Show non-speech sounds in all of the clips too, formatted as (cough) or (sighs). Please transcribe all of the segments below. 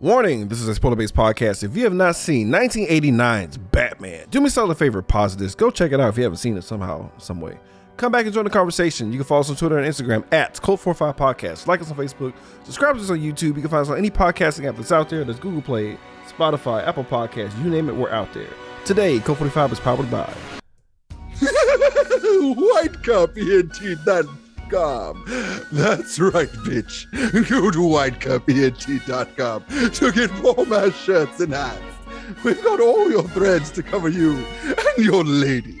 Warning, this is a spoiler based podcast. If you have not seen 1989's Batman, do me a solid favor, pause this. Go check it out if you haven't seen it somehow, some way. Come back and join the conversation. You can follow us on Twitter and Instagram at Cult45 Podcast. Like us on Facebook. Subscribe to us on YouTube. You can find us on any podcasting app that's out there. There's Google Play, Spotify, Apple Podcasts, you name it, we're out there. Today, Cult45 is powered by (laughs) WhiteCupENT.com. That's right, bitch. Go to WhiteCupENT.com to get more mass shirts and hats. We've got all your threads to cover you and your lady.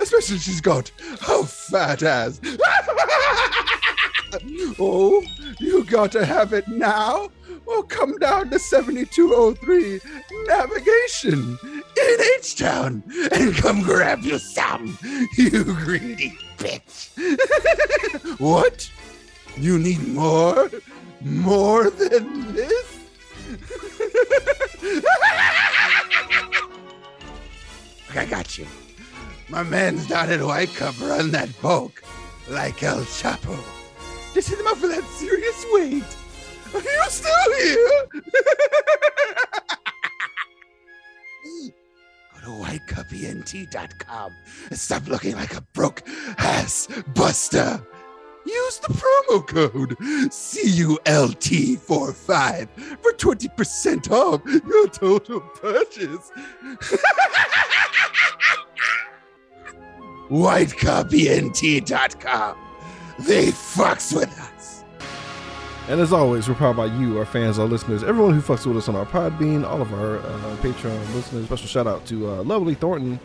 Especially she's got a fat ass. (laughs) oh, you got to have it now? Well, come down to 7203 Navigation in H Town and come grab you some, you greedy bitch. (laughs) what? You need more? More than this? (laughs) I got you. My man's down at White Cup run that bulk like El Chapo. Just hit him up for that serious weight. Are you still here? (laughs) Whitecup.ent.com and stop looking like a broke ass buster. Use the promo code CULT45 for 20% off your total purchase. (laughs) whitecup.ent.com. They fucks with us. And as always, we're powered by you, our fans, our listeners, everyone who fucks with us on our Podbean, all of our uh, Patreon listeners. Special shout out to uh, Lovely Thornton,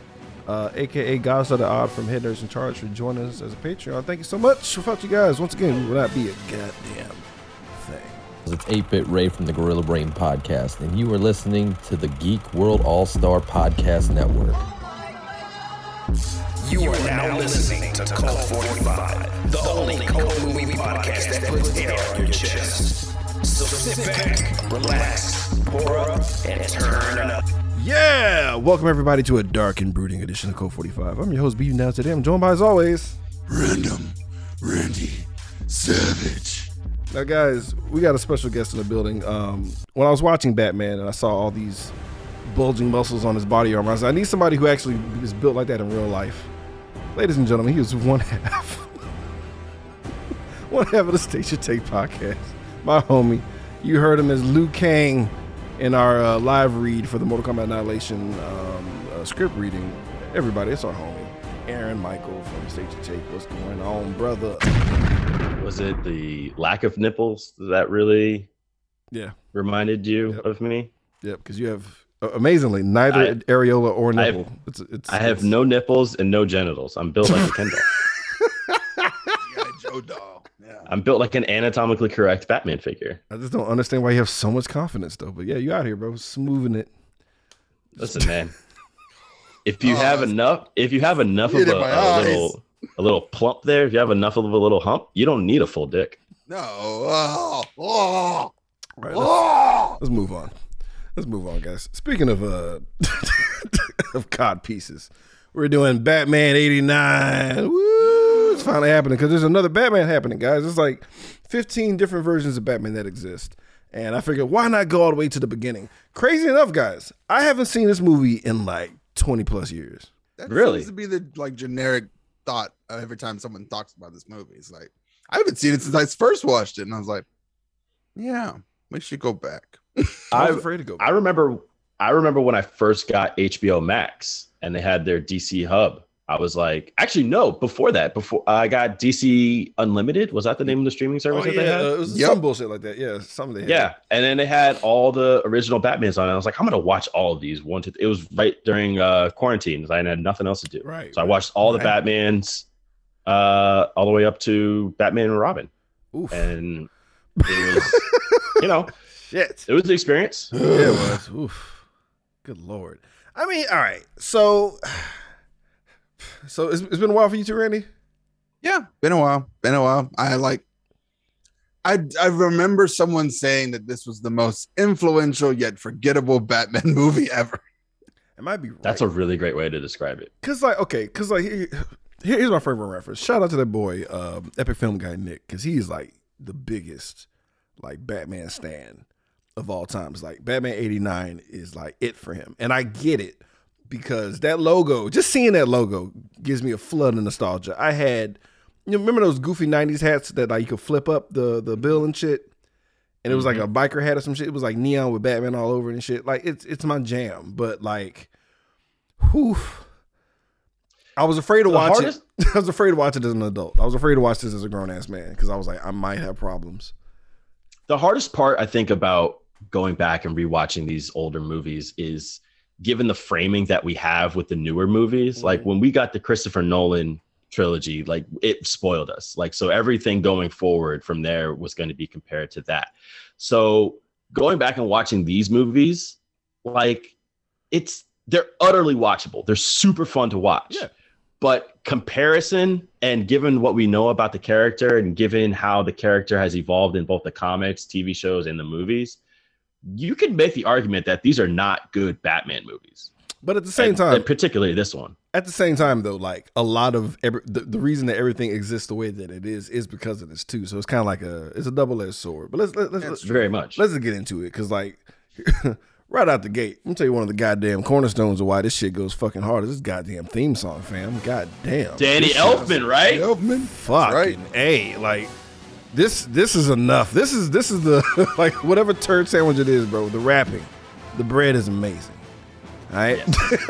uh, aka God's the Odd from Head Nerds in Charge, for joining us as a Patreon. Thank you so much. Without you guys, once again, we would not be a goddamn thing. It's 8 Bit Ray from the Gorilla Brain Podcast, and you are listening to the Geek World All Star Podcast Network. You are now listening to Cult 45, the only cult movie podcast that puts air on your chest. So sit back, relax, pour up, and turn it up. Yeah! Welcome everybody to a dark and brooding edition of Cult 45. I'm your host, Beaton Down today. I'm joined by, as always, Random Randy Savage. Now, guys, we got a special guest in the building. Um, when I was watching Batman and I saw all these bulging muscles on his body armor, I said, I need somebody who actually is built like that in real life. Ladies and gentlemen, he was one half, (laughs) one half of the Station Take podcast. My homie, you heard him as Liu Kang in our uh, live read for the Mortal Kombat Annihilation um, uh, script reading. Everybody, it's our homie, Aaron Michael from Station Take. What's going on, brother? was it the lack of nipples that really Yeah. reminded you Yep. of me? Yep, because you have amazingly neither I- areola or I have- nipple. it's, it's, I have it's- no nipples and no genitals. I'm built like a Ken doll. (laughs) Joe Doll. Yeah. I'm built like an anatomically correct Batman figure. I just don't understand why you have so much confidence, though. But yeah, you out here, bro, smoothing it. Listen, man. (laughs) If you Oh, have enough, if you have enough of a, a little, a little plump there, if you have enough of a little hump, you don't need a full dick. No. Oh, oh, All right, let's, oh. let's move on. Let's move on, guys. Speaking of uh (laughs) of cod pieces, we're doing Batman '89. Woo! It's finally happening because there's another Batman happening, guys. It's like 15 different versions of Batman that exist. And I figured, why not go all the way to the beginning? Crazy enough, guys, I haven't seen this movie in like 20 plus years. That Really? seems to be the like generic thought every time someone talks about this movie. It's like I haven't seen it since I first watched it, and I was like, "Yeah, we should go back." I was afraid to go. I remember I remember when I first got HBO Max and they had their DC hub. I was like, actually, no, before that, before I got DC Unlimited, was that the name of the streaming service Oh that yeah, they had? uh, it was Yep. some bullshit like that. Yeah, something they had. yeah, and then they had all the original Batmans on. it. I was like, I'm gonna watch all of these. One, two, it was right during uh, quarantine. 'cause I had nothing else to do, right. so I watched all the Batmans, uh, all the way up to Batman and Robin, Oof. and (laughs) it was, you know, Shit. it was the experience. Yeah, (sighs) it was. Oof. Good lord. I mean, all right. So, (sighs) so it's, it's been a while for you too, Randy. Yeah, been a while. Been a while. I like. I I remember someone saying that this was the most influential yet forgettable Batman (laughs) movie ever. It might be right. That's a really great way to describe it. Cause like okay, cause like here, here- here's my favorite reference. Shout out to that boy, um, epic film guy Nick, cause he's like the biggest like Batman stan of all times. Like Batman 89 is like it for him. And I get it because that logo, just seeing that logo gives me a flood of nostalgia. I had you remember those goofy 90s hats that like you could flip up the the bill and shit? And it was like a mm-hmm. biker hat or some shit. It was like neon with Batman all over it and shit. Like it's it's my jam. But like whew. I was afraid to The watch hardest- it. (laughs) I was afraid to watch it as an adult. I was afraid to watch this as a grown ass man because I was like, I might have problems. the hardest part I think about going back and rewatching these older movies is given the framing that we have with the newer movies. Mm-hmm. Like when we got the Christopher Nolan trilogy, like it spoiled us. Like so everything going forward from there was going to be compared to that. So going back and watching these movies, like it's they're utterly watchable. They're super fun to watch. Yeah. But comparison and given what we know about the character and given how the character has evolved in both the comics, TV shows, and the movies, you can make the argument that these are not good Batman movies. But at the same And- time, and particularly this one. at the same time though, like a lot of every, the, the reason that everything exists the way that it is is because of this too. So it's kind of like a it's a double edged sword. But let's let's let's, let's, Very much. let's get into it because like (laughs) right out the gate, I'm gonna tell you one of the goddamn cornerstones of why this shit goes fucking hard is this goddamn theme song, fam. Goddamn, Danny Elfman, right? Elfman. fucking right. a like this this is enough. This is this is the (laughs) like whatever turd sandwich it is, bro. The wrapping, the bread is amazing. All right,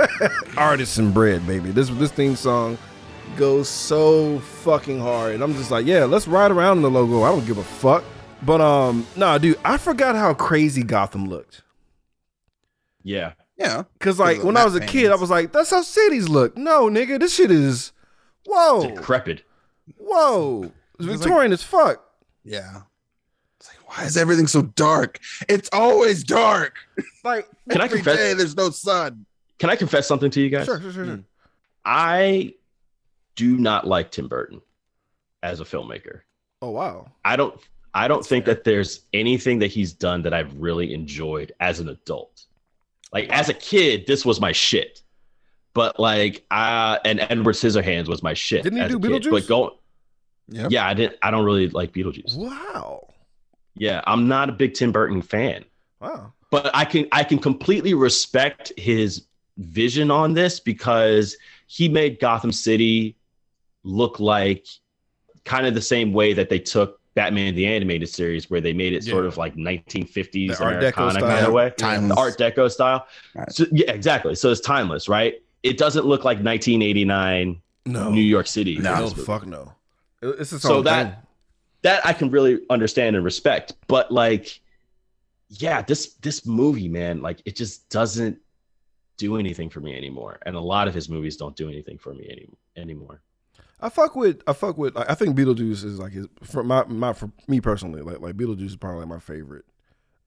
(laughs) artisan bread, baby. This this theme song goes so fucking hard, and I'm just like, yeah, let's ride around in the logo. I don't give a fuck. But um, nah, dude, I forgot how crazy Gotham looked. Yeah. Yeah. Cause like when I was a Matt kid, I was like, that's how cities look. No, nigga, this shit is, whoa, Decrepit. whoa, it's like- Victorian as fuck. Yeah. It's like, why is everything so dark? It's always dark. (laughs) Like, Can I confess? day there's no sun. Can I confess something to you guys? sure, sure, sure, Hmm. sure. I do not like Tim Burton as a filmmaker. Oh wow. I don't I don't think that there's anything that he's done that I've really enjoyed as an adult. Like as a kid, this was my shit. But like uh and Edward Scissorhands was my shit. Didn't he as do a kid. Beetlejuice? But go Yep. Yeah, I didn't I don't really like Beetlejuice. Wow. Yeah, I'm not a big Tim Burton fan. Wow. but I can I can completely respect his vision on this because he made Gotham City look like kind of the same way that they took Batman the animated series where they made it sort of like 1950s The Art Deco Americana style. kind of way. Timeless. The Art Deco style. Right. So, yeah, exactly. So it's timeless, right? It doesn't look like 1989 No. New York City. No. in No, this movie fuck no. It- It's its so that thing. that I can really understand and respect. But like, yeah, this this movie, man, like it just doesn't do anything for me anymore. And a lot of his movies don't do anything for me any, anymore. I fuck with I fuck with I think Beetlejuice is like his for my my for me personally like like Beetlejuice is probably like my favorite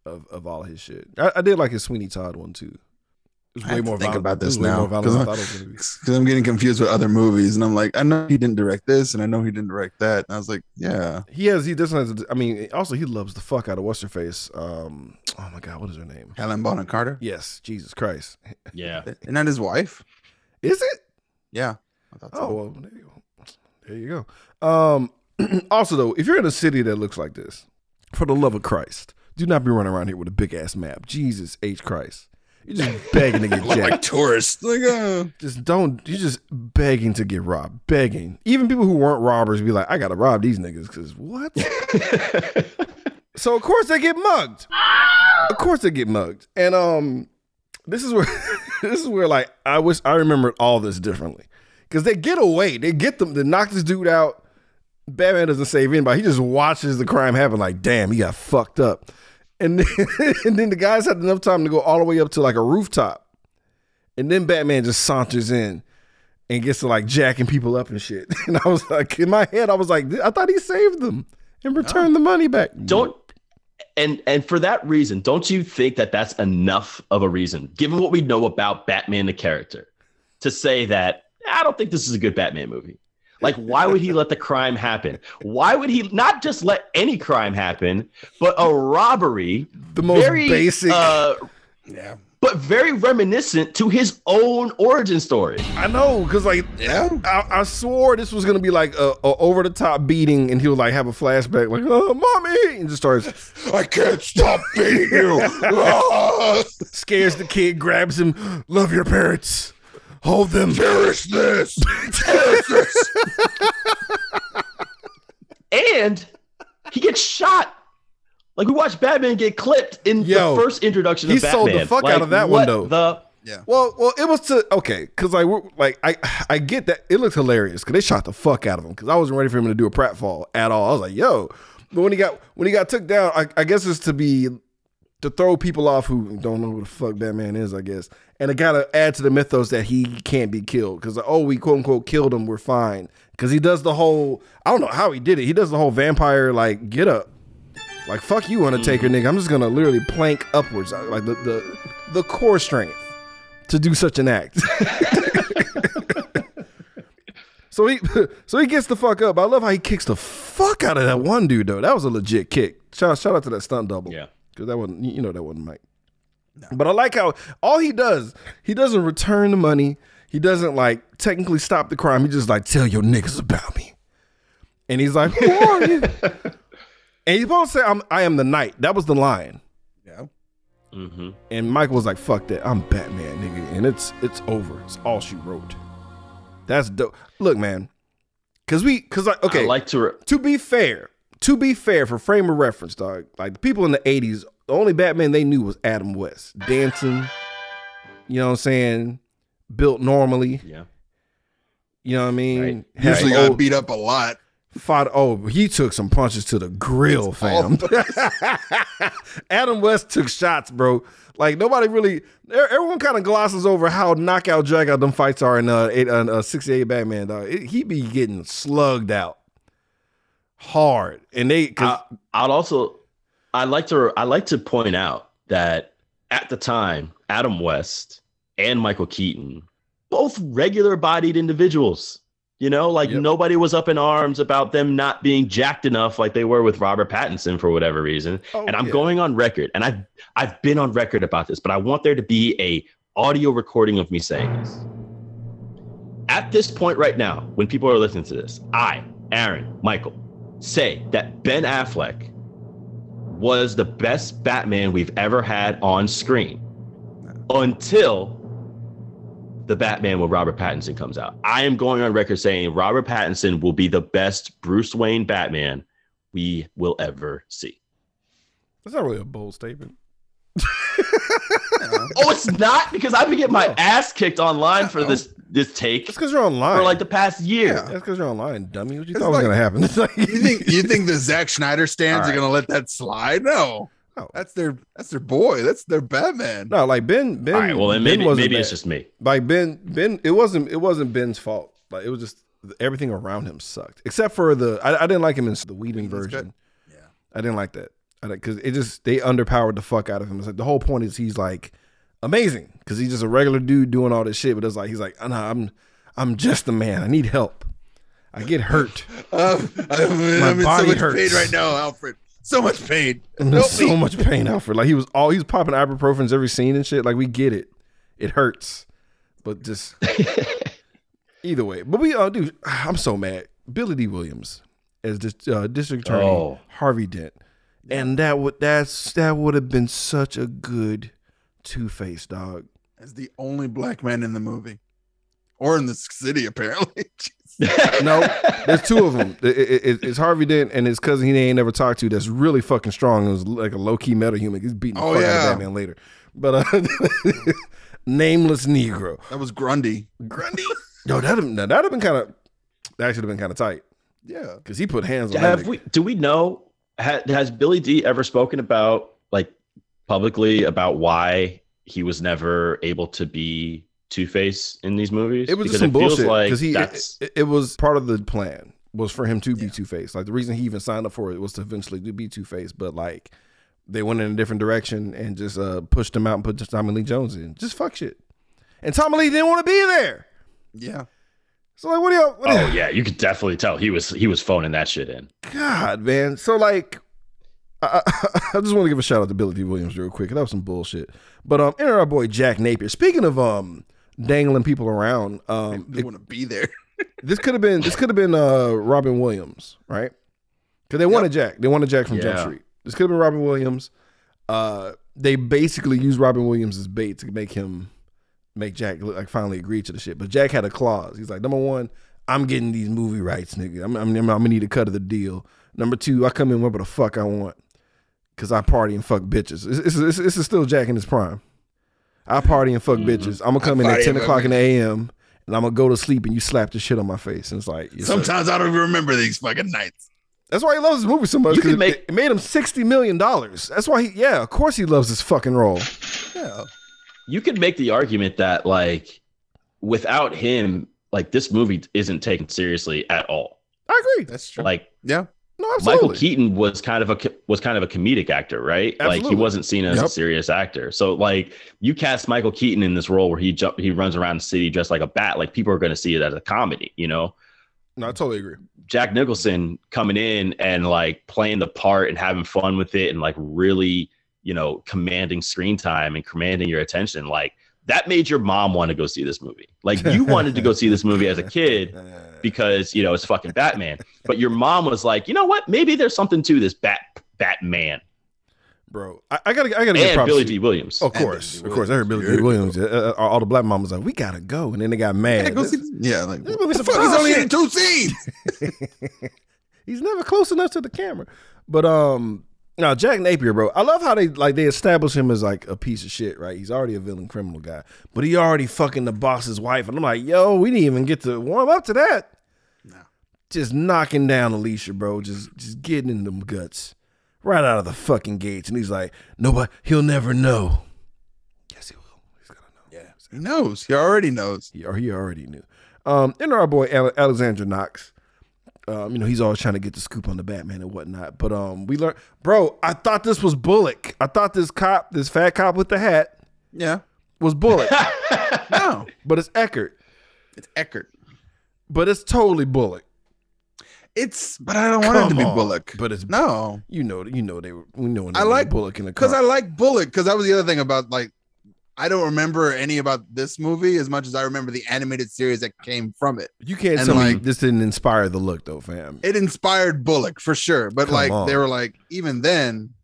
of of all his shit. I, I did like his Sweeney Todd one too. It was I have to think violent- about this now more violent than I because thought it was gonna be. I'm, I'm getting confused with other movies, and I'm like, I know he didn't direct this, and I know he didn't direct that. And I was like, yeah, He has he doesn't have I mean also he loves the fuck out of what's her face. Um oh my god, what is her name? Helen Bonham Carter. Yes, Jesus Christ. Yeah. Isn't that his wife? Is it? Yeah. I thought so. Oh well, there you go. There you go. Um, (clears throat) also though, if you're in a city that looks like this, for the love of Christ, do not be running around here with a big ass map. Jesus H Christ, you're just begging to get (laughs) Look like tourists. Like, uh, Just don't. You're just begging to get robbed. Begging. Even people who weren't robbers be like, I gotta rob these niggas because what? (laughs) so of course they get mugged. Of course they get mugged. And um, this is where (laughs) this is where like I wish I remembered all this differently. Cause they get away. They get them to knock this dude out. Batman doesn't save anybody. He just watches the crime happen like, damn, he got fucked up. And then, (laughs) and then the guys had enough time to go all the way up to like a rooftop. And then Batman just saunters in and gets to like jacking people up and shit. (laughs) And I was like, in my head, I was like, I thought he saved them and returned oh. the money back. Don't and and for that reason, don't you think that that's enough of a reason, given what we know about Batman the character, to say that I don't think this is a good Batman movie? Like, why would he let the crime happen? Why would he not just let any crime happen, but a robbery? The most very, basic. Uh, yeah. but very reminiscent to his own origin story. I know, cause like Yeah. I, I swore this was gonna be like a, a over the top beating, and he would like have a flashback, like "Oh, mommy," and just starts (laughs) I can't stop beating you. (laughs) Scares the kid, grabs him, love your parents, hold them. cherish this. Cherish this. (laughs) And he gets shot. Like we watched Batman get clipped in Yo, the first introduction he of sold the fuck Like, out of that one, though. The Well, well, it was to okay, cause like we're like I I get that it looked hilarious because they shot the fuck out of him because I wasn't ready for him to do a pratfall at all. I was like, yo, but when he got when he got took down, I, I guess it's to be to throw people off who don't know who the fuck Batman is, I guess, and it gotta add to the mythos that he can't be killed because uh, oh we quote unquote killed him, we're fine because he does the whole I don't know how he did it. He does the whole vampire like get up. Like fuck you, Undertaker, mm-hmm. nigga. I'm just gonna literally plank upwards, uh, like the the, the core strength to do such an act. (laughs) so he (laughs) so he gets the fuck up. I love how he kicks the fuck out of that one dude though. That was a legit kick. Shout shout out to that stunt double. Yeah. Because that wasn't you know that wasn't Mike. But I like how all he does, he doesn't return the money. He doesn't like technically stop the crime. He just like tell your niggas about me. And he's like, Who are you? (laughs) and he's supposed to say, I'm I am the knight. That was the line. Yeah. Mm-hmm. And Michael was like, "Fuck that, I'm Batman, nigga," and it's it's over. It's all she wrote. That's dope. Look, man, cause we, cause like, okay, I like to. Re- to be fair, to be fair, for frame of reference, dog, like the people in the '80s, the only Batman they knew was Adam West, dancing. You know what I'm saying? Built normally. yeah. You know what I mean? Right. Had Usually got old- beat up a lot. Fought, oh, he took some punches to the grill, fam. (laughs) Adam West took shots, bro. Like nobody really, everyone kind of glosses over how knockout drag out them fights are in uh, eight, uh, uh 68 Batman, dog. It- he be getting slugged out hard, and they, cause, I, I'd also, I like to, I like to point out that at the time, Adam West and Michael Keaton, both regular-bodied individuals. You know, like Yep. nobody was up in arms about them not being jacked enough, like they were with Robert Pattinson for whatever reason. Oh, and I'm yeah. going on record, and I've I've been on record about this, but I want there to be a audio recording of me saying this. At this point right now, when people are listening to this, I, Aaron, Michael, say that Ben Affleck was the best Batman we've ever had on screen until the Batman with Robert Pattinson comes out. I am going on record saying Robert Pattinson will be the best Bruce Wayne Batman we will ever see. that's not really a bold statement. (laughs) Oh, it's not because I've been getting my ass kicked online for this this take That's because you're online. for like the past year. Yeah. that's because you're online, dummy. What you It's thought was gonna happen? Like- You think you think the Zack Snyder stands All are gonna let that slide? No. No. That's their that's their boy. That's their Batman. no, like Ben, Ben. All right, well then ben maybe wasn't maybe it's just me. like Ben Ben it wasn't it wasn't Ben's fault. Like it was just everything around him sucked. Except for the I, I didn't like him in the Whedon version. good. Yeah. I didn't like that. Because it just they underpowered the fuck out of him. It's like the whole point is he's like amazing because he's just a regular dude doing all this shit. But it's like he's like "Uh, nah, I'm I'm just a man. I need help. I get hurt. (laughs) Um, I'm, My I'm in so body much hurts. pain right now, Alfred. So much pain. (laughs) I'm Help so me. much pain, Alfred. Like he was all he's popping ibuprofens every scene and shit. Like we get it. It hurts, but just (laughs) either way. But we uh, dude, I'm so mad. Billy Dee Williams as dis- uh, district attorney Oh. Harvey Dent, and that would that's that would have been such a good Two Face dog. As the only black man in the movie, or in the city, apparently. (laughs) (laughs) No, there's two of them. It- it- it- it's Harvey Dent and his cousin he ain't never talked to. That's really fucking strong. It was like a low key meta human. He's beating the Oh, fuck out yeah. of Batman later. But uh, (laughs) nameless Negro. that was Grundy. Grundy. Yo, that'd have that'd have been kind of that should have been kind of tight Yeah. because he put hands on. Have we? Do we know? Ha, has Billy Dee ever spoken about like publicly about why he was never able to be Two Face in these movies? It was Because some feels bullshit Like he. that's It, it was part of the plan was for him to be Yeah. Two Face. Like the reason he even signed up for it was to eventually be Two Face, but like they went in a different direction and just uh pushed him out and put Tommy Lee Jones in. Just fuck shit. And Tommy Lee didn't want to be there. Yeah. So like, what do y'all? What do oh y'all- yeah, you could definitely tell he was he was phoning that shit in. God, man. So like, I, I, (laughs) I just want to give a shout out to Billy Dee Williams real quick. That was some bullshit. But um, enter our boy Jack Napier. Speaking of um, dangling people around, um, They want to be there. (laughs) this could have been this could have been uh Robin Williams, right? Because they wanted Jack. They wanted Jack from Jump Street. This could have been Robin Williams. Uh, they basically used Robin Williams as bait to make him make Jack look like finally agree to the shit. But Jack had a clause. He's like, number one, I'm getting these movie rights, nigga. I'm, I'm, I'm gonna need a cut of the deal. Number two, I come in wherever the fuck I want, cause I party and fuck bitches. This, this, this, this is still Jack in his prime. I party and fuck mm-hmm. bitches. I'm gonna come in at ten o'clock in the a.m. and I'm gonna go to sleep and you slap the shit on my face. And it's like yes, sir. Sometimes I don't even remember these fucking nights. That's why he loves this movie so much. You 'cause can make- it, it made him sixty million dollars. That's why he, yeah, of course he loves this fucking role. Yeah. you could make the argument that like without him, like this movie isn't taken seriously at all. I agree. That's true. Like yeah. Absolutely. Michael Keaton was kind of a was kind of a comedic actor, right? Like he wasn't seen as a serious actor. So like you cast Michael Keaton in this role where he jump he runs around the city dressed like a bat, like people are going to see it as a comedy, you know? No, I totally agree. Jack Nicholson coming in and like playing the part and having fun with it and like really, you know, commanding screen time and commanding your attention, like that made your mom want to go see this movie. Like you wanted to go see this movie as a kid (laughs) because you know it's fucking Batman. But your mom was like, you know what? Maybe there's something to this Bat Batman bro. I, I gotta, I gotta give and props. Billy to Dee Williams. Of course, of course. I heard Billy Dee Williams. Uh, uh, all the black mamas like, we gotta go, and then they got mad. Yeah, go This- see yeah, like this what movie's the fuck? He's only in two scenes. (laughs) He's never close enough to the camera. But um, now Jack Napier, bro. I love how they like they establish him as like a piece of shit, right? He's already a villain criminal guy, but he already fucking the boss's wife, and I'm like, yo, we didn't even get to warm up to that. No. Just knocking down Alicia, bro. Just just getting in them guts right out of the fucking gates, and he's like, nobody, he'll never know. Yes, he will. He's gonna know. Yeah, he knows. He already knows. He, or he already knew. Um, and our boy Ale- Alexander Knox. Um, you know, he's always trying to get the scoop on the Batman and whatnot. But um, we learned, bro. I thought this was Bullock. I thought this cop, this fat cop with the hat, Yeah. was Bullock, (laughs) No, but it's Eckert. it's Eckert. But it's totally Bullock. It's, but I don't want it to Come be on. Bullock. But it's no, You know, you know they were. We know when I like- Bullock in the because. I like Bullock. Because that was the other thing about like, I don't remember any about this movie as much as I remember the animated series that came from it. you can't and tell me like- this didn't inspire the look though, fam. It inspired Bullock for sure, but Come like on. they were like even then,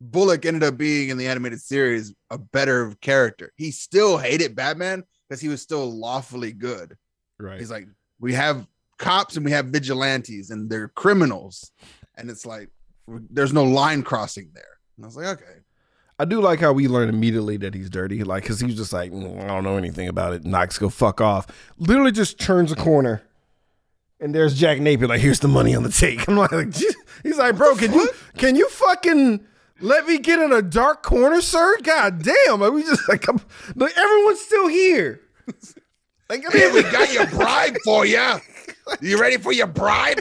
Bullock ended up being in the animated series a better character. He still hated Batman because he was still lawfully good. Right. He's like, we have cops and we have vigilantes and they're criminals. And it's like, there's no line crossing there. And I was like, okay. I do like how we learn immediately that he's dirty. Like, cause he's just like, "Mm, I don't know anything about it. Knox, go fuck off. Literally just turns a corner. And there's Jack Napier, like, here's the money on the take. (laughs) I'm like, "Jeez." he's like, bro, can you can you fucking let me get in a dark corner, sir? God damn. Like, we just like I'm, like everyone's still here. (laughs) Like, I Hey, we got your bribe for you. You ready for your bribe?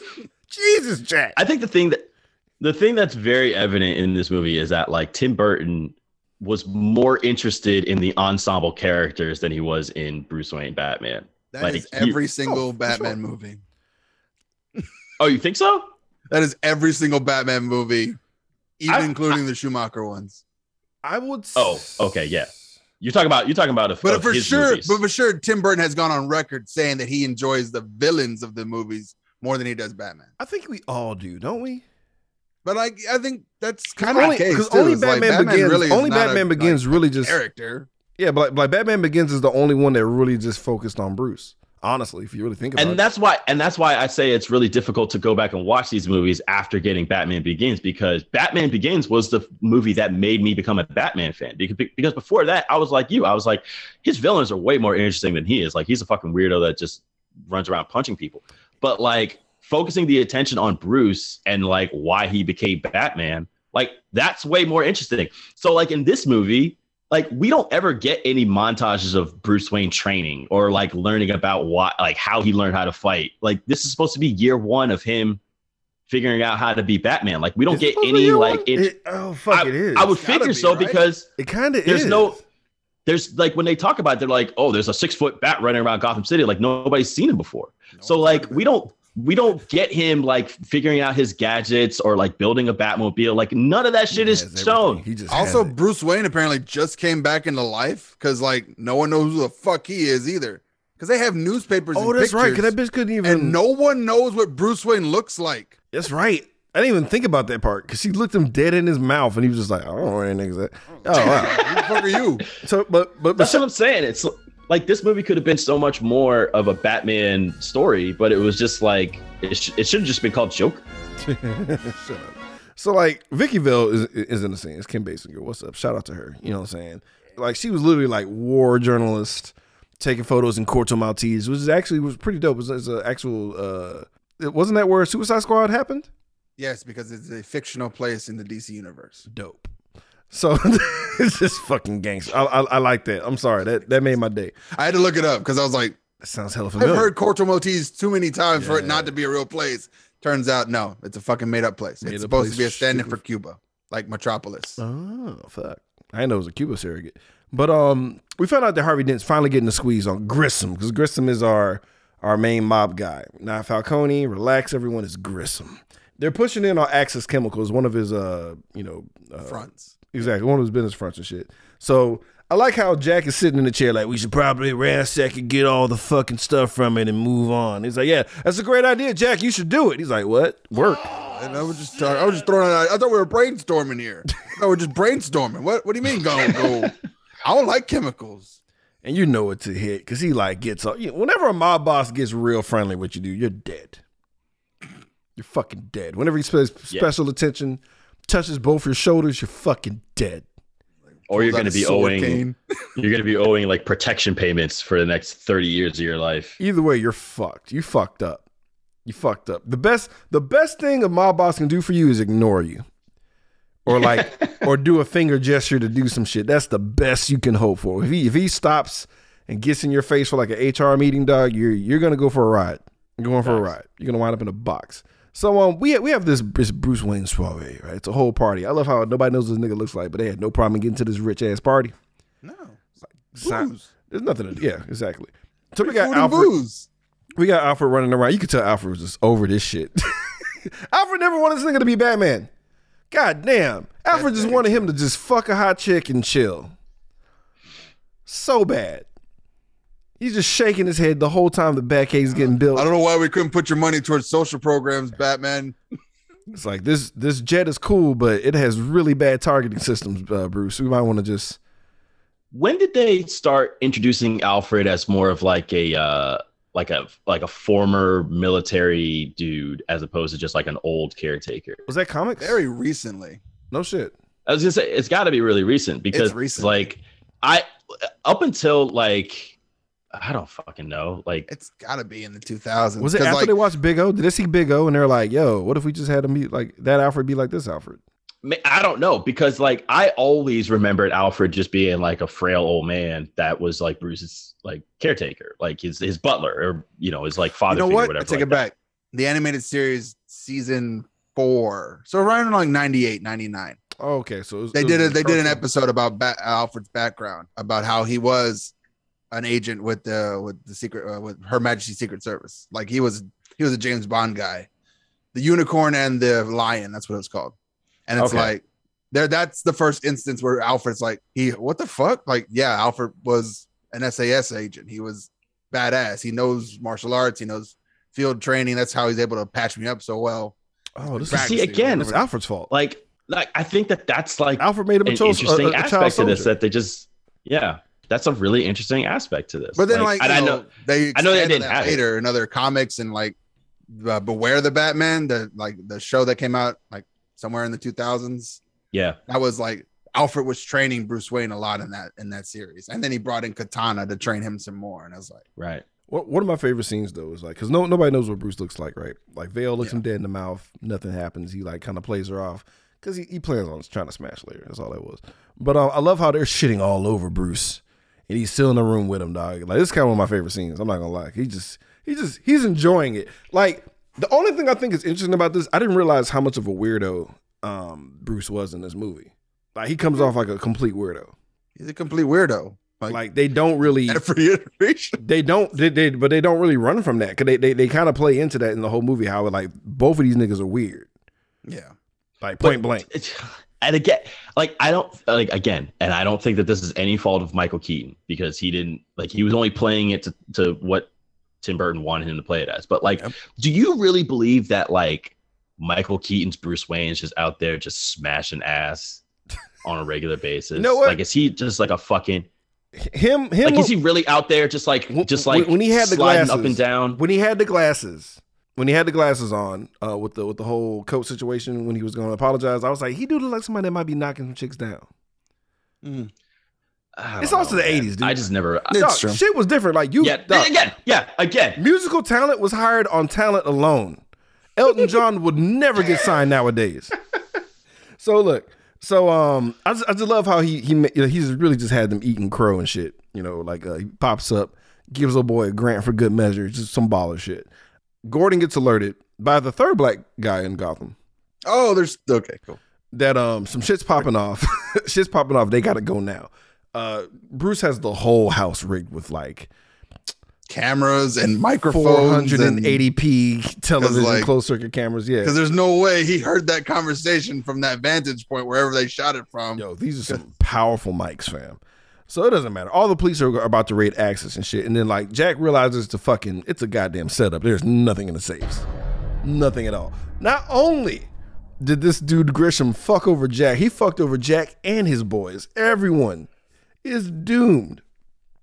(laughs) Jesus, Jack. I think the thing that the thing that's very evident in this movie is that like Tim Burton was more interested in the ensemble characters than he was in Bruce Wayne Batman. That Like, is you- every single Oh, Batman sure. movie. (laughs) Oh, you think so? That is every single Batman movie, even I- including the Schumacher ones. I would. s- Oh, okay, yeah. You're talking about you're talking about a, But of for his sure, movies. but for sure, Tim Burton has gone on record saying that he enjoys the villains of the movies more than he does Batman. I think we all do, don't we? But like, I think that's kind of only, the case 'cause too. only It's like Batman, Begins. really only not a, Batman like, Begins really just character. Yeah, but like, like Batman Begins is the only one that really just focused on Bruce. Honestly, if you really think about and it. And that's why and that's why I say it's really difficult to go back and watch these movies after getting Batman Begins because Batman Begins was the movie that made me become a Batman fan because because before that I was like you I was like his villains are way more interesting than he is like he's a fucking weirdo that just runs around punching people but like focusing the attention on Bruce and like why he became Batman like that's way more interesting so like in this movie like we don't ever get any montages of Bruce Wayne training or like learning about why like how he learned how to fight. Like this is supposed to be year one of him figuring out how to be Batman. Like we don't It's get supposed to be any like one? it, It- oh fuck, I, it is. I would It's figure be, so right? because it kind of is. there's no there's like when they talk about it, they're like, oh, there's a six foot bat running around Gotham City. Like nobody's seen him before. So like we don't we don't get him like figuring out his gadgets or like building a Batmobile. Like none of that shit He is has shown. He just Also. Bruce Wayne apparently just came back into life because like no one knows who the fuck he is either. Because they have newspapers. Oh, and that's right. Cause that bitch couldn't even. and no one knows what Bruce Wayne looks like. That's right. I didn't even think about that part because she looked him dead in his mouth, and he was just like, "I don't know where any niggas at." (laughs) Oh wow. Who the fuck are you? So, but but That's but what I'm saying. It's like this movie could have been so much more of a Batman story, but it was just like it, sh- it should have just been called Joker. (laughs) Shut up. So like Vicky Vale is is in the scene. It's Kim Basinger. What's up? Shout out to her. You know what I'm saying? Like she was literally like war journalist, taking photos in Corto Maltese, which is actually was pretty dope. It was, it's an actual. uh it wasn't that where Suicide Squad happened? Yes, because it's a fictional place in the DC universe. Dope. So (laughs) it's just fucking gangster. I, I, I like that. I'm sorry that that made my day. I had to look it up because I was like, That sounds hella familiar. I've heard Corto Maltese too many times for it not to be a real place. Turns out, no, it's a fucking made up place. Made it's supposed place to be a stand in for Cuba, like Metropolis. Oh fuck! I didn't know it was a Cuba surrogate. But um, we found out that Harvey Dent's finally getting the squeeze on Grissom because Grissom is our our main mob guy. Not Falcone. Relax, everyone. Is Grissom. They're pushing in on Axis Chemicals, one of his uh, you know, uh, Fronts. Exactly one of his business fronts and shit. So I like how Jack is sitting in the chair, like we should probably ransack and get all the fucking stuff from it and move on. He's like, yeah, that's a great idea, Jack. You should do it. He's like, what? Work. And I was just, I was just throwing. Out, I thought we were brainstorming here. (laughs) I thought we are just brainstorming. What? What do you mean? Go, go. I don't like chemicals. and you know it to hit because he like gets up. You know, whenever a mob boss gets real friendly with you, dude, you're dead. You're fucking dead. Whenever he pays Yeah. special attention, touches both your shoulders, you're fucking dead. Or you're going to be owing cane. (laughs) you're going to be owing like protection payments for the next 30 years of your life. Either way, you're fucked. You fucked up. You fucked up. The best, the best thing a mob boss can do for you is ignore you, or like, (laughs) or do a finger gesture to do some shit. That's the best you can hope for. If he if he stops and gets in your face for like an HR meeting, dog, you're you're gonna go for a ride. You're going for a ride. You're gonna wind up in a box. So um, we we have this, this Bruce Wayne soiree, right? It's a whole party. I love how nobody knows what this nigga looks like, but they had no problem getting to this rich ass party. No. Si- Booze. There's nothing to do. yeah, exactly. So we got Alfred. booze. We got Alfred running around. You could tell Alfred was just over this shit. (laughs) Alfred never wanted this nigga to be Batman. God damn. Alfred just wanted him to just fuck a hot chick and chill. So bad. He's just shaking his head the whole time the Batcave's getting built. I don't know why we couldn't put your money towards social programs, Batman. It's like this this jet is cool, but it has really bad targeting systems, uh, Bruce. We might want to just When did they start introducing Alfred as more of like a uh like a like a former military dude as opposed to just like an old caretaker? was that comics? Very recently. no shit. I was gonna say it's got to be really recent because recent. like I up until like I don't fucking know like It's got to be in the 2000s. Was it after like, they watched Big O? Did they see Big O and they're like, "Yo, what if we just had him be like that Alfred be like this Alfred?" I don't know because like I always remembered Alfred just being like a frail old man that was like Bruce's like caretaker, like his his butler or you know his like father You know figure, what? whatever. I take like it back. The animated series season four. So around like 98, 99. Oh, okay, so it was- They it did was it. They did an episode about ba- Alfred's background, about how he was an agent with the with the secret uh, with Her Majesty's Secret Service. Like he was he was a James Bond guy. The unicorn and the lion. That's what it was called. And it's Okay. like there. That's the first instance where Alfred's like he. What the fuck? Like yeah, Alfred was an SAS agent. He was badass. He knows martial arts. He knows field training. That's how he's able to patch me up so well. Oh, this See, is Practicing, again, it's Alfred's fault. like like I think that that's like Alfred made him a, an cho- a, interesting a, a child aspect of this that they just yeah that's a really interesting aspect to this. But then, like, and you I know, know they I know they didn't that have it. later in other comics and like uh, Beware the Batman, the like the show that came out like somewhere in the 2000s. yeah That was like Alfred was training Bruce Wayne a lot in that in that series, and then he brought in Katana to train him some more. And I was like, right One one of my favorite scenes though is like because no nobody knows what Bruce looks like, right? Like Vale looks him dead in the mouth, nothing happens. He like kind of plays her off because he, he plans on trying to smash later. That's all that was. But uh, I love how they're shitting all over Bruce, and he's still in the room with him, dog. Like this is kind of one of my favorite scenes. I'm not gonna lie. He just he just he's enjoying it. Like the only thing I think is interesting about this, I didn't realize how much of a weirdo um, Bruce was in this movie. Like he comes off like a complete weirdo. he's a complete weirdo. Like, Like they don't really (laughs) every iteration. they don't they, they but they don't really run from that because they, they they kind of play into that in the whole movie how like both of these niggas are weird Yeah. like But point blank it's- And again, like I don't like again, and I don't think that this is any fault of Michael Keaton because he didn't like he was only playing it to, to what Tim Burton wanted him to play it as. But like, Yep. do you really believe that like Michael Keaton's Bruce Wayne is just out there just smashing ass (laughs) on a regular basis? no? Like, is he just like a fucking him him like? Is he really out there just like just like when he had the sliding glasses, up and down? when he had the glasses when he had the glasses on uh with the with the whole coat situation when he was going to apologize i was like he do look like somebody that might be knocking some chicks down Mm. It's don't also know, the 80s, dude. I just never. It's true. shit was different like you yeah, dog, again, yeah, again. musical talent was hired on talent alone elton john (laughs) would never get signed nowadays so look so um i just, I just love how he he ma- you know, he's really just had them eating crow and shit you know like uh, he pops up gives a boy a grant for good measure just some baller shit gordon gets alerted by the third black guy in gotham Oh, there's okay, cool. that um some shit's popping off (laughs) shit's popping off they gotta go now uh bruce has the whole house rigged with like Cameras and microphones. and- 480p television like- closed circuit cameras yeah Because there's no way he heard that conversation from that vantage point wherever they shot it from. Yo, these are some (laughs) powerful mics, fam. So it doesn't matter. All the police are about to raid Axis and shit. And then like Jack realizes the fucking it's a goddamn setup. There's nothing in the safes. Nothing at all. Not only did this dude Grissom fuck over Jack, he fucked over Jack and his boys. Everyone is doomed.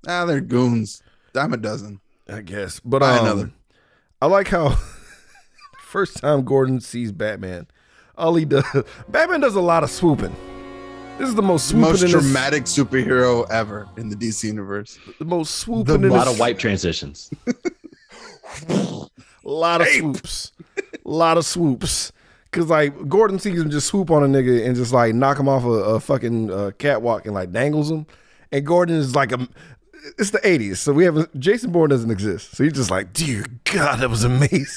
Ah, they're goons. Dime a dozen. I guess. But um, another. I like how (laughs) first time Gordon sees Batman, all he does (laughs) Batman does a lot of swooping. This is the most The swooping most in this- dramatic superhero ever in the DC universe. the most swooping A in lot this- of wipe transitions. A lot of (laughs) swoops. A lot of swoops. Cause like Gordon sees him just swoop on a nigga and just like knock him off a, a fucking uh, catwalk and like dangles him. And Gordon is like a it's the 80s. So we have a, Jason Bourne doesn't exist. So he's just like, dear God, that was amazing. (laughs)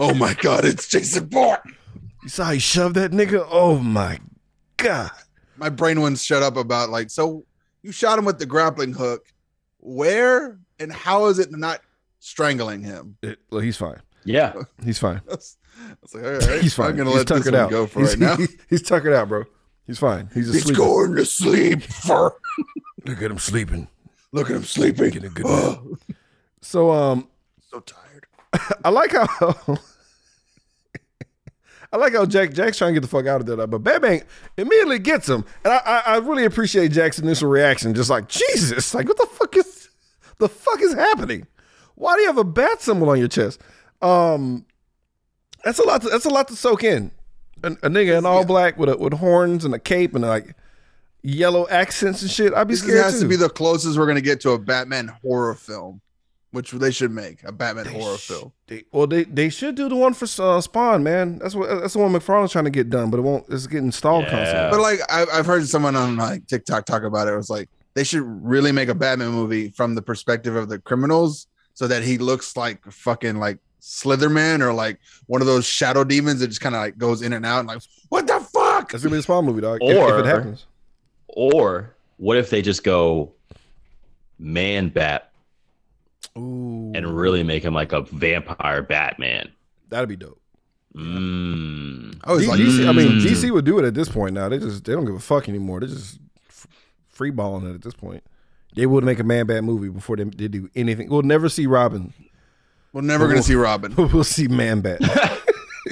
Oh my God, it's Jason Bourne. You saw he shoved that nigga? Oh my God. My brain wouldn't shut up about like, so you shot him with the grappling hook. Where and how is it not strangling him? It, well, he's fine. Yeah. He's fine. (laughs) I was, I was like, all right, He's fine. I'm gonna he's let this tuckered one out. go for he's, right now. (laughs) he's tuckered out, bro. He's fine. He's just He's going to sleep for. Look at him sleeping. Look at him sleeping. Getting a good (gasps) So um so tired. (laughs) I like how I like how Jack Jack's trying to get the fuck out of there, but Batman immediately gets him, and I, I I really appreciate Jack's initial reaction, just like Jesus, like what the fuck is the fuck is happening? Why do you have a bat symbol on your chest? Um, that's a lot. To, that's a lot to soak in. A, a nigga in all Yeah. black with a, with horns and a cape and like yellow accents and shit. I'd be This scared has too. to be the closest we're gonna get to a Batman horror film, which they should make a Batman They horror sh- film. They, well, they they should do the one for uh, Spawn, man. That's what that's the one McFarlane's trying to get done, but it won't. It's getting stalled Yeah. constantly. But like I, I've heard someone on like TikTok talk about it. It was like they should really make a Batman movie from the perspective of the criminals, so that he looks like fucking like Slenderman or like one of those shadow demons that just kind of like goes in and out and like what the fuck? That's gonna be a Spawn movie, dog. if- if, it happens, Or what if they just go man bat ooh, and really make him like a vampire Batman? that'd be dope. Mm. I was like, DC, I mean, Mm. DC would do it at this point. Now they just they don't give a fuck anymore. They're just f- free balling it at this point. They would make a Man Bat movie before they, they do anything. We'll never see Robin. we're never gonna see Robin. (laughs) we'll see Man Bat. (laughs)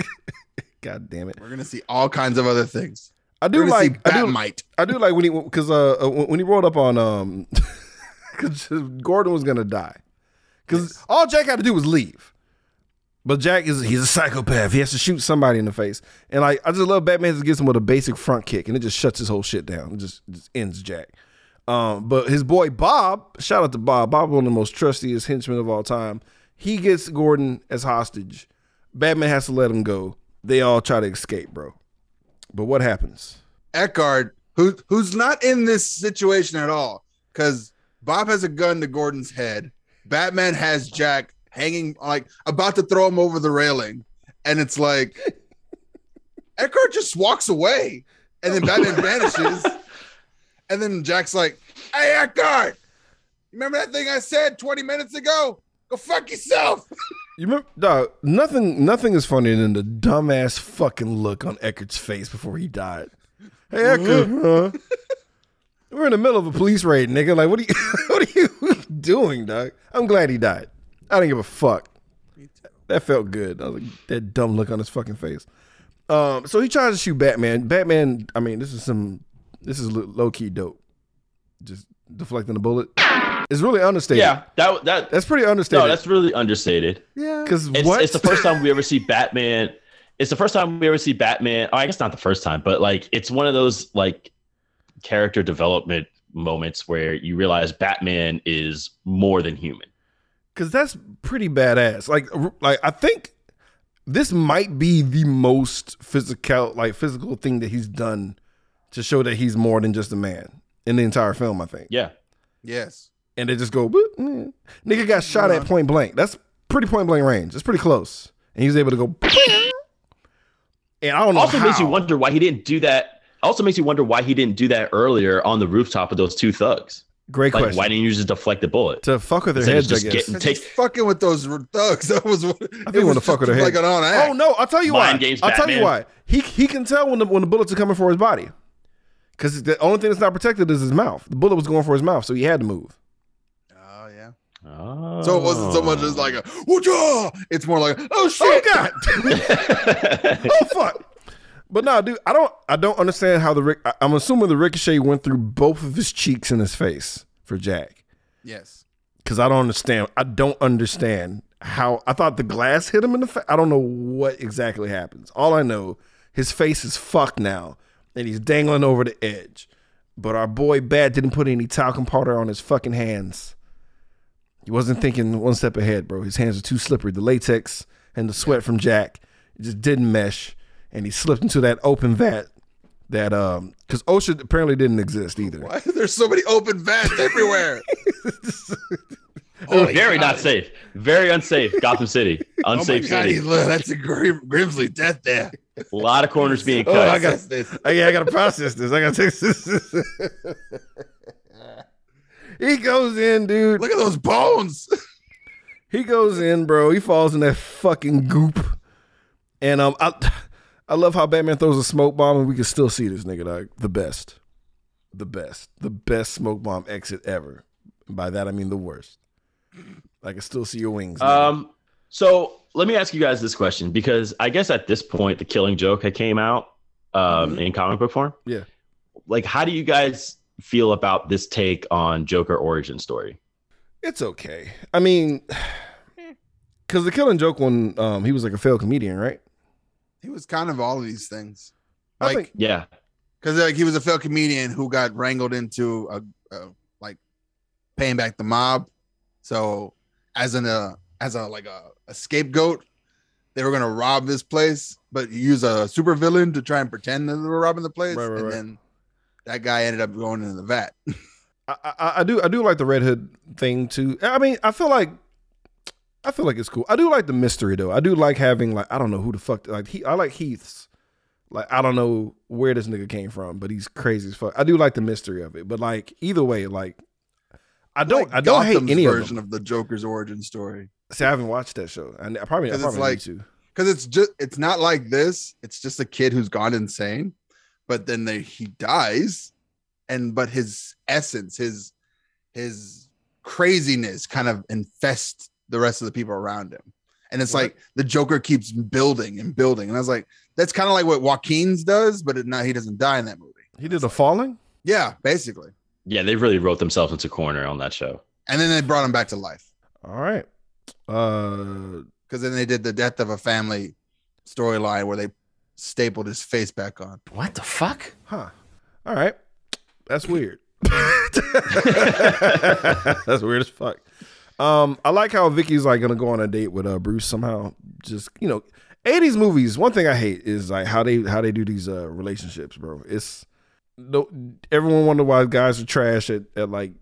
(laughs) God damn it! We're gonna see all kinds of other things. I do like I do, Batmite. I do like when he because uh uh, when when he rolled up on um because Gordon was gonna die because all Jack had to do was leave, but Jack is he's a psychopath. He has to shoot somebody in the face, and like I just love Batman just gets him with a basic front kick and it just shuts his whole shit down. It just, just ends Jack. Um, but his boy Bob, shout out to Bob. Bob, one of the most trustiest henchmen of all time. He gets Gordon as hostage. Batman has to let him go. They all try to escape, bro. But what happens? Eckhart, who who's not in this situation at all, because Bob has a gun to Gordon's head. Batman has Jack hanging like about to throw him over the railing, and it's like (laughs) Eckhart just walks away, and then Batman (laughs) vanishes, And then Jack's like, "Hey, Eckhart, remember that thing I said 20 minutes ago? Go fuck yourself." You remember, dog? Nothing, nothing is funnier than the dumbass fucking look on Eckhart's face before he died. Hey, Eckhart, huh? We're in the middle of a police raid, nigga. Like, what are you, (laughs) what are you doing, dog? I'm glad he died. I didn't give a fuck. That felt good. I was like, that dumb look on his fucking face. Um, so he tries to shoot Batman. Batman. I mean, this is some. This is low key dope. Just deflecting the bullet. It's really understated. Yeah, that that That's pretty understated. no, that's really understated. Yeah. because It's, what? it's the first time we ever see Batman. It's the first time we ever see Batman. Oh, I guess not the first time, but like it's one of those like character development moments where you realize Batman is more than human. because that's pretty badass. Like, like I think this might be the most physical, like physical thing that he's done to show that he's more than just a man in the entire film. I think, Yeah. Yes. and they just go, "Boop, mm." nigga got shot at point blank. That's pretty point blank range. That's pretty close, and he was able to go. (laughs) And I don't know. Also makes you wonder why he didn't do that. Also makes you wonder why he didn't do that earlier on the rooftop of those two thugs. Great Like, question. why didn't you just deflect the bullet? to fuck with their Instead of heads, I just guess. getting- Take- he's fucking with those thugs. (laughs) That was what I it think he was want to fuck with their just heads. like an on act. Oh no! I'll tell you why. Games, I'll tell you why. He he can tell when the when the bullets are coming for his body, because the only thing that's not protected is his mouth. The bullet was going for his mouth, so he had to move. Oh yeah. Oh. So it wasn't so much as oh. like a whoa It's more like oh Oh shit. God! (laughs) (laughs) oh fuck! But no, dude, I don't I don't understand how the Rick. I- I'm assuming the ricochet went through both of his cheeks and his face for Jack, Yes. because I don't understand. I don't understand how. I thought the glass hit him in the face. I don't know what exactly happens. All I know, his face is fucked now, and he's dangling over the edge. But our boy Bat didn't put any talcum powder on his fucking hands. He wasn't thinking one step ahead, bro. His hands are too slippery. The latex and the sweat from Jack just didn't mesh, and he slipped into that open vat. That um, because OSHA apparently didn't exist either. Why there's so many open vats (laughs) everywhere? Oh, very not safe. Very unsafe. Gotham City. (laughs) Oh my Unsafe god, city. he, look, that's a Grim, Grimsley death there. A lot of corners being cut. Oh. I got this. Oh, yeah, I gotta process this. I gotta take this. he goes in, dude. Look at those bones. He goes in, bro. He falls in that fucking goop. And um, I, I love how Batman throws a smoke bomb, and we can still see this nigga dog. The best, the best, the best smoke bomb exit ever. By that I mean the worst. I can still see your wings. nigga. Um, so let me ask you guys this question because I guess at this point the Killing Joke had came out um, in comic book form. Yeah. Like, how do you guys feel about this take on Joker origin story? It's okay. I mean, (sighs) because the Killing Joke one, um, he was like a failed comedian, right? He was kind of all of these things. I Like, think Yeah. because like he was a failed comedian who got wrangled into a, a like paying back the mob. So as an uh, as a like a, a scapegoat, they were gonna rob this place, but use a supervillain to try and pretend that they were robbing the place, Right, right, and right. then that guy ended up going into the vat. (laughs) I, I, I do I do like the Red Hood thing too. I mean, I feel like I feel like it's cool. I do like the mystery though. I do like having like I don't know who the fuck like he I like Heath's. Like I don't know where this nigga came from, but he's crazy as fuck. I do like the mystery of it, but like either way, like I don't Like I don't hate Gotham's any of version them. of the Joker's origin story. See, I haven't watched that show. I, I probably I it's probably like- need to. because it's just it's not like this it's just a kid who's gone insane but then they, he dies and but his essence his his craziness kind of infests the rest of the people around him and it's What? like the joker keeps building and building and i was like that's kind of like what joaquin's does but it, not he doesn't die in that movie He did a falling. yeah basically Yeah. They really wrote themselves into corner on that show. and then they brought him back to life All right. Uh, because then they did the death of a family storyline where they stapled his face back on What the fuck? huh. All right. That's weird. (laughs) (laughs) That's weird as fuck. Um, I like how Vicky's like gonna go on a date with uh Bruce somehow. Just you know, eighties movies. One thing I hate is like how they how they do these uh relationships, bro. It's no everyone wonder why guys are trash at, at like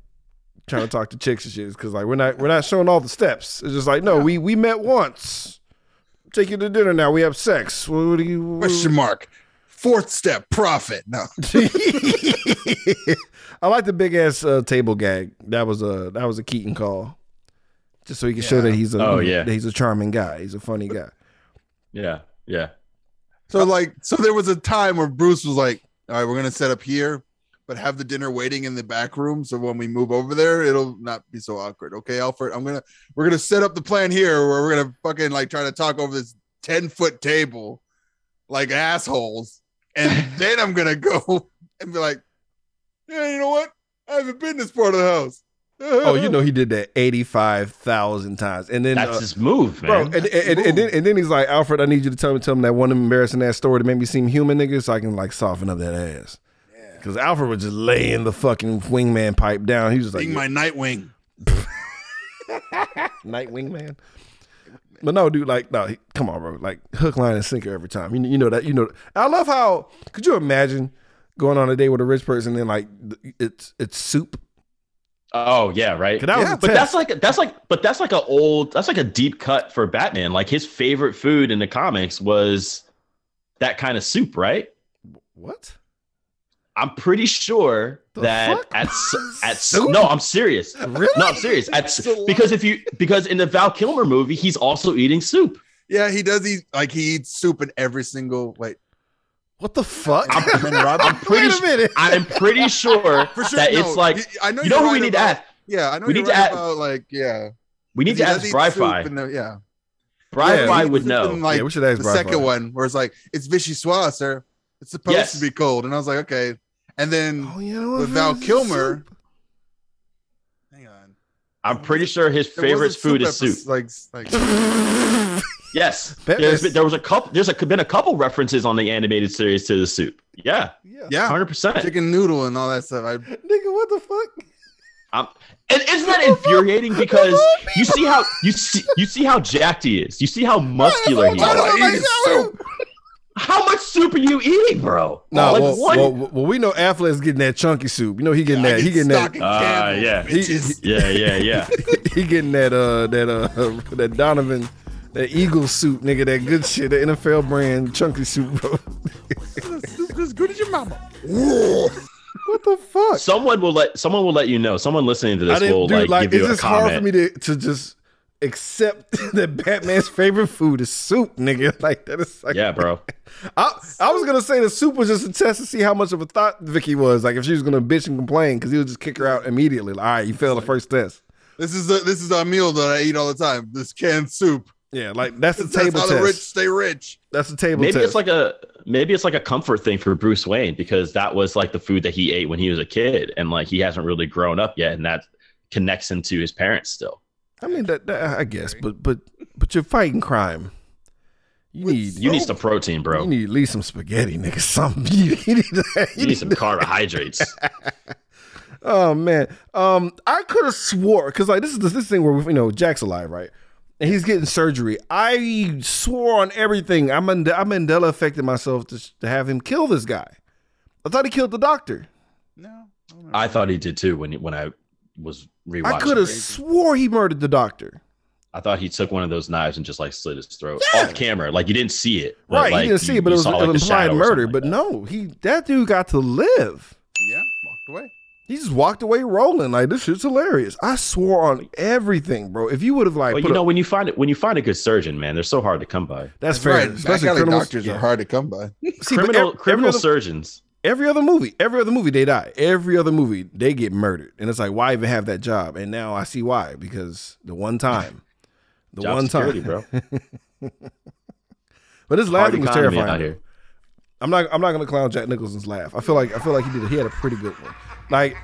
trying to talk to chicks and shit. Because like we're not we're not showing all the steps. It's just like no, we we met once. Take you to dinner now. We have sex. What, what do you? question mark Fourth step, profit. No, (laughs) I like the big ass uh, table gag. That was a that was a Keaton call, just so he can show that he's a Oh, yeah. that he's a charming guy. He's a funny guy. Yeah, yeah. So like, so there was a time where Bruce was like, "All right, we're gonna set up here, but have the dinner waiting in the back room. So when we move over there, it'll not be so awkward." Okay, Alfred, I'm gonna we're gonna set up the plan here where we're gonna fucking like try to talk over this ten foot table, like assholes, and (laughs) then I'm gonna go (laughs) and be like, "Yeah, you know what? I haven't been this part of the house." Oh, you know he did that eighty five thousand times, and then That's uh, his move, man. Bro, and, and, and, and then, and then he's like, Alfred, I need you to tell me, tell me that one embarrassing ass story to make me seem human, nigga, so I can like soften up that ass. Because Alfred was just laying the fucking wingman pipe down. He was just like, Being my Nightwing. (laughs) Nightwing man. But no, dude, like, no, he- come on, bro. Like, hook, line, and sinker every time. You, you know that. You know. I love how. Could you imagine going on a date with a rich person and like it's it's soup? Oh yeah, right. that Yeah, But that's like that's like but that's like a old that's like a deep cut for Batman. Like his favorite food in the comics was that kind of soup, right? what? I'm pretty sure The that fuck? at (laughs) at Soup? no, I'm serious. Really? No, I'm serious. At, s- It's a lot. because if you because in the Val Kilmer movie, he's also eating soup. Yeah, he does eat like he eats soup in every single wait. What the fuck? I'm- I'm I'm (laughs) pretty Wait a minute. I'm pretty sure, (laughs) For sure, that no, it's like y- I know you know who we right need to ask. Yeah, I know We you're need to right add- about like yeah. We need to ask eat Bri-Fi. the- yeah. Bri Yeah, Fi he- would know. like yeah, we should ask the Bri-Fi. second one where it's like it's vichyssoise, sir. It's supposed Yes. to be cold, and I was like, okay. And then Oh, you know with Val Kilmer, soup. hang on, I'm pretty sure his favorite food is soup. Like like (laughs) Yes, That there's is- been, there was a couple. There's a, been a couple references on the animated series to the soup. Yeah, Yeah. yeah, hundred percent. chicken noodle and all that stuff. I Nigga, what the fuck? Um, and isn't that infuriating? Because you see how you see you see how jacked he is. You see how muscular he is. do I eat eat soup. How much soup are you eating, bro? No, like well, what? well, well, we know Affleck's getting that chunky soup. You know he getting I that. He getting that. stocking Ah, yeah. He- bitches. yeah, yeah, yeah. (laughs) he getting that. Uh, that. Uh, (laughs) that Donovan. That Eagle soup, nigga. That good shit. The NFL brand chunky soup, bro. As good as your mama. what the fuck? someone will let someone will let you know. Someone listening to this will do like, like. give It's you a just hard for me to to just accept (laughs) that Batman's favorite food is soup, nigga. (laughs) Like that is like. yeah, bro. (laughs) I, I was gonna say the soup was just a test to see how much of a thought Vicky was. Like if she was gonna bitch and complain, because he would just kick her out immediately. Like, all right, you failed the first test. This is a, this is a meal that I eat all the time. This canned soup. Yeah, like that's the That's table how test. the rich stay rich. That's the table Maybe test. it's like a maybe it's like a comfort thing for Bruce Wayne because that was like the food that he ate when he was a kid, and like he hasn't really grown up yet, and that connects him to his parents still. I mean, that, that- I guess, but but but you're fighting crime. You need You need some protein, bro. you need at least some spaghetti, nigga. Something. You, (laughs) you need that. You need some carbohydrates. (laughs) Oh man, um, I could have swore because like this is this, this thing where we, you know Jack's alive, right? And he's getting surgery. I swore on everything. I'm Mand- I Mandela affected myself to, to have him kill this guy. I thought he killed the doctor. No, I thought he did too when he, when I was rewatching. I could have swore he murdered the doctor. I thought he took one of those knives and just like slit his throat Yeah. off camera, like you didn't see it. but, Right, like, he didn't see you- it, but it was saw, an like, implied murder. something But that. no, he that dude got to live. Yeah, walked away. He just walked away rolling like this shit's hilarious. I swore on everything, bro. If you would have like, Well, you know a- when you find it when you find a good surgeon, man, they're so hard to come by. that's fair. right. Especially alley criminals. doctors yeah. are hard to come by. (laughs) See, criminal ev- criminal every other, surgeons. every other movie, every other movie, they die. Every other movie, they get murdered, and it's like, why even have that job? And now I see why because the one time, the Job one security, time, bro. (laughs) But his Hard laughing was terrifying. out here. I'm not. I'm not gonna clown Jack Nicholson's laugh. I feel like I feel like he did. He had a pretty good one. Like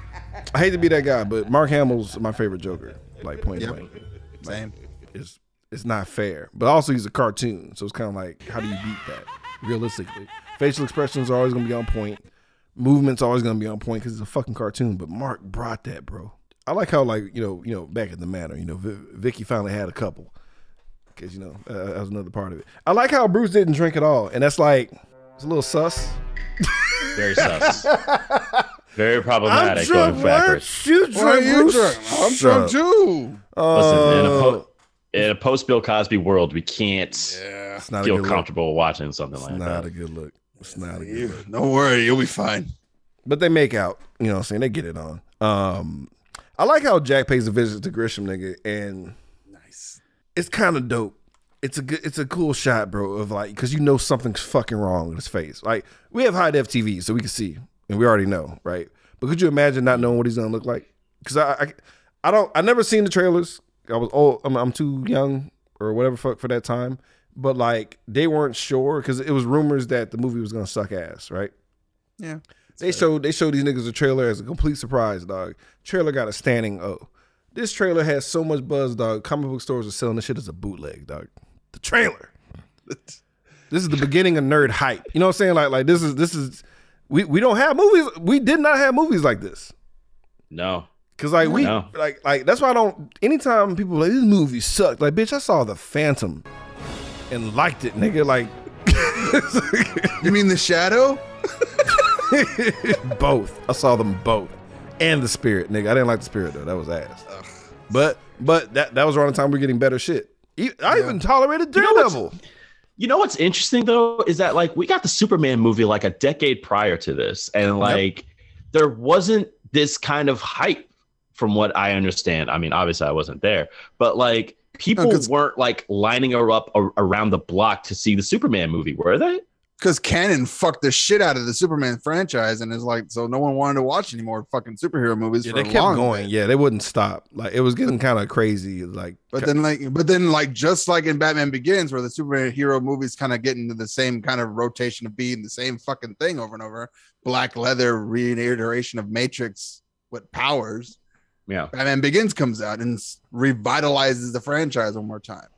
I hate to be that guy, but Mark Hamill's my favorite Joker. Like point Yep. blank. Same. It's it's not fair. But also he's a cartoon, so it's kind of like how do you beat that realistically? Facial expressions are always gonna be on point. Movement's always gonna be on point because it's a fucking cartoon. But Mark brought that, bro. I like how like you know you know back at the manor, you know v- Vicky finally had a couple because you know uh, that was another part of it. I like how Bruce didn't drink at all, and that's like it's a little sus. Very sus. (laughs) Very problematic drunk, going backwards. what? You Why are drunk, you drunk? I'm Shut drunk up. too. Listen, in a, Uh, po- in a post Bill Cosby world, we can't Yeah. it's not a feel good look. comfortable watching something It's like not that. Not a good look. It's not a good You, look. don't worry, you'll be fine. But they make out. You know what I'm saying? They get it on. Um, I like how Jack pays a visit to Grissom, nigga, and Nice. it's kind of dope. It's a good, it's a cool shot, bro. Of like, because you know something's fucking wrong with his face. Like, we have high def TV, so we can see, and we already know, right? But could you imagine not knowing what he's gonna look like? Because I, I, I don't, I never seen the trailers. I was old. I'm, I'm too young or whatever fuck for that time. But like, they weren't sure because it was rumors that the movie was gonna suck ass, right? Yeah. They showed they showed these niggas a trailer as a complete surprise, dog. Trailer got a standing O. This trailer has so much buzz, dog. Comic book stores are selling this shit as a bootleg, dog. The trailer. (laughs) This is the beginning of nerd hype. You know what I'm saying? Like like this is this is we we don't have movies. We did not have movies like this. No. Cause like we No. like like that's why I don't. Anytime people are like this movie sucked, like bitch, I saw the Phantom and liked it, nigga. Like (laughs) You mean the shadow? (laughs) both. I saw them both, and the Spirit, nigga. I didn't like the Spirit though. That was ass. But but that that was around the time we are getting better shit. I even tolerated You know Daredevil. You know what's interesting though is that like we got the Superman movie like a decade prior to this, and like there wasn't this kind of hype from what I understand. I mean, obviously I wasn't there, but like people 'cause- weren't like lining her up a- around the block to see the Superman movie, were they? Because Cannon fucked the shit out of the Superman franchise, and is like, so no one wanted to watch any more fucking superhero movies. Yeah, for they a kept long going. bit. Yeah, they wouldn't stop. Like it was getting kind of crazy. Like, But then, like, but then, like, just like in Batman Begins, where the superhero movies kind of get into the same kind of rotation of being the same fucking thing over and over. Black Leather reiteration of Matrix with powers. Yeah. Batman Begins comes out and revitalizes the franchise one more time.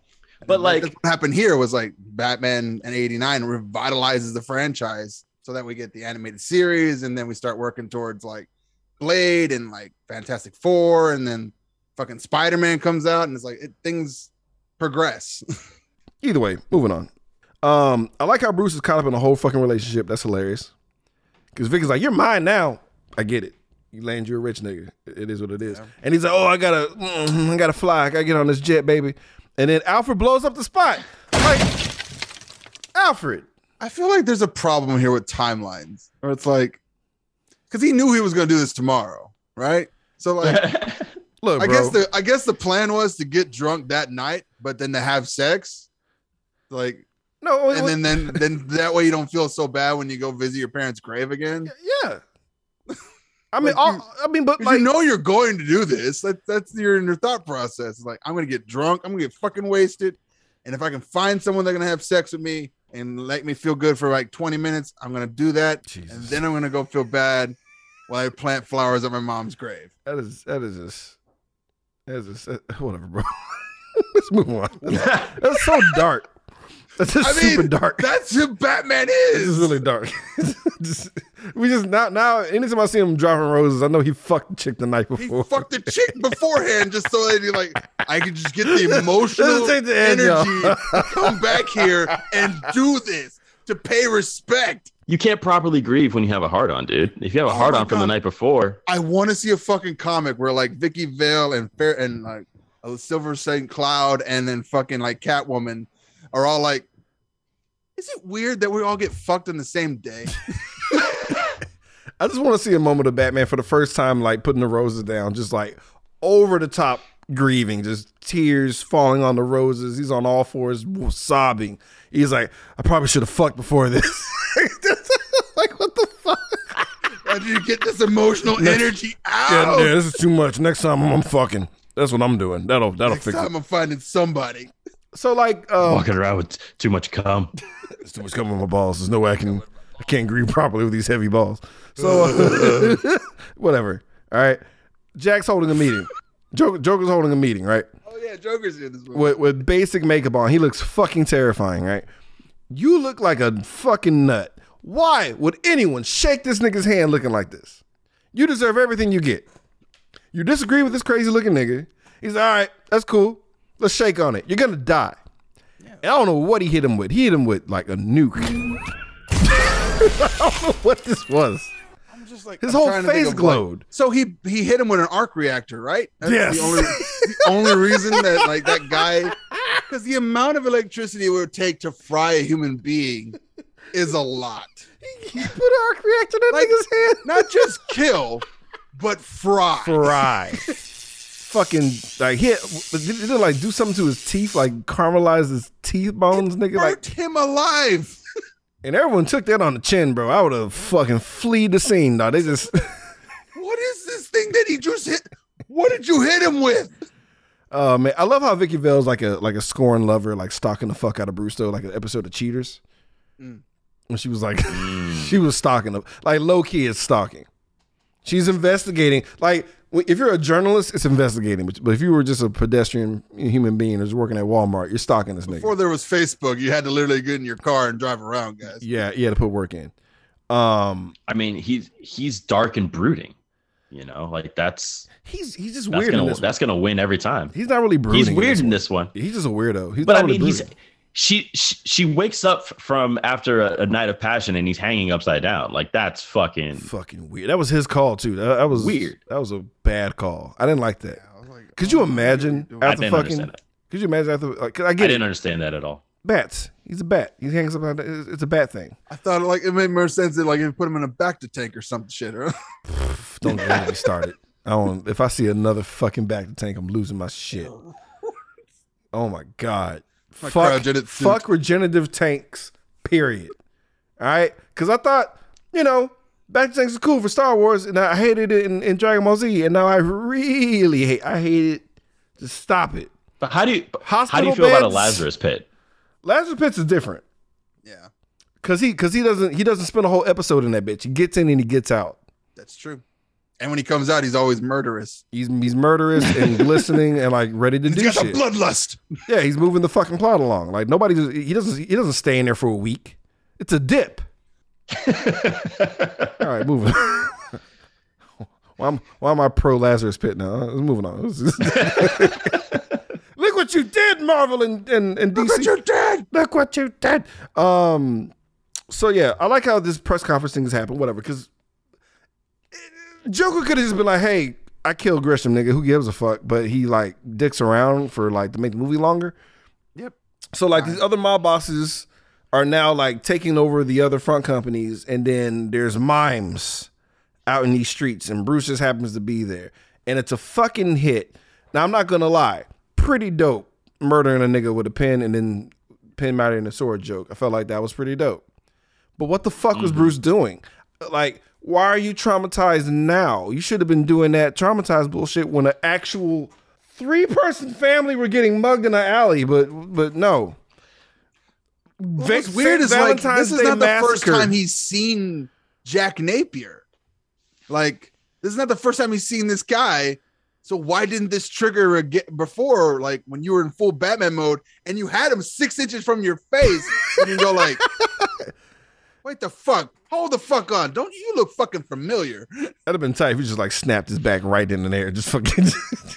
And But, like- what happened here was like Batman and 89 revitalizes the franchise so that we get the animated series and then we start working towards like Blade and like Fantastic Four and then fucking Spider-Man comes out and it's like it, things progress. (laughs) either way, moving on. Um, I like how Bruce is caught up in a whole fucking relationship. That's hilarious. Because Vic is like, "You're mine now." I get it. You land, you're a rich nigga. It is what it is. And he's like, "Oh, I gotta, mm, I gotta fly. I gotta get on this jet, baby." And then Alfred blows up the spot. Like, Alfred. I feel like there's a problem here with timelines, or it's like because he knew he was going to do this tomorrow, right? So like, (laughs) Look, I bro. guess the I guess the plan was to get drunk that night, but then to have sex, like, no, and then then then that way you don't feel so bad when you go visit your parents' grave again. yeah. I mean, Like, all, you- I mean, but 'Cause like, you know you're going to do this. That, that's your in your thought process. It's like I'm gonna get drunk, I'm gonna get fucking wasted, and if I can find someone that's gonna have sex with me and let me feel good for like 20 minutes, I'm gonna do that, Jesus. and then I'm gonna go feel bad while I plant flowers at my mom's grave. that is that is just that is just (laughs) whatever, bro. (laughs) Let's move on. That's, (laughs) that's so dark. That's just I mean, super dark. That's who Batman is. (laughs) This is. is really dark. (laughs) Just- we just now now anytime I see him dropping roses, I know he fucked the chick the night before. he before. fucked the chick (laughs) beforehand just so that he like I could just get the emotional Let's take the edge energy off. to come back here and do this to pay respect. you can't properly grieve when you have a heart on, dude. If you have a Oh heart my on from the night before, I want to see a fucking comic where like Vicky Vale and Fair and like a Silver Saint Cloud and then fucking like Catwoman are all like, is it weird that we all get fucked on the same day? (laughs) I just want to see a moment of Batman for the first time, like putting the roses down, just like over the top grieving, just tears falling on the roses. He's on all fours, sobbing. He's like, I probably should have fucked before this. (laughs) like, what the fuck? How did you get this emotional energy Yeah, out? yeah, this is too much. Next time I'm, I'm fucking. That's what I'm doing. That'll that'll Next fix time it. I'm finding somebody. So like, um, walking around with too much cum. It's too much coming on my balls. There's no way I can I can't grieve properly with these heavy balls. So (laughs) whatever. All right. Jack's holding a meeting. Joker, Joker's holding a meeting, right? Oh yeah, Joker's in this movie. With with basic makeup on. He looks fucking terrifying, right? You look like a fucking nut. Why would anyone shake this nigga's hand looking like this? You deserve everything you get. You disagree with this crazy looking nigga. He's all right, that's cool. Let's shake on it. You're gonna die. And I don't know what he hit him with. He hit him with like a nuke. (laughs) I don't know what this was. I'm just like His I'm whole trying to think face of, like- glowed. so he he hit him with an arc reactor, right? That's Yes. The only, the only reason that like that guy, (laughs) because the amount of electricity it would take to fry a human being is a lot. He put an arc reactor in that Like- nigga's hand. Not just kill, but fry. Fry. (laughs) Fucking like hit. Did it like do something to his teeth? Like caramelize his teeth bones, nigga. Like, Burnt him alive. (laughs) and everyone took that on the chin, bro. I would have fucking flee the scene, dog. They just. (laughs) What is this thing that he just hit? What did you hit him with? Oh man, I love how Vicky Vale's like a like a scorn lover, like stalking the fuck out of Bruce though, like an episode of Cheaters. Mm. When she was like, (laughs) she was stalking him, like low key is stalking. She's investigating. Like w- if you're a journalist, it's investigating. But, but if you were just a pedestrian human being who's working at Walmart, you're stalking this nigga. Before there was Facebook, you had to literally get in your car and drive around, guys. yeah, you had to put work in. Um, I mean, he's he's dark and brooding. You know, like that's he's he's just that's weird in gonna this. that's gonna win every time. He's not really brooding. He's in weird this in this one. He's just a weirdo. He's But not I really mean, he's brooding. She, she she wakes up from after a, a night of passion and he's hanging upside down. Like that's fucking fucking weird. That was his call too. That, that was Weird. That was a bad call. I didn't like that. I was like, Could you oh, imagine you doing? I after didn't fucking? understand it. Could you imagine after? Like, 'cause I I get didn't it. understand that at all. Bats. He's a bat. He hangs up. It's it's a bat thing. I thought like it made more sense that like if you put him in a bacta tank or some shit. Or, (laughs) Don't get me started. I don't. If I see another fucking bacta tank, I'm losing my shit. (laughs) Oh my god. My fuck. cryogenic suit. Fuck regenerative tanks. Period. All right. Because I thought, you know, bacta tanks is cool for Star Wars, and I hated it in, in Dragon Ball Z, and now I really hate. I hate it. Just stop it. But how do you how do you feel about a? Lazarus pit? Lazarus Pits is different. yeah, Cause he, cause he doesn't, he doesn't spend a whole episode in that bitch. He gets in and he gets out. that's true. And when he comes out, he's always murderous. He's he's murderous and glistening and like ready to He's do got shit. bloodlust. Yeah, he's moving the fucking plot along. Like nobody, he doesn't, he doesn't stay in there for a week. It's a dip. (laughs) All right, moving. (laughs) why, am, why am I pro Lazarus Pit now? Let's moving on. (laughs) Look what you did, Marvel and and, and DC. Look what you did. Look what you did. Um, so yeah, I like how this press conference thing has happened. Whatever, because Joker could have just been like, "Hey, I killed Grissom, nigga. Who gives a fuck?" But he like dicks around for like to make the movie longer. Yep. So like these other mob bosses are now like taking over the other front companies, and then there's mimes out in these streets, and Bruce just happens to be there, and it's a fucking hit. Now I'm not gonna lie, pretty dope murdering a nigga with a pen and then pen marrying a sword joke. I felt like that was pretty dope. But what the fuck was mm-hmm. Bruce doing? Like, why are you traumatized now? You should have been doing that traumatized bullshit when an actual three person family were getting mugged in an alley. But but no. What's weird is like this is not the first time he's seen Jack Napier. Like this is not the first time he's seen this guy. So why didn't this trigger again before? Like when you were in full Batman mode and you had him six inches from your face, and you go like, (laughs) "Wait the fuck? Hold the fuck on! Don't you look fucking familiar?" That'd have been tight if he just like snapped his back right in the air, just fucking.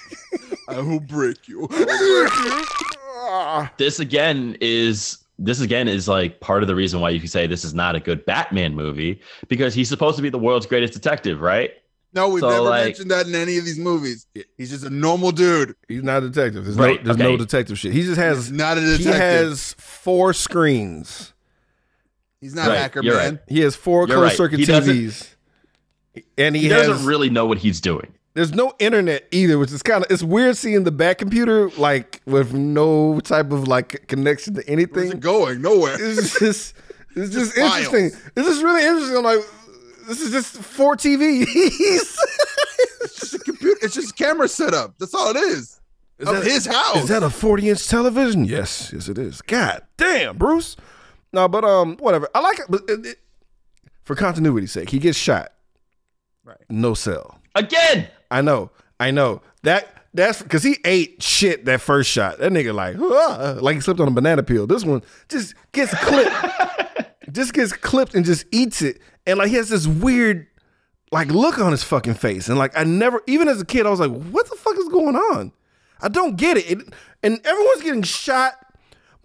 (laughs) I will break you. (laughs) Ah. this again is this again is like part of the reason why you can say this is not a good Batman movie because he's supposed to be the world's greatest detective, right? No, we've So, never like- mentioned that in any of these movies. He's just a normal dude. He's not a detective. There's Right, no there's no detective shit. He just He's has not a detective. he has four screens. He's not Right, Hacker Man. right. He has four You're closed circuit He TVs. And he, He, has doesn't really know what he's doing. there's no internet either, which is kind of it's weird seeing the back computer like with no type of like connection to Where's anything. it going? Nowhere. It's just it's (laughs) just Files. interesting. It's just really interesting. I'm like, this is just four TVs. (laughs) It's just a computer. It's just a camera setup. That's all it is. Is of that- his house. Is that a 40 inch television? Yes, yes, it is. God damn, Bruce. No, but um, whatever. I like it, but it, it- for continuity's sake, he gets shot. Right. No cell. Again, I know. I know. That that's because he ate shit that first shot. That nigga like, "Ah," like he slipped on a banana peel. This one just gets clipped. (laughs) just gets clipped and just eats it. And like he has this weird like look on his fucking face. And like I never even as a kid, I was like, what the fuck is going on? I don't get it. it and everyone's getting shot.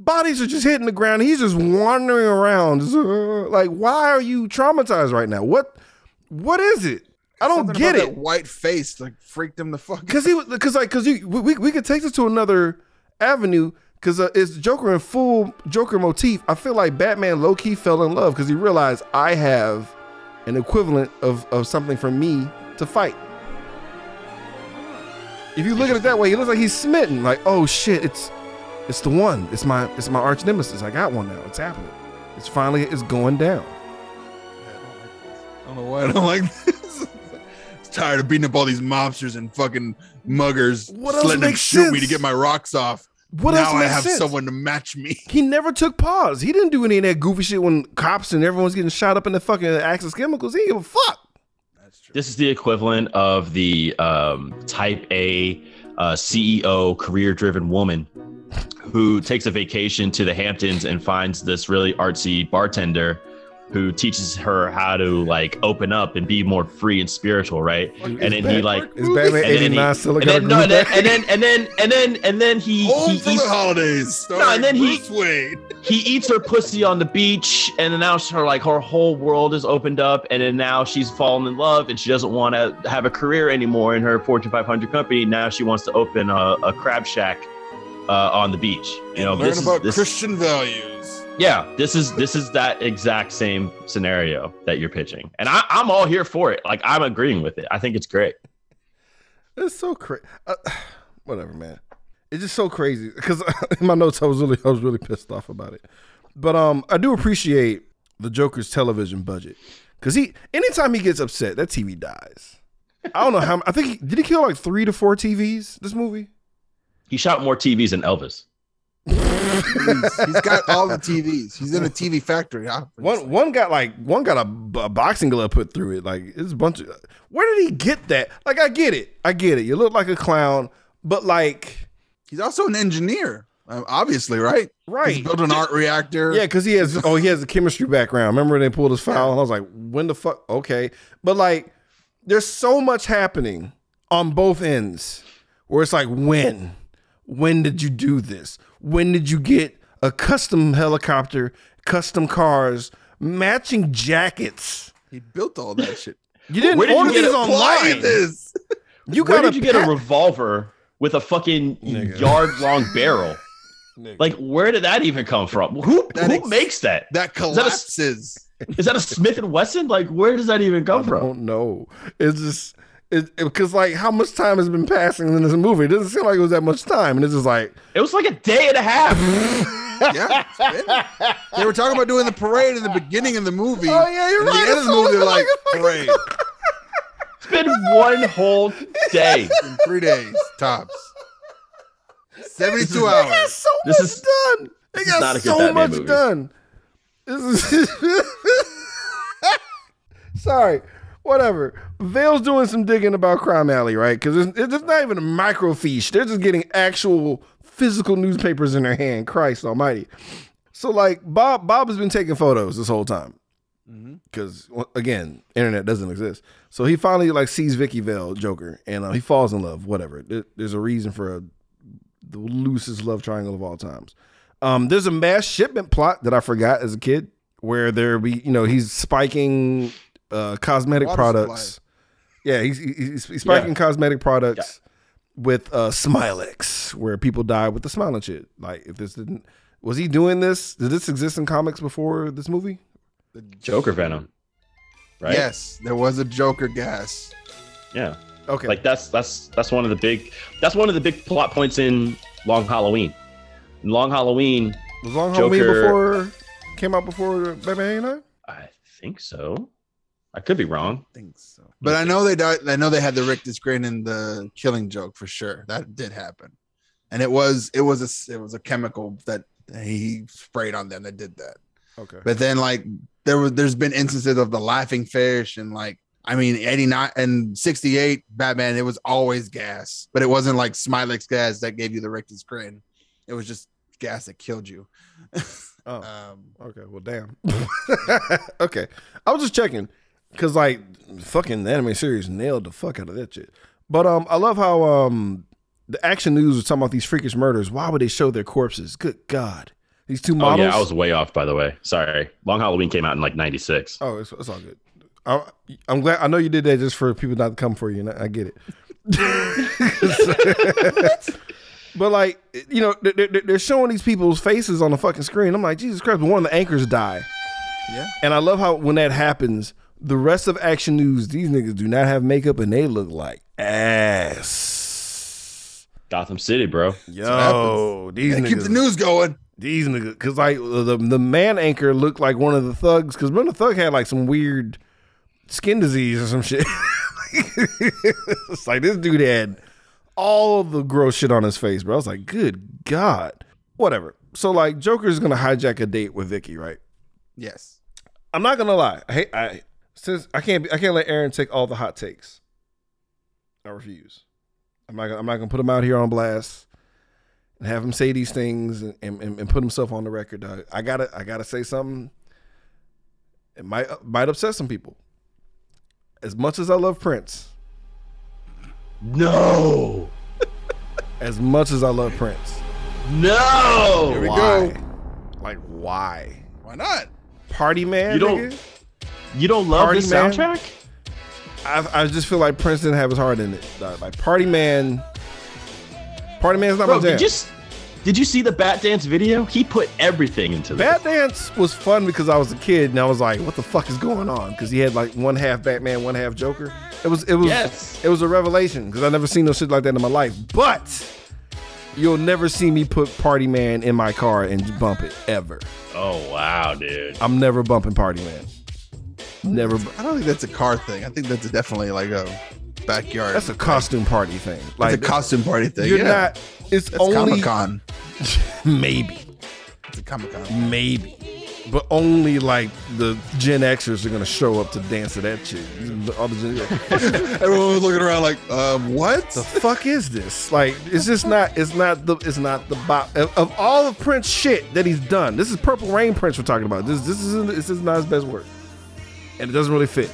Bodies are just hitting the ground. He's just wandering around. (laughs) Like, why are you traumatized right now? What what is it? I don't Something get it. That white face like freaked him the fuck. Cause he, was- cause like, cause you, we, we could take this to another avenue. because uh, it's Joker in full Joker motif. I feel like Batman low key fell in love because he realized I have an equivalent of, of something for me to fight. If you look at it that way, he looks like he's smitten. Like, oh shit, it's it's the one. It's my it's my arch nemesis. I got one now. It's happening. It's finally it's going down. I don't like this. I don't know why I don't (laughs) like this. (laughs) It's tired of beating up all these mobsters and fucking muggers. What just else letting them makes shoot me to get my rocks off. What now else I have sense? someone to match me. He never took pause. He didn't do any of that goofy shit when cops and everyone's getting shot up in the fucking Axis chemicals. He didn't give a fuck. This is the equivalent of the um, type A uh, CEO, career driven woman who takes a vacation to the Hamptons and finds this really artsy bartender who teaches her how to like open up and be more free and spiritual, right? and then he like Is Batman and then, he, 89 still a and then, no, and then, and then and then and then and then he Home he for eats, the holidays. Starring and then he- Wayne. (laughs) he eats her pussy on the beach, and then now her like her whole world is opened up, and then now she's fallen in love, and she doesn't want to have a career anymore in her Fortune 500 company. Now she wants to open a, a crab shack uh, on the beach. You know, Learn this is about this, Christian values. yeah, this is this is that exact same scenario that you're pitching, and I, I'm all here for it. Like I'm agreeing with it. I think it's great. It's so crazy. Uh, (sighs) whatever, man. It's just so crazy because (laughs) in my notes I was really I was really pissed off about it. But um, I do appreciate the Joker's television budget because he anytime he gets upset, that TV dies. I don't know how. I think he, did he kill like three to four TVs this movie. He shot more TVs than Elvis. He's- he's got all the TVs. He's in a TV factory. obviously. One one got like one got a, a boxing glove put through it. Like it's a bunch of. Where did he get that? Like I get it, I get it. You look like a clown, but like He's also an engineer, uh, obviously, right? right. He's built an arc reactor. Yeah, because he has oh he has a chemistry background. Remember when they pulled his file and I was like, when the fuck? Okay, but like, there's so much happening on both ends where it's like, when, when did you do this? When did you get a custom helicopter, custom cars, matching jackets? He built all that shit. You didn't Where did you order get these online. this? You Where did you get a revolver with a fucking Nigga. yard long (laughs) barrel? Nigga. Like, where did that even come from? Who That who ex- makes that? That that a- collapses. Is that a Smith and Wesson? Like, where does that even I come from? don't know. It's just it because like how much time has been passing in this movie? It doesn't seem like it was that much time, and it's just like It was like a day and a half. (laughs) yeah, they were talking about doing the parade in the beginning of the movie. Oh, yeah, you're and right. At the end of the movie, they're like like parade (laughs) It's been one whole day. (laughs) in three days tops. Seventy-two hours. They got hours. so This much is- done. They got not a so Batman much movie. done. This is sorry. Whatever. Vale's doing some digging about Crime Alley, right? Because it's, it's not even a microfiche. They're just getting actual physical newspapers in their hand. Christ Almighty. So like Bob, Bob has been taking photos this whole time because again, internet doesn't exist. So he finally like sees Vicky Vale, Joker, and uh, he falls in love. Whatever. There- there's a reason for a, the loosest love triangle of all times. Um, there's a mass shipment plot that I forgot as a kid, where there be you know he's spiking uh, cosmetic Water products. Yeah, he's, he's, he's spiking Yeah. cosmetic products with uh, Smilex, where people die with the smiling shit. Like if this didn't, was he doing this? Did this exist in comics before this movie? Joker Venom. Right? Yes, there was a Joker gas. Yeah. Okay, Like that's that's that's one of the big that's one of the big plot points in Long Halloween. In Long Halloween, was Long Halloween before came out before Batman 89? I think so. I could be wrong. I think so. But I know they died. I know they had the rictus grin in the Killing Joke for sure. That did happen, and it was it was a it was a chemical that he sprayed on them that did that. Okay, But then like there was there's been instances of the laughing fish and like I mean 89 and 68 Batman it was always gas, but it wasn't like Smilex gas that gave you the rictus grin. It was just gas that killed you. (laughs) Oh. um, Okay, well, damn. (laughs) okay, I was just checking because like fucking the anime series nailed the fuck out of that shit. But um, I love how um the action news was talking about these freakish murders. Why would they show their corpses? Good God, these two models. Oh, yeah, I was way off by the way. Sorry. Long Halloween came out in like 96. Oh, it's, it's all good. I, I'm glad. I know you did that just for people not to come for you, and I, I get it. (laughs) But like, you know, they're, they're- they're showing these people's faces on the fucking screen. I'm like, Jesus Christ! But one of the anchors die, Yeah. and I love how when that happens, the rest of Action News, these niggas do not have makeup and they look like ass. Gotham City, bro. Yo, these niggas, keep the news going. these niggas, because like the the man anchor looked like one of the thugs. Because remember, the thug had like some weird skin disease or some shit. (laughs) it's like this dude had all the gross shit on his face, bro. I was like, good God. Whatever. So like Joker's gonna hijack a date with Vicky, right? Yes. I'm not gonna lie. I hate I since I can't I can't let Aaron take all the hot takes. I refuse. I'm not gonna, I'm not gonna put him out here on blast and have him say these things and, and, and put himself on the record. dog. I gotta I gotta say something. It might might upset some people. As much as I love Prince, No. (laughs) as much as I love Prince, No. Here we why? go. Like why? Why not? Party man, You don't- nigga? You don't love Party the Man? soundtrack? I, I just feel like Prince didn't have his heart in it. Like Party Man, Party Man's not Bro, my jam. did you, did you see the Bat Dance video? He put everything into this. Bat Dance was fun because I was a kid and I was like, "What the fuck is going on?" Because he had like one half Batman, one half Joker. It was it was Yes. it was a revelation because I never seen no shit like that in my life. But you'll never see me put Party Man in my car and bump it ever. Oh wow, dude. I'm never bumping Party Man. Never. I don't think that's a car thing. I think that's definitely like a backyard. That's a costume party thing. It's Like a costume party thing. You're yeah. not. It's That's only Comic (laughs) Con. maybe. It's a Comic Con. Maybe. But only like the Gen Xers are gonna show up to dance to that shit. All the Gen (laughs) (laughs) Everyone was looking around like, um, what? the fuck is this? Like, it's just not. It's not the. It's not the bop of, of all of Prince shit that he's done. This is Purple Rain Prince we're talking about. This this is this is not his best work, and it doesn't really fit.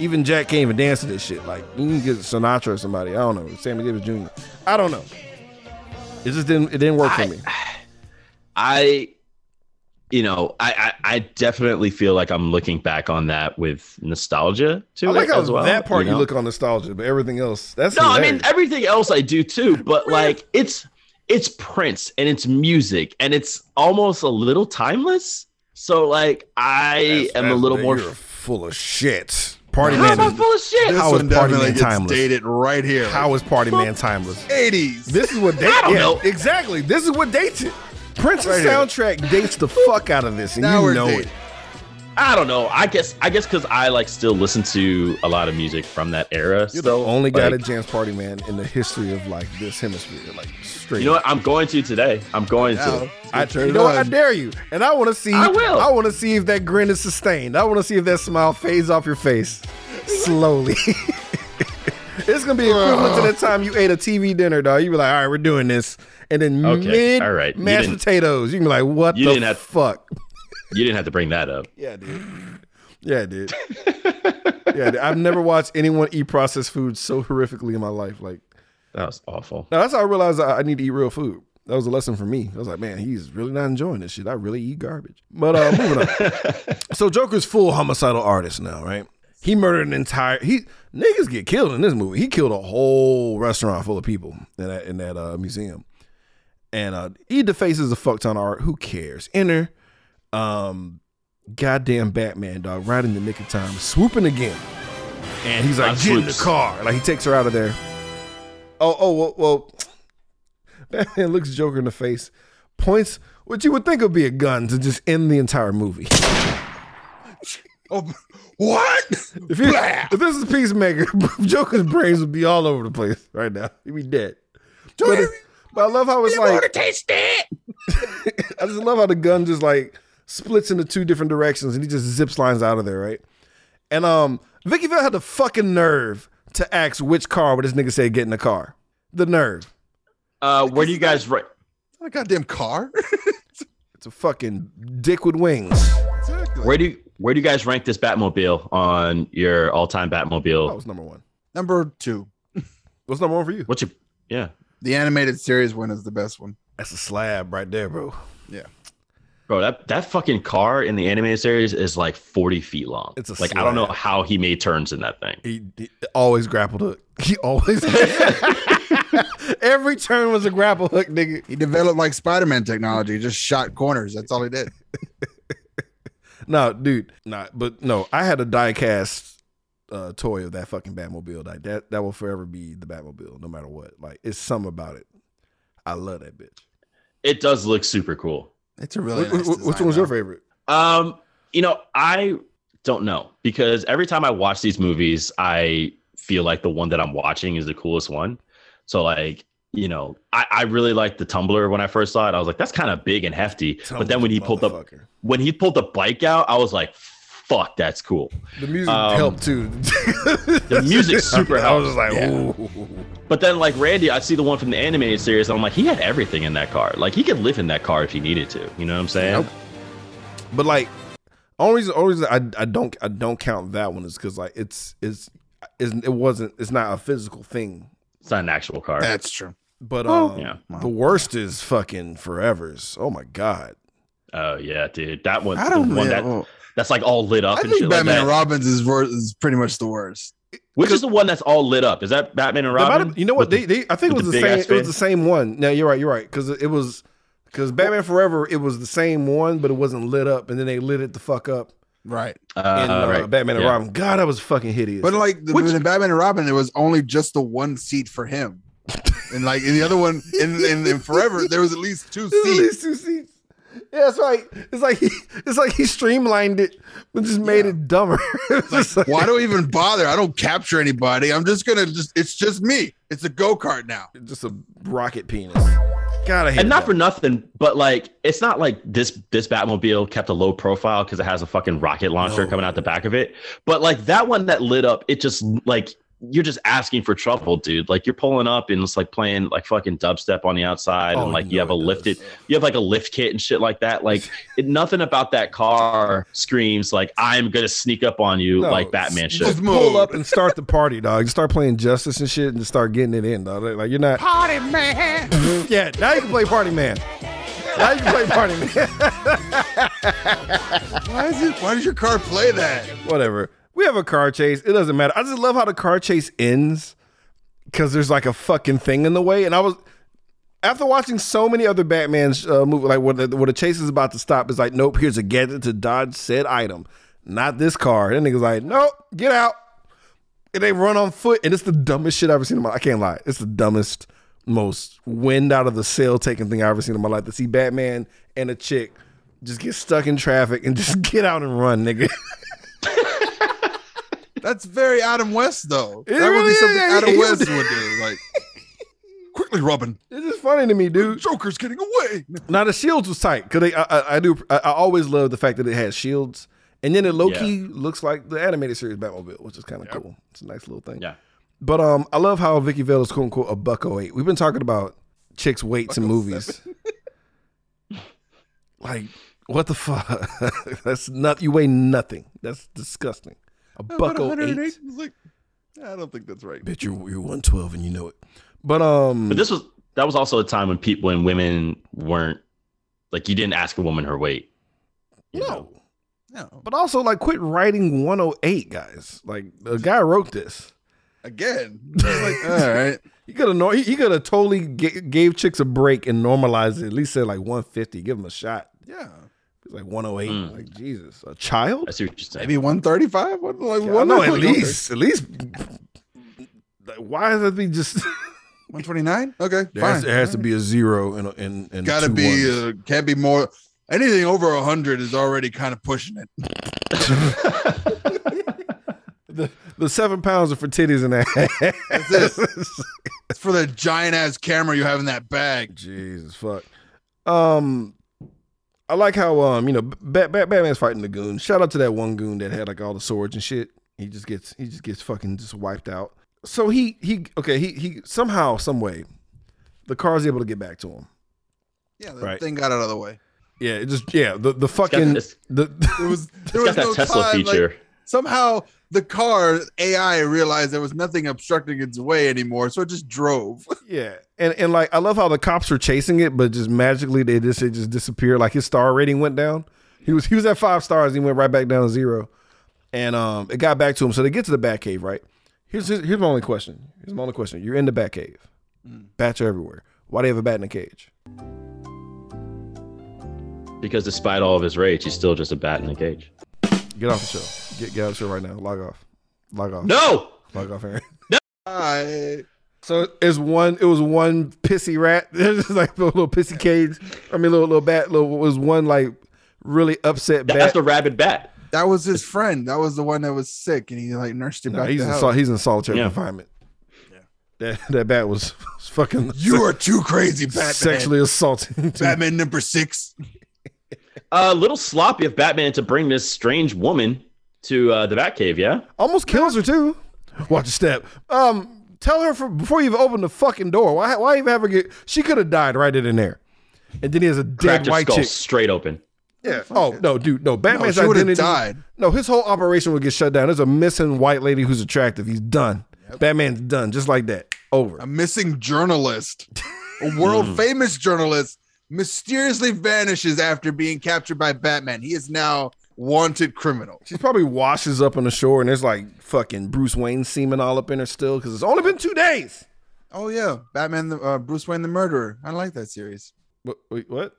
Even Jack can't even dance to this shit. Like, you can get Sinatra or somebody. I don't know. Sammy Davis Jr. I don't know. It just didn't. It didn't work for me. (sighs) I, you know, I, I I definitely feel like I'm looking back on that with nostalgia too. I like how as well. that part you, know? look on nostalgia, but everything else that's No, I mean everything else I do too, but like it's it's Prince and it's music and it's almost a little timeless. So like I That's- am a little more. You're full of shit. Party How man. am I full of shit? How is Party Man timeless? dated right here. How is Party Man timeless? 80s? This is what dates. I don't yeah, know. exactly. This is what dates it. Prince's Right here. soundtrack dates the fuck out of this, and now you we're know dating. it. I don't know. I guess I guess because I like still listen to a lot of music from that era. You're so the only guy like, that jams Party Man in the history of like this hemisphere, like straight. You know what? I'm going to today. I'm going Now, to. I, turn you it know what? I dare you, and I want to see. I will. I want to see if that grin is sustained. I want to see if that smile fades off your face slowly. (laughs) it's gonna be equivalent to the time you ate a TV dinner, dog. You be like, all right, we're doing this, and then Okay, mid all right. Mashed didn't- potatoes. You can be like, what you the didn't have- fuck? You didn't have to bring that up. Yeah, dude. Yeah, dude. yeah, dude. I've never watched anyone eat processed food so horrifically in my life. Like, That was awful. now that's how I realized I, I need to eat real food. That was a lesson for me. I was like, man, he's really not enjoying this shit. I really eat garbage. But uh, moving on. (laughs) so Joker's full homicidal artist now, right? He murdered an entire he niggas get killed in this movie. He killed a whole restaurant full of people in that in that uh, museum. And uh he defaces a fuck ton of art. Who cares? Enter um goddamn Batman dog right in the nick of time, swooping again. And he's like, get in the car. Like he takes her out of there. Oh, oh, well, well (tsk) Batman looks Joker in the face, points what you would think would be a gun to just end the entire movie. (laughs) Oh, what? If, you, if this is Peacemaker, (laughs) Joker's brains would be all over the place right now. He'd be dead. But, but I love how it's like. (laughs) I just love how the gun just like splits into two different directions and he just zips lines out of there, right? And um, Vicky Vale had the fucking nerve to ask which car would this nigga say get in the car. The nerve. Uh, where do you guys rank? a goddamn car. (laughs) It's a fucking dick with wings. exactly. Where do you, where do you guys rank this Batmobile on your all time Batmobile? That was number one. Number two, What's number one for you? What's your yeah? the animated series one is the best one. That's a slab right there, bro. Bro, that, that fucking car in the animated series is like 40 feet long. It's a like I don't know how he made turns in that thing. He, he always grappled hook. (laughs) He always (laughs) Every turn was a grapple hook, nigga. He developed like Spider-Man technology, just shot corners. That's all he did. (laughs) No, dude, not. But no, I had a diecast uh, toy of that fucking Batmobile. Like that, that will forever be the Batmobile, no matter what. Like it's something about it. I love that bitch. It does look super cool. It's a really Wh- nice wh- which design, one was your favorite? Um, you know, I don't know because every time I watch these movies, I feel like the one that I'm watching is the coolest one. So like, you know, I, I really liked the tumbler when I first saw it. I was like, that's kind of big and hefty. but then when he pulled the when he pulled the bike out, I was like, fuck, that's cool. the music um, helped too. The music (laughs) super helped. I was just helps. like, Yeah. ooh. But then like Randy, I see the one from the animated series, and I'm like, he had everything in that car. Like he could live in that car if he needed to. You know what I'm saying? Nope. But like, only reason, only reason I, I don't I don't count that one is because like it's it's it's it wasn't it's not a physical thing. It's not an actual car. That's true. But Oh. um, Yeah. the worst is fucking Forever's. Oh my god. Oh yeah, dude. That one, I don't one know. that Oh, that's like all lit up I and think shit Batman like and that. Robbins is, wor- is pretty much the worst. Which is the one that's all lit up? Is that Batman and They Robin? have- you know what? They, they I think it was the the, same. big-ass It was the same one. No, you're right. You're right. Because it was because Batman Forever. It was the same one, but it wasn't lit up, and then they lit it the fuck up Right. in uh, uh, right. Batman and Yeah. Robin. God, that was fucking hideous. But like the, Which- in Batman and Robin, it was only just the one seat for him. And like in the other one, in, in, in Forever, there was at least two (laughs) There's at seats. least two seats. Yeah, that's right. It's like he, it's like he streamlined it, but just made it dumber. (laughs) It's just like- Why do I even bother? I don't capture anybody. I'm just gonna just it's just me. It's a go-kart now. just a rocket penis. God, I hate And not that. for nothing, but like it's not like this this Batmobile kept a low profile because it has a fucking rocket launcher No. coming out the back of it. But like that one that lit up, it just like you're just asking for trouble, dude. Like you're pulling up and it's like playing like fucking dubstep on the outside, Oh, and like you you have a it does. lifted, you have like a lift kit and shit like that. Like (laughs) it, nothing about that car screams like I'm gonna sneak up on you No, like Batman you should. Just pull up and start the party, dog. Start playing Justice and shit, and just start getting it in, dog. Like you're not. Party man. (laughs) Yeah, now you can play Party Man. Now you can play Party Man. (laughs) Why is it? Why does your car play that? Whatever. We have a car chase. It doesn't matter. I just love how the car chase ends because there's like a fucking thing in the way. And I was after watching so many other Batman's uh, movie, like when the, the chase is about to stop, it's like, nope, here's a gadget to dodge said item, not this car. Then niggas like, nope, get out. And they run on foot, and it's the dumbest shit I've ever seen in my. Life I can't lie, it's the dumbest, most wind out of the sail taking thing I've ever seen in my life. To see Batman and a chick just get stuck in traffic and just (laughs) get out and run, nigga. (laughs) That's very Adam West, though. It that would be something is. Adam (laughs) West would- would do. Like, quickly, Robin. It's just funny to me, dude. Joker's getting away. Now the shields was tight because I, I I do I, I always love the fact that it has shields, and then it low key looks like the animated series Batmobile, which is kind of cool. It's a nice little thing. Yeah. But um, I love how Vicki Vale is quote unquote a bucko eight. We've been talking about chicks weights in movies. (laughs) like what the fuck? (laughs) That's not you weigh nothing. That's disgusting. A bucko eight. It's like, I don't think that's right. Bitch, you're you're one twelve and you know it. But um, But this was that was also a time when people when women weren't like you didn't ask a woman her weight. no. know? No. But also, like, quit writing 108, guys. Like, the guy wrote this. Again. Like, (laughs) all right. He could have he, he could have totally ga- gave chicks a break and normalized it. At least said like 150. Give him a shot. Yeah. It's like 108. Mm. Like Jesus, a child. I see what you're saying. Maybe 135? What, like, I what- know at least at least. Like, why does it be just? (laughs) 129? Okay. There has, fine. there has to be a zero and in in Gotta two be, uh, can't be more. Anything over 100 is already kind of pushing it. (laughs) the, the seven pounds are for titties and ass. That's It's for the giant ass camera you have in that bag. Jesus fuck. Um, I like how um you know Bat- Bat- Batman's fighting the goon. Shout out to that one goon that had like all the swords and shit. He just gets he just gets fucking just wiped out. So he he okay he he somehow some way the car's able to get back to him. Yeah, the Right. thing got out of the way. Yeah, it just yeah the the It's fucking it's, the (laughs) There was it's there got was that no Tesla time. feature. Like, somehow the car AI realized there was nothing obstructing its way anymore, so it just drove. (laughs) yeah and and like I love how the cops were chasing it, but just magically they just it just disappeared. Like his star rating went down. He was he was at five stars. He went right back down to zero, and um it got back to him. So they get to the Batcave, right? Here's here's, here's my only question. Here's my only question. You're in the Batcave. Bats are everywhere. Why do you have a bat in a cage? Because despite all of his rage, he's still just a bat in a cage. Get off the show. Get get off the show right now. Log off. Log off. No! Log off, Aaron. I, So it's one. It was one pissy rat. It was like a little pissy cage. I mean, little little bat. Little it was one like really upset That's bat. the rabid bat. that was his friend. That was the one that was sick, and he like nursed him No, back he's to in health. sol- he's in solitary Yeah. confinement. That that bat was, was (laughs) fucking You are too crazy, Batman. sexually assaulting. (laughs) Batman number six. A little sloppy of Batman to bring this strange woman to uh, the Batcave, yeah? Almost kills her too. Watch a step. Um, tell her for, before you even open the fucking door. Why? Why even have her get? She could have died right in in there. And then he has a dead Cracked white skull chick. straight open. Yeah. Oh no, dude. No. No, Batman's she identity. died. No, his whole operation would get shut down. There's a missing white lady who's attractive. He's done. Batman's done. Just like that. Over. A missing journalist, a world hmm. famous journalist, mysteriously vanishes after being captured by Batman. He is now wanted criminal. She probably washes up on the shore and there's like fucking Bruce Wayne semen all up in her still because it's only been two days. Oh yeah, Batman, the uh, Bruce Wayne, the murderer. I like that series. What? Wait, what?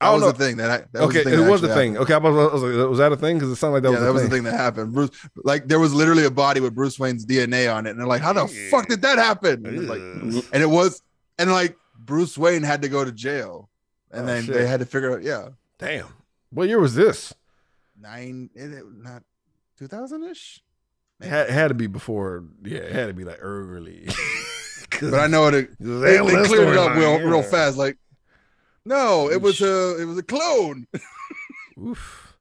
That I was don't the thing that I. That okay, was the it was the thing. happened. Okay, I was, I was like, was that a thing? Because it sounded like that yeah, was that the was thing. the thing that happened. Bruce, like, there was literally a body with Bruce Wayne's DNA on it, and they're like, "How the fuck did that happen?" And, like, and it was, and like Bruce Wayne had to go to jail, and Oh, then shit. they had to figure out, yeah, Damn. What year was this? Nine, not two thousand ish. It had, had to be before. Yeah, it had to be like early. (laughs) But I know it. They, they cleared it up real, real fast. Like, no, it was a, it was a clone. (laughs) Oof.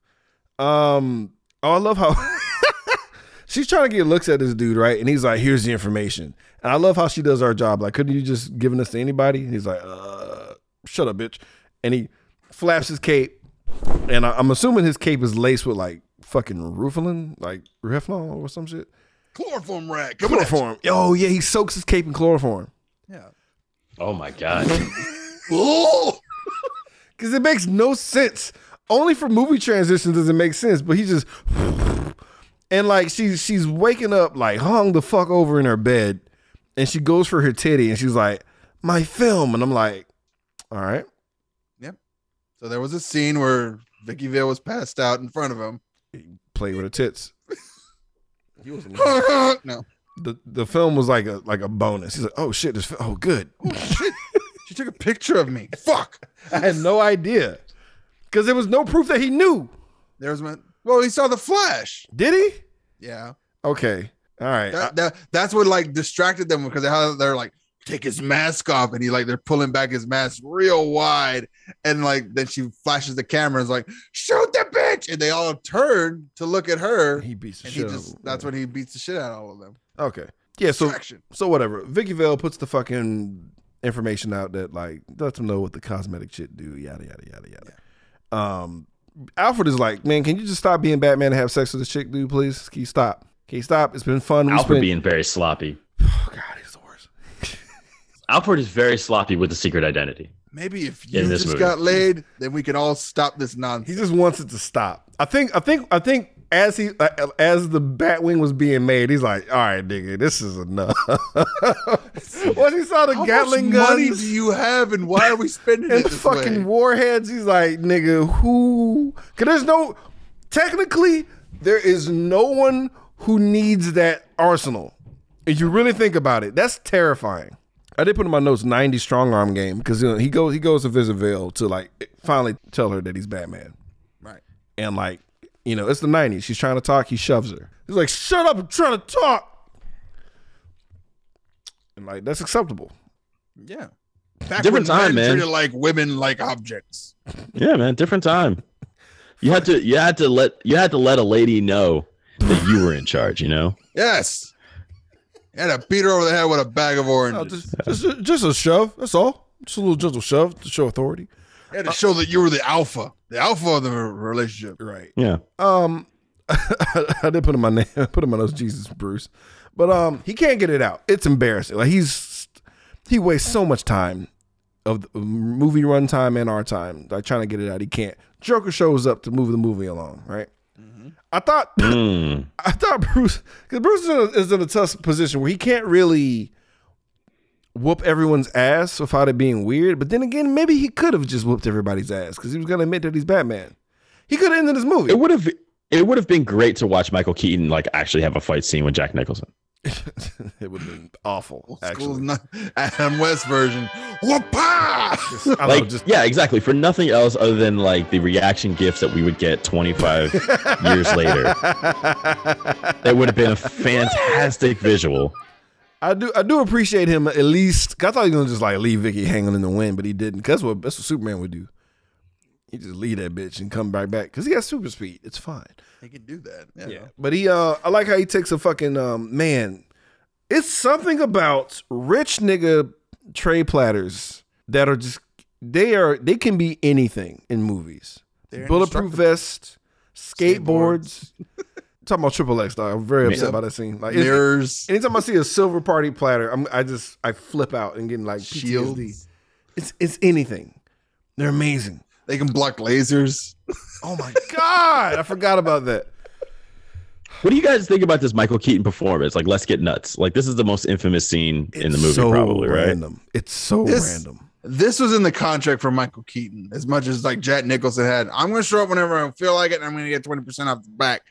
Um. Oh, I love how (laughs) she's trying to get looks at this dude, right? And he's like, "Here's the information." And I love how she does our job. Like, couldn't you just given this to anybody? And he's like, "Uh, shut up, bitch." And he flaps his cape, and I, I'm assuming his cape is laced with like fucking Rufalin, like Reflon or some shit. Chloroform rag. Coming. Chloroform. Oh yeah, he soaks his cape in chloroform Yeah. Oh my God. (laughs) Oh, because (laughs) it makes no sense. Only for movie transitions does it make sense, but he just (sighs) and like she's she's waking up like hung the fuck over in her bed, and she goes for her titty, and she's like, "My film," and I'm like, "All right." So there was a scene where Vicki Vale was passed out in front of him. Play with her tits. He was (laughs) no. the the film was like a like a bonus. He's like, "Oh shit, this fi- oh good." Oh shit. She took a picture of me. Fuck. I had no idea because there was no proof that he knew. There's my well, he saw the flash. Did he? Yeah. Okay, all right. That, that that's what like distracted them because they how they're like take his mask off and he like they're pulling back his mask real wide and like then she flashes the camera and is like shoot the bitch and they all turn to look at her he beats the and shit. out of just that's when he beats the shit out of all of them. Okay. Yeah. So Distraction. so whatever. Vicki Vale puts the fucking information out that like lets them know what the cosmetic shit do. Yada yada yada yada. Um, Alfred is like, man, can you just stop being Batman and have sex with this chick, dude? Please, can you stop? Can you stop? It's been fun. We Alfred spent- being very sloppy. oh (sighs) god, he's the worst. Alfred is very sloppy with the secret identity. Maybe if you just movie. got laid, then we can all stop this nonsense. He just wants it to stop. I think. I think. I think. As he, uh, as the Batwing was being made, he's like, "All right, nigga, this is enough." (laughs) Once he saw the How Gatling much money guns, do you have and why are we spending and it this fucking way? warheads. He's like, nigga, who? Cause there's no, technically, there is no one who needs that arsenal. If you really think about it, that's terrifying. I did put in my notes 90 strong arm game because you know, he goes he goes to visit Vale to like finally tell her that he's Batman. Right. And like, you know, it's the 90s. She's trying to talk, he shoves her. He's like, shut up, I'm trying to talk. And like, that's acceptable. Yeah. Back Different time, men man. Treated like women like objects. Yeah, man, different time. You had to you had to let you had to let a lady know that you were in charge, you know? Yes. You had to beat her over the head with a bag of No, oranges. just, just, just a shove. That's all. Just a little gentle shove to show authority. You had to show that you were the alpha, the alpha of the relationship. Right. Yeah. Um, (laughs) I did put in my name, (laughs) put in my notes, Jesus Bruce, but um, he can't get it out. It's embarrassing. Like he's he wastes so much time of the movie runtime and our time, like trying to get it out. He can't. Joker shows up to move the movie along. Right. I thought (laughs) Mm. I thought Bruce because Bruce is in, a, is in a tough position where he can't really whoop everyone's ass without it being weird. But then again, maybe he could have just whooped everybody's ass because he was gonna admit that he's Batman. He could have ended this movie. It would have it would have been great to watch Michael Keaton like actually have a fight scene with Jack Nicholson. (laughs) it would have been awful. Old Actually, not- Adam West version. Whoopah! Just- Like know, just yeah, exactly. For nothing else other than like the reaction gifts that we would get 25 (laughs) years later. That would have been a fantastic visual. I do I do appreciate him at least. I thought he was gonna just like leave Vicki hanging in the wind, but he didn't. 'Cause that's what that's what Superman would do. He just leave that bitch and come right back because he has super speed. It's fine. He can do that. Yeah. Yeah, but he uh, I like how he takes a fucking um man. It's something about rich nigga tray platters that are just they are they can be anything in movies. They're Bulletproof vest, skateboards. (laughs) talking about Triple X, dog. I'm very upset by that scene. Like Mirrors, anytime I see a silver party platter, I'm I just I flip out and getting like PTSD. shields. It's it's anything. They're amazing. They can block lasers. Oh my god, I forgot about that. What do you guys think about this Michael Keaton performance? Like, let's get nuts. Like, this is the most infamous scene in the movie, so probably, right? It's so This- random. This was in the contract for Michael Keaton, as much as like Jack Nicholson had. I'm going to show up whenever I feel like it, and I'm going to get 20% off the back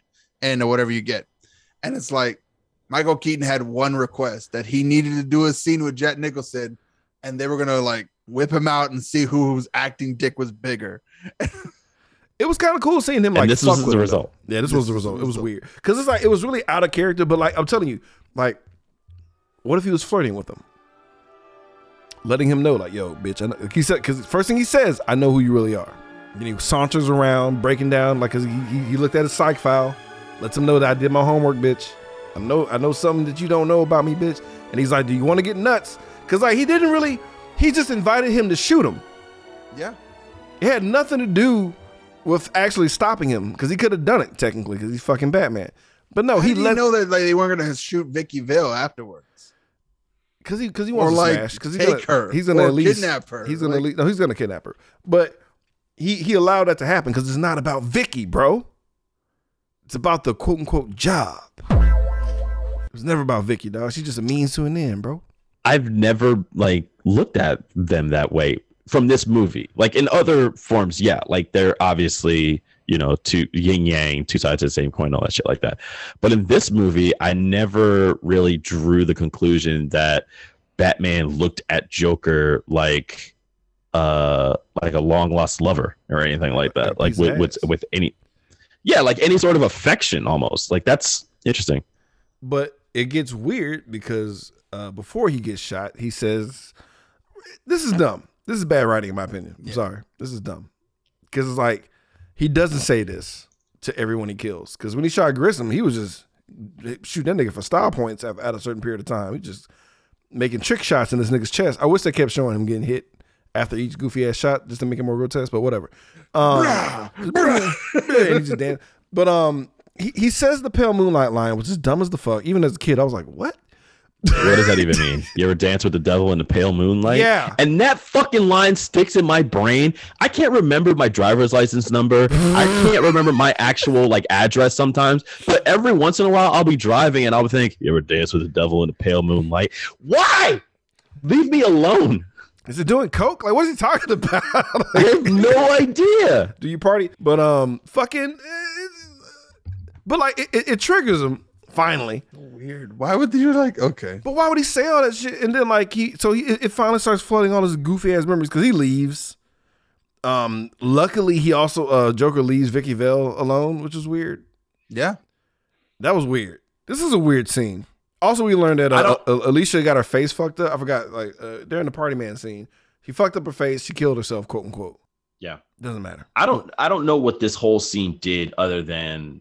end and whatever you get. And it's like Michael Keaton had one request that he needed to do a scene with Jack Nicholson, and they were going to like whip him out and see whose acting dick was bigger. (laughs) It was kind of cool seeing him like. And like. this fuck was with the result. though. Yeah, this, This was the result. It was result. weird because it's like it was really out of character. But like I'm telling you, like, what if he was flirting with him, letting him know, like, yo, bitch. I know, he said because first thing he says, I know who you really are. And he saunters around, breaking down like 'cause he, he he looked at his psych file, lets him know that I did my homework, bitch. I know I know something that you don't know about me, bitch. And he's like, do you want to get nuts? Because like he didn't really, he just invited him to shoot him. Yeah. It had nothing to do with actually stopping him because he could have done it technically because he's fucking Batman. But no, How he did you know that like they weren't going to shoot Vicki Vale afterwards. because he because he Or wants to like smash because take he's gonna, her. He's gonna or at least kidnap her. He's gonna Like, at least, no, he's gonna kidnap her. But he he allowed that to happen because it's not about Vicki, bro. It's about the quote unquote job. It was never about Vicki, dog. She's just a means to an end, bro. I've never like looked at them that way from this movie. Like in other forms, yeah, like they're obviously you know two yin yang, two sides of the same coin, all that shit like that. But in this movie, I never really drew the conclusion that Batman looked at Joker like uh like a long lost lover or anything like that. Like with with, with any yeah, like any sort of affection almost. Like that's interesting. But it gets weird because uh, before he gets shot, he says, "This is dumb. This is bad writing, in my opinion. I'm Yeah. sorry. This is dumb." Because it's like he doesn't say this to everyone he kills. Because when he shot Grissom, he was just shooting that nigga for style points at, at a certain period of time. He just making trick shots in this nigga's chest. I wish they kept showing him getting hit after each goofy ass shot just to make it more grotesque. But whatever. Um, yeah, and he just dan- But um, he, he says the pale moonlight line, which is dumb as the fuck. Even as a kid, I was like, what? What does that even mean? You ever dance with the devil in the pale moonlight? Yeah. And that fucking line sticks in my brain. I can't remember my driver's license number. I can't remember my actual like address sometimes. But every once in a while, I'll be driving and I'll think, "You ever dance with the devil in the pale moonlight?" Why? Leave me alone. Is it doing coke? Like, what is he talking about? I have no idea. Do you party? But um, fucking. eh, But like, it, it, it triggers him finally. Weird. Why would you like? Okay. But why would he say all that shit? And then like he, so he, it finally starts flooding all his goofy ass memories because he leaves. Um, luckily he also uh Joker leaves Vicki Vale alone, which is weird. Yeah. That was weird. This is a weird scene. Also, we learned that uh, uh, Alicia got her face fucked up. I forgot, like uh, during the party man scene, she fucked up her face. She killed herself, quote unquote. Yeah. Doesn't matter. I don't I don't know what this whole scene did other than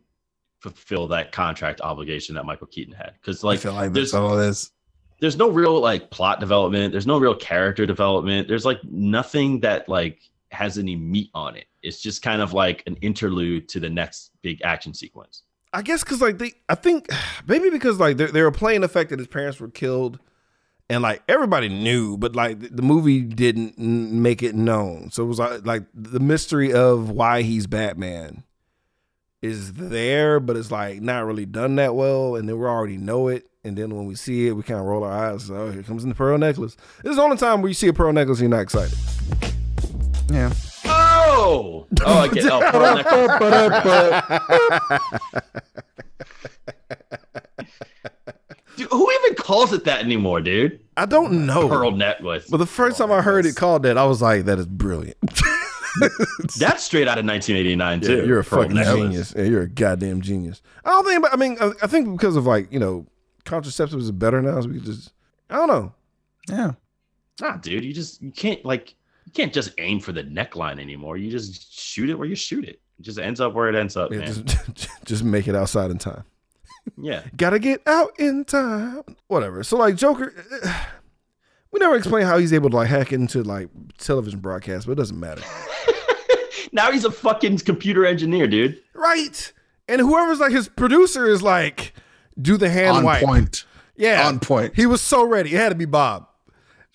fulfill that contract obligation that Michael Keaton had. Because like like there's all this. there's no real like plot development. There's no real character development. There's like nothing that like has any meat on it. It's just kind of like an interlude to the next big action sequence. I guess because like they, I think (sighs) maybe because like they, they were playing the fact that his parents were killed, and like everybody knew, but like the, the movie didn't make it known. So it was like, like the mystery of why he's Batman is there, but it's like not really done that well, and then we already know it. And then when we see it, we kind of roll our eyes. Oh, here comes in the pearl necklace. This is the only time where you see a pearl necklace and you're not excited. Yeah. Oh, oh, I get. Oh, pearl (laughs) necklace. Dude, who even calls it that anymore, dude? I don't know. Pearl necklace. But the first time I heard it called that, I was like, that is brilliant. (laughs) (laughs) That's straight out of 1989 too. Yeah, you're a fucking necklace. genius. Yeah, you're a goddamn genius. I don't think. I mean, I I think because of like you know, contraceptives is better now. So we could just. I don't know. Yeah. Nah, dude, you just you can't like you can't just aim for the neckline anymore. You just shoot it where you shoot it. It just ends up where it ends up, Yeah, man. just (laughs) just make it outside in time. yeah. (laughs) Gotta get out in time. Whatever. So like Joker, eh, eh, we never explain how he's able to like hack into like television broadcasts, but it doesn't matter, (laughs) Now he's a fucking computer engineer, dude. right? And whoever's like his producer is like, do the hand On wipe. point. Yeah, On point. He was so ready. It had to be Bob.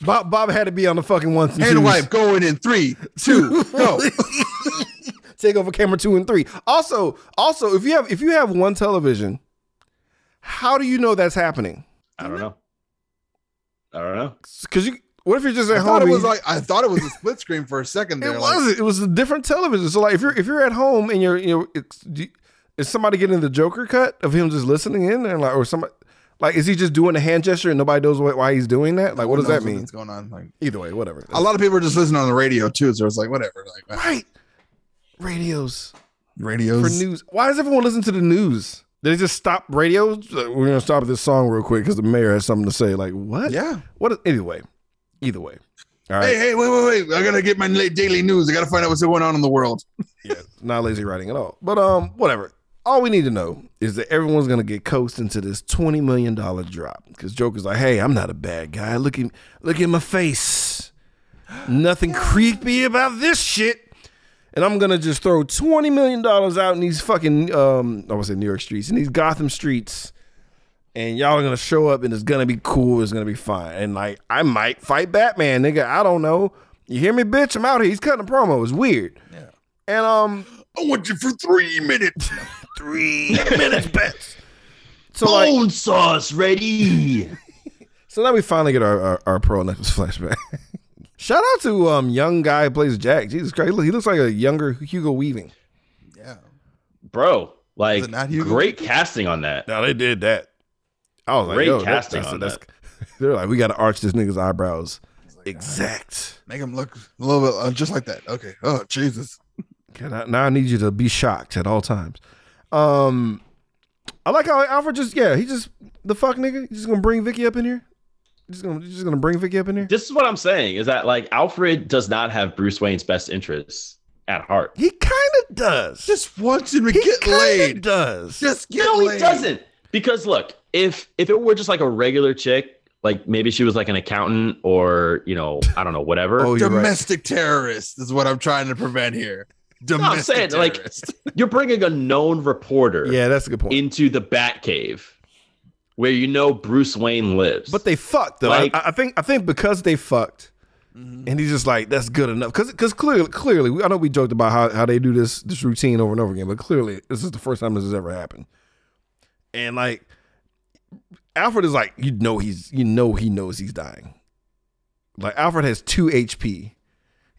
Bob Bob had to be on the fucking ones and Hand twos. wipe going in three, two, go. (laughs) Take over camera two and three. Also, also, if you have if you have one television, how do you know that's happening? I don't know. I don't know. Because you, what if you're just at I home? thought it was you- like I thought it was a split screen for a second (laughs) there. It like, wasn't. It was a different television. So like, if you're if you're at home and you're you know, it's, do is somebody getting the Joker cut of him just listening in and like, or somebody like, is he just doing a hand gesture and nobody knows what, why he's doing that? Like, what does that mean? What's going on? Like Either way, whatever. a lot of people are just listening on the radio too, so it's like whatever. Like right. Radios radios. for news. Why does everyone listen to the news? Did they just stop radio? We're gonna stop this song real quick because the mayor has something to say. Like, what? Yeah. What? Is, anyway, either way. All right. Hey, hey, wait, wait, wait! I gotta get my daily news. I gotta find out what's going on in the world. (laughs) yeah, not lazy writing at all. But um, whatever. All we need to know is that everyone's gonna get coaxed into this twenty million dollar drop because Joker's like, "Hey, I'm not a bad guy. Look at look at my face. Nothing creepy about this shit." And I'm gonna just throw twenty million dollars out in these fucking um, I was say New York streets, in these Gotham streets, and y'all are gonna show up, and it's gonna be cool. It's gonna be fine. And like, I might fight Batman, nigga. I don't know. You hear me, bitch? I'm out here. He's cutting a promo. It's weird. Yeah. And um, I want you for three minutes. (laughs) three minutes bets. So like, Bone sauce ready. (laughs) so now we finally get our our, our pearl necklace flashback. Shout out to um young guy who plays Jack. Jesus Christ, he looks like a younger Hugo Weaving. yeah. Bro, like not Hugo? great casting on that. Now they did that. I was like, Great yo, casting that's, on that's, (laughs) They're like, we got to arch this nigga's eyebrows. Exact. Make him look a little bit uh, just like that. Okay. Oh Jesus. Okay, now, now I need you to be shocked at all times. Um, I like how Alfred just yeah he just the fuck nigga. He's just gonna bring Vicki up in here. Just gonna just gonna bring Vicki up in here. This is what I'm saying is that like Alfred does not have Bruce Wayne's best interests at heart. He kind of does. Just wants him to he get kinda laid. Does Just get No, laid. he doesn't. Because look, if if it were just like a regular chick, like maybe she was like an accountant or you know I don't know whatever. Oh, you're right. Domestic terrorist is what I'm trying to prevent here. I'm Domestic saying, like- You're bringing a known reporter Yeah, that's a good point. into the Batcave, where you know Bruce Wayne lives. but they fucked though. Like- I, I think I think because they fucked, mm-hmm. and he's just like that's good enough. Because because clearly clearly I know we joked about how, how they do this this routine over and over again, but clearly this is the first time this has ever happened. And like Alfred is like you know he's you know he knows he's dying. Like Alfred has two HP,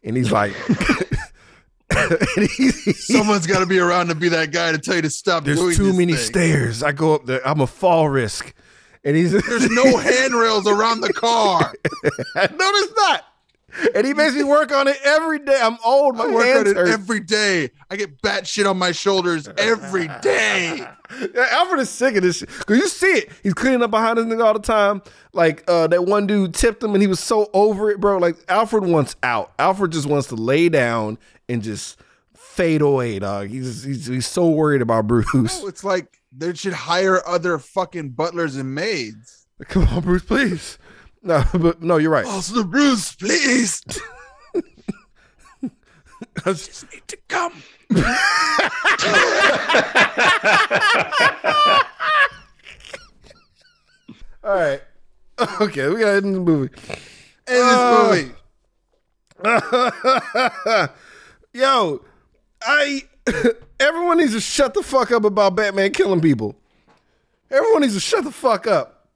and he's like. (laughs) (laughs) Someone's got to be around to be that guy to tell you to stop there's too many thing. stairs. I go up there. I'm a fall risk. And he's (laughs) There's no handrails around the car. (laughs) no, there's not. And he makes me work on it every day. I'm old. My I work on hands it hurt. every day. I get bat shit on my shoulders every day. Yeah, Alfred is sick of this shit. Cause you see it. He's cleaning up behind this nigga all the time. Like uh, that one dude tipped him and he was so over it, bro. Like Alfred wants out. Alfred just wants to lay down and just fade away, dog. He's he's, he's so worried about Bruce. No, it's like they should hire other fucking butlers and maids. Come on, Bruce, please. No, (laughs) but no, you're right. Also, Bruce, please. (laughs) I Just need to come. (laughs) All right. Okay, we got in the movie. In this Uh, movie. Yo, I (laughs) everyone needs to shut the fuck up about Batman killing people. Everyone needs to shut the fuck up.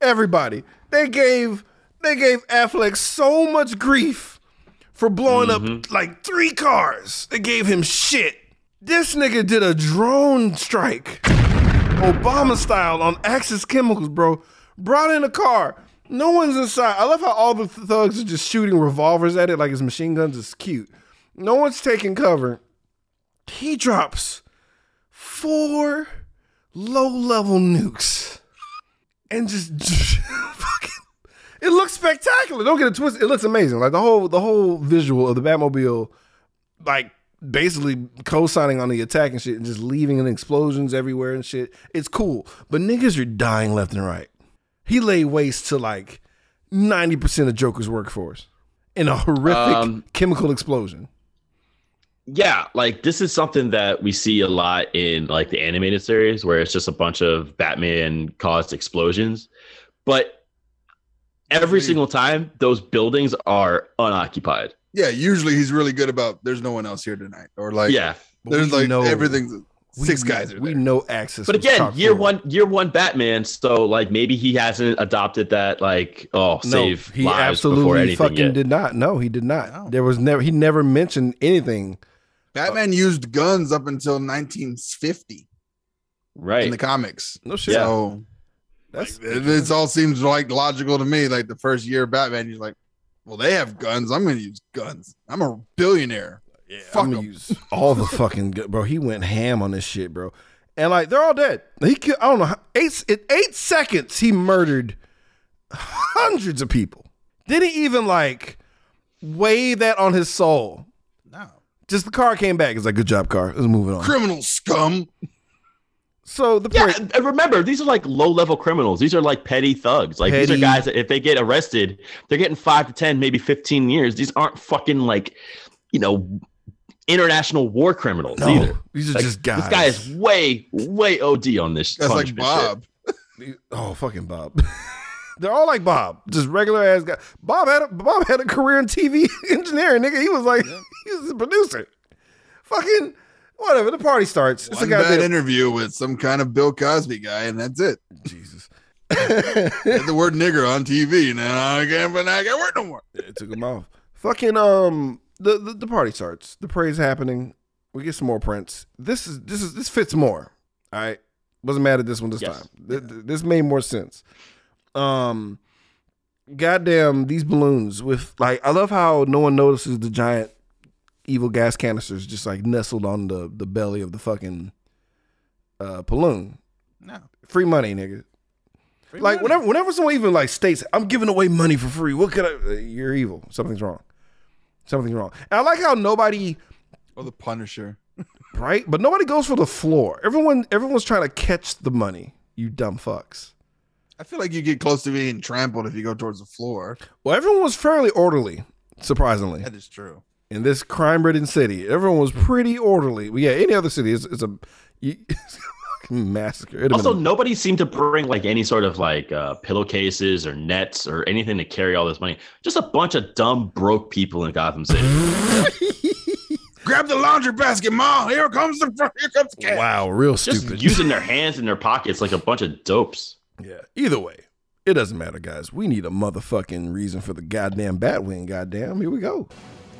Everybody. They gave they gave Affleck so much grief for blowing up mm-hmm. like three cars. They gave him shit. This nigga did a drone strike. Obama style on Axis Chemicals, bro. Brought in a car. No one's inside. I love how all the thugs are just shooting revolvers at it like it's machine guns. It's cute. No one's taking cover. He drops four low level nukes and just (laughs) fucking. It looks spectacular. Don't get it twisted. It looks amazing. Like the whole the whole visual of the Batmobile, like basically co-signing on the attack and shit, and just leaving in explosions everywhere and shit. It's cool, but niggas are dying left and right. He laid waste to like ninety percent of Joker's workforce in a horrific Um, chemical explosion. Yeah like this is something that we see a lot in like the animated series where it's just a bunch of batman caused explosions but every single time those buildings are unoccupied Yeah, usually he's really good about there's no one else here tonight. Or like yeah there's like know- everything's we- six guys are We there. know Axis. but again year full. one year one batman so like maybe he hasn't adopted that like oh No, save he lives before absolutely anything fucking yet. did not. No, he did not. No. There was never. He never mentioned anything. Batman used guns up until 1950 right in the comics. No shit. So That's it, it's all seems like logical to me. Like the first year of Batman, he's like, "Well, they have guns. I'm going to use guns. I'm a billionaire." Fuck I'm gonna 'em. use (laughs) all the fucking gu- bro. He went ham on this shit, bro. And like they're all dead. He killed. I don't know. Eight in eight seconds, he murdered hundreds of people. Didn't even like weigh that on his soul. No, Just the car came back. It's like good job, car. Let's move it on. criminal scum. So the yeah, point. and remember, these are like low-level criminals. These are like petty thugs. Like these are guys that if they get arrested, they're getting five to ten, maybe fifteen years. These aren't fucking like, you know, international war criminals No, either. these are Like, just guys. This guy is way, way OD on this. That's like punishment shit. Bob. (laughs) Oh, fucking Bob. (laughs) They're all like Bob, just regular ass guy. Bob had a, Bob had a career in TV (laughs) engineering, nigga. He was like, (laughs) he was a producer. Fucking whatever. The party starts. It's a One bad goddamn interview with some kind of Bill Cosby guy, and that's it. Jesus. (laughs) The word nigger on TV, and then I can't, but I can't work no more. It took him off. Fucking um, the, the the party starts. The parade's happening. We get some more prints. This is this is this fits more. All right, wasn't mad at this one this Yes. time. Th- th- This made more sense. Um, goddamn these balloons with like I love how no one notices the giant evil gas canisters just like nestled on the the belly of the fucking uh balloon. No, Free money, nigga. like whenever whenever someone even like states, "I'm giving away money for free," what could I? You're evil. Something's wrong. Something's wrong. And I like how nobody or the Punisher. right, but nobody goes for the floor. Everyone everyone's trying to catch the money. You dumb fucks. I feel like you get close to being trampled if you go towards the floor. Well, everyone was fairly orderly, surprisingly. That is true. In this crime-ridden city, everyone was pretty orderly. But yeah, any other city is it's a, you, (laughs) it's a massacre. It'd Also, been- nobody seemed to bring like any sort of like uh, pillowcases or nets or anything to carry all this money. Just a bunch of dumb broke people in Gotham City. (laughs) Grab the laundry basket, Ma. Here comes the (laughs) here comes the cat. wow, real Just stupid. using their hands in their pockets like a bunch of dopes. Yeah. Either way, it doesn't matter, guys. We need a motherfucking reason for the goddamn Batwing. Goddamn, here we go.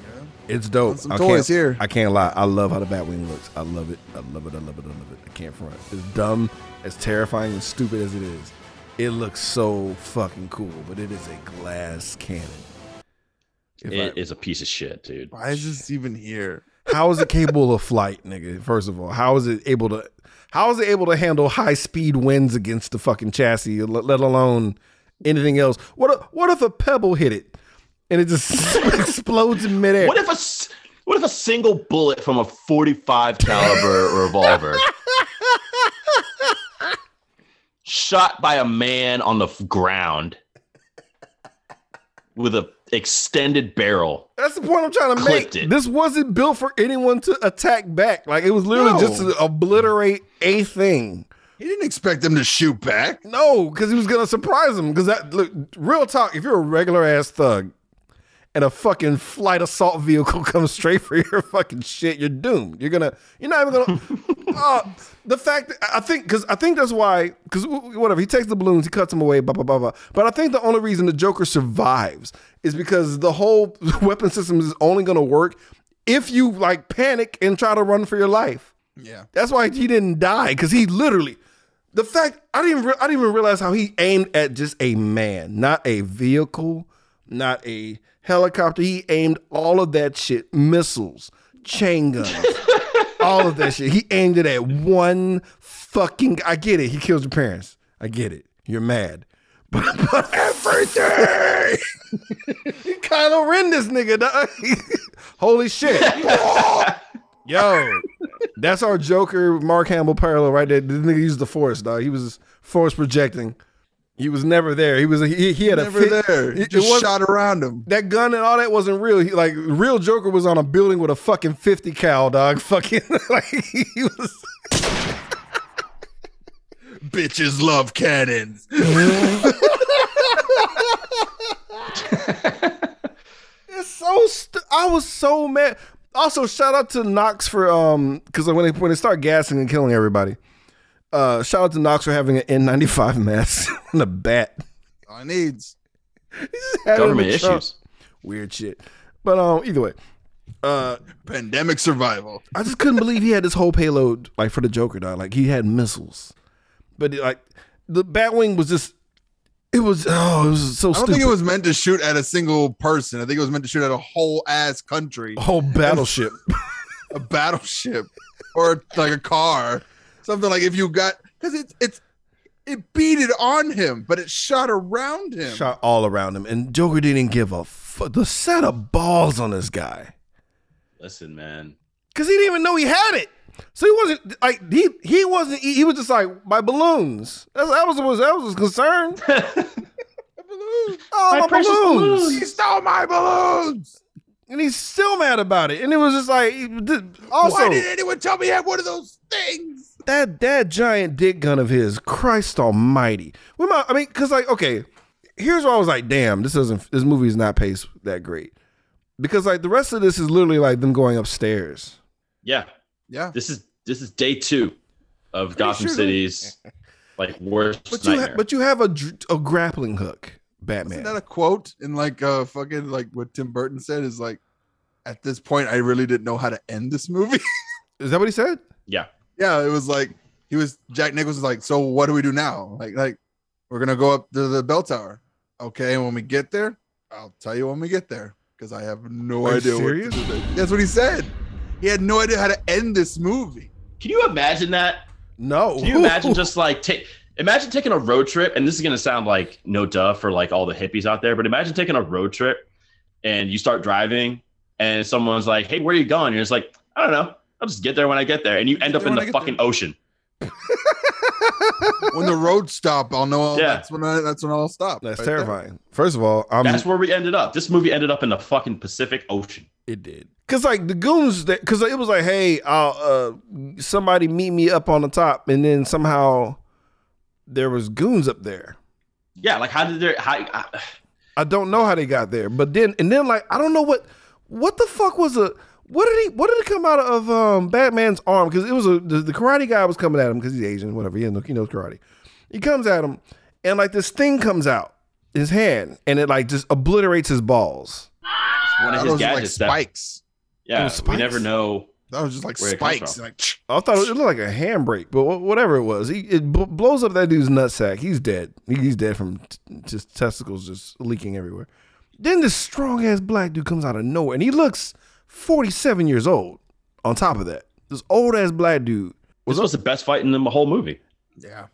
Yeah. It's dope. Some I toys can't- here. I can't lie. I love how the Batwing looks. I love it. I love it. I love it. I love it. I can't front. As dumb, as terrifying, and stupid as it is, it looks so fucking cool. But it is a glass cannon. If It is a piece of shit, dude. Why is this even here? how is it capable of flight, nigga? First of all, how is it able to? How is it able to handle high speed winds against the fucking chassis, let, alone anything else? What if, what if a pebble hit it and it just (laughs) explodes in midair? What if a what if a single bullet from a 45 caliber revolver shot by a man on the ground with a extended barrel? That's the point I'm trying to make. It. This wasn't built for anyone to attack back. Like it was literally No. just to obliterate a thing. He didn't expect them to shoot back. No, because he was gonna surprise them. Because that look, real talk. If you're a regular ass thug, and a fucking flight assault vehicle (laughs) comes straight for your fucking shit, you're doomed. You're gonna, you're not even gonna. (laughs) uh, the fact that I think, because I think that's why, because whatever, he takes the balloons, he cuts them away, blah, blah, blah, blah. But I think the only reason the Joker survives is because the whole (laughs) weapon system is only gonna work if you like panic and try to run for your life. Yeah. That's why he didn't die because he literally. The fact I didn't re- I didn't even realize how he aimed at just a man, not a vehicle, not a helicopter. He aimed all of that shit, missiles, chain guns, (laughs) all of that shit. He aimed it at one fucking. I get it. He kills your parents. I get it. You're mad. (laughs) But, but everything. (laughs) Kylo Ren, this nigga. dog. Holy shit. Yo, that's our Joker Mark Hamill parallel right there. This nigga used the force, dog. He was force projecting. He was never there. He was he, he had a Never fit- there. He it- it just wasn't- shot around him. that gun and all that wasn't real. He like real Joker was on a building with a fucking fifty cal dog. (laughs) Fucking like he was. (laughs) Bitches love cannons. (laughs) It's so. St- I was so mad. Also, shout out to Knox for um because when they when they start gassing and killing everybody. Uh, shout out to Knox for having an N95 (laughs) mask and a bat. All he needs. He just had it in Government the trunk. issues. Weird shit. But um, either way, uh, Pandemic survival. I just couldn't believe he had this whole payload like for the Joker dog. Like he had missiles, but like the Batwing was just. It was oh, it was so I don't stupid. think it was meant to shoot at a single person. I think it was meant to shoot at a whole ass country, a whole battleship. (laughs) a battleship, or like a car. Something like if you got because it's it's it beat it on him, but it shot around him. shot all around him, and Joker didn't give a fuck. The set of balls on this guy, Listen, man. because he didn't even know he had it. So he wasn't like he he wasn't he, he was just like my balloons. That's, that was was that was his concern. (laughs) Balloons. Oh my, My precious balloons. He stole my balloons. and he's still mad about it. And it was just like also Why did anyone tell me I had one of those things? That that giant dick gun of his, Christ Almighty. We might, I mean, because like, okay, here's where I was like, damn, this doesn't, this movie is not paced that great, because like the rest of this is literally like them going upstairs. Yeah. Yeah, This is this is day two of Gotham sure City's (laughs) like worst But you, nightmare. ha- but you have a dr- a grappling hook, Batman. isn't that a quote in like uh fucking like what Tim Burton said is like, at this point I really didn't know how to end this movie. (laughs) is that what he said? yeah. Yeah, it was like he was Jack Nichols was like, so what do we do now? Like like we're gonna go up to the bell tower. Okay, and when we get there, I'll tell you when we get there because I have no Are you idea. serious? What to do. That's what he said. He had no idea how to end this movie. Can you imagine that? No. Can you imagine (laughs) just like take imagine taking a road trip, and this is gonna sound like no duh for like all the hippies out there, but imagine taking a road trip and you start driving and someone's like, Hey, where are you going? You're just like, I don't know. I'll just get there when I get there. And you end up in the fucking there. ocean. (laughs) When the road stop, I'll know. Yeah. That's when I, that's when I'll stop. That's right there. terrifying. First of all, I'm That's where we ended up. This movie ended up in the fucking Pacific Ocean. It did. Cause like the goons that cause it was like, hey, I'll uh somebody meet me up on the top, and then somehow there was goons up there. Yeah, like how did there how I, I don't know how they got there, but then and then like I don't know what what the fuck was a what did he what did it come out of um Batman's arm because it was a the, the karate guy was coming at him because he's Asian whatever he knows, he knows karate. He comes at him and like this thing comes out his hand and it like just obliterates his balls. one of his are like gadgets that spikes. yeah, was we never know. That was just like Where spikes. Like I thought it looked like a handbrake, but whatever it was, he it b- blows up that dude's nutsack. He's dead. He's dead from t- just testicles just leaking everywhere. Then this strong ass black dude comes out of nowhere, and he looks forty seven years old. On top of that, this old ass black dude. This was the best fight in the whole movie. yeah.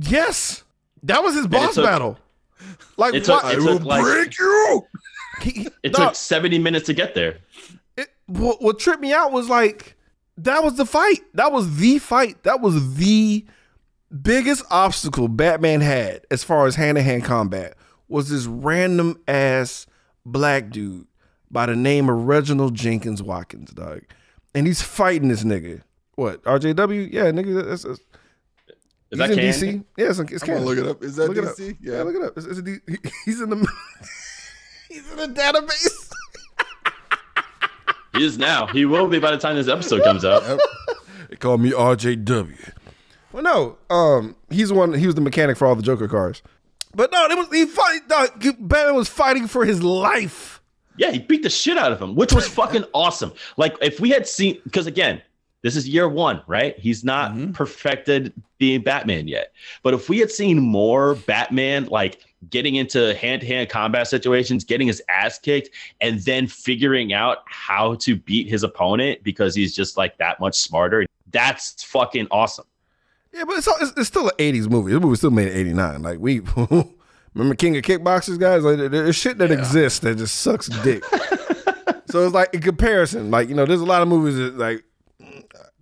Yes, that was his it boss took- battle. Like it took- what? it took, like- break you. He- he- It dog, took 70 minutes to get there. it, what, what tripped me out was like that was the fight. That was the fight. That was the biggest obstacle Batman had as far as hand to hand combat was this random ass black dude by the name of Reginald Jenkins Watkins, dog. And he's fighting this nigga. What? RJW? Yeah, nigga. That's, that's, Is he's that in canon? DC. Yeah, it's, it's I'm gonna look it up. Is that Look. DC? Yeah, look it up. It's, it's a D- he's in the (laughs) he's in the database. He is now. He will be by the time this episode comes out. Yep. They call me RJW. Well, no, um, he's the one. He was the mechanic for all the Joker cars. But no, it was he fight. No, Batman was fighting for his life. Yeah, he beat the shit out of him, which was fucking (laughs) awesome. Like if we had seen, because again, this is year one, right? He's not mm-hmm. perfected being Batman yet. But if we had seen more Batman, like getting into hand-to-hand combat situations, getting his ass kicked, and then figuring out how to beat his opponent because he's just like that much smarter, that's fucking awesome. Yeah, but it's, it's, it's still an '80s movie. The movie was still made in '89. Like we (laughs) remember King of Kickboxers, guys. Like there's shit that exists that just sucks dick. (laughs) so it's like in comparison, like you know, there's a lot of movies that like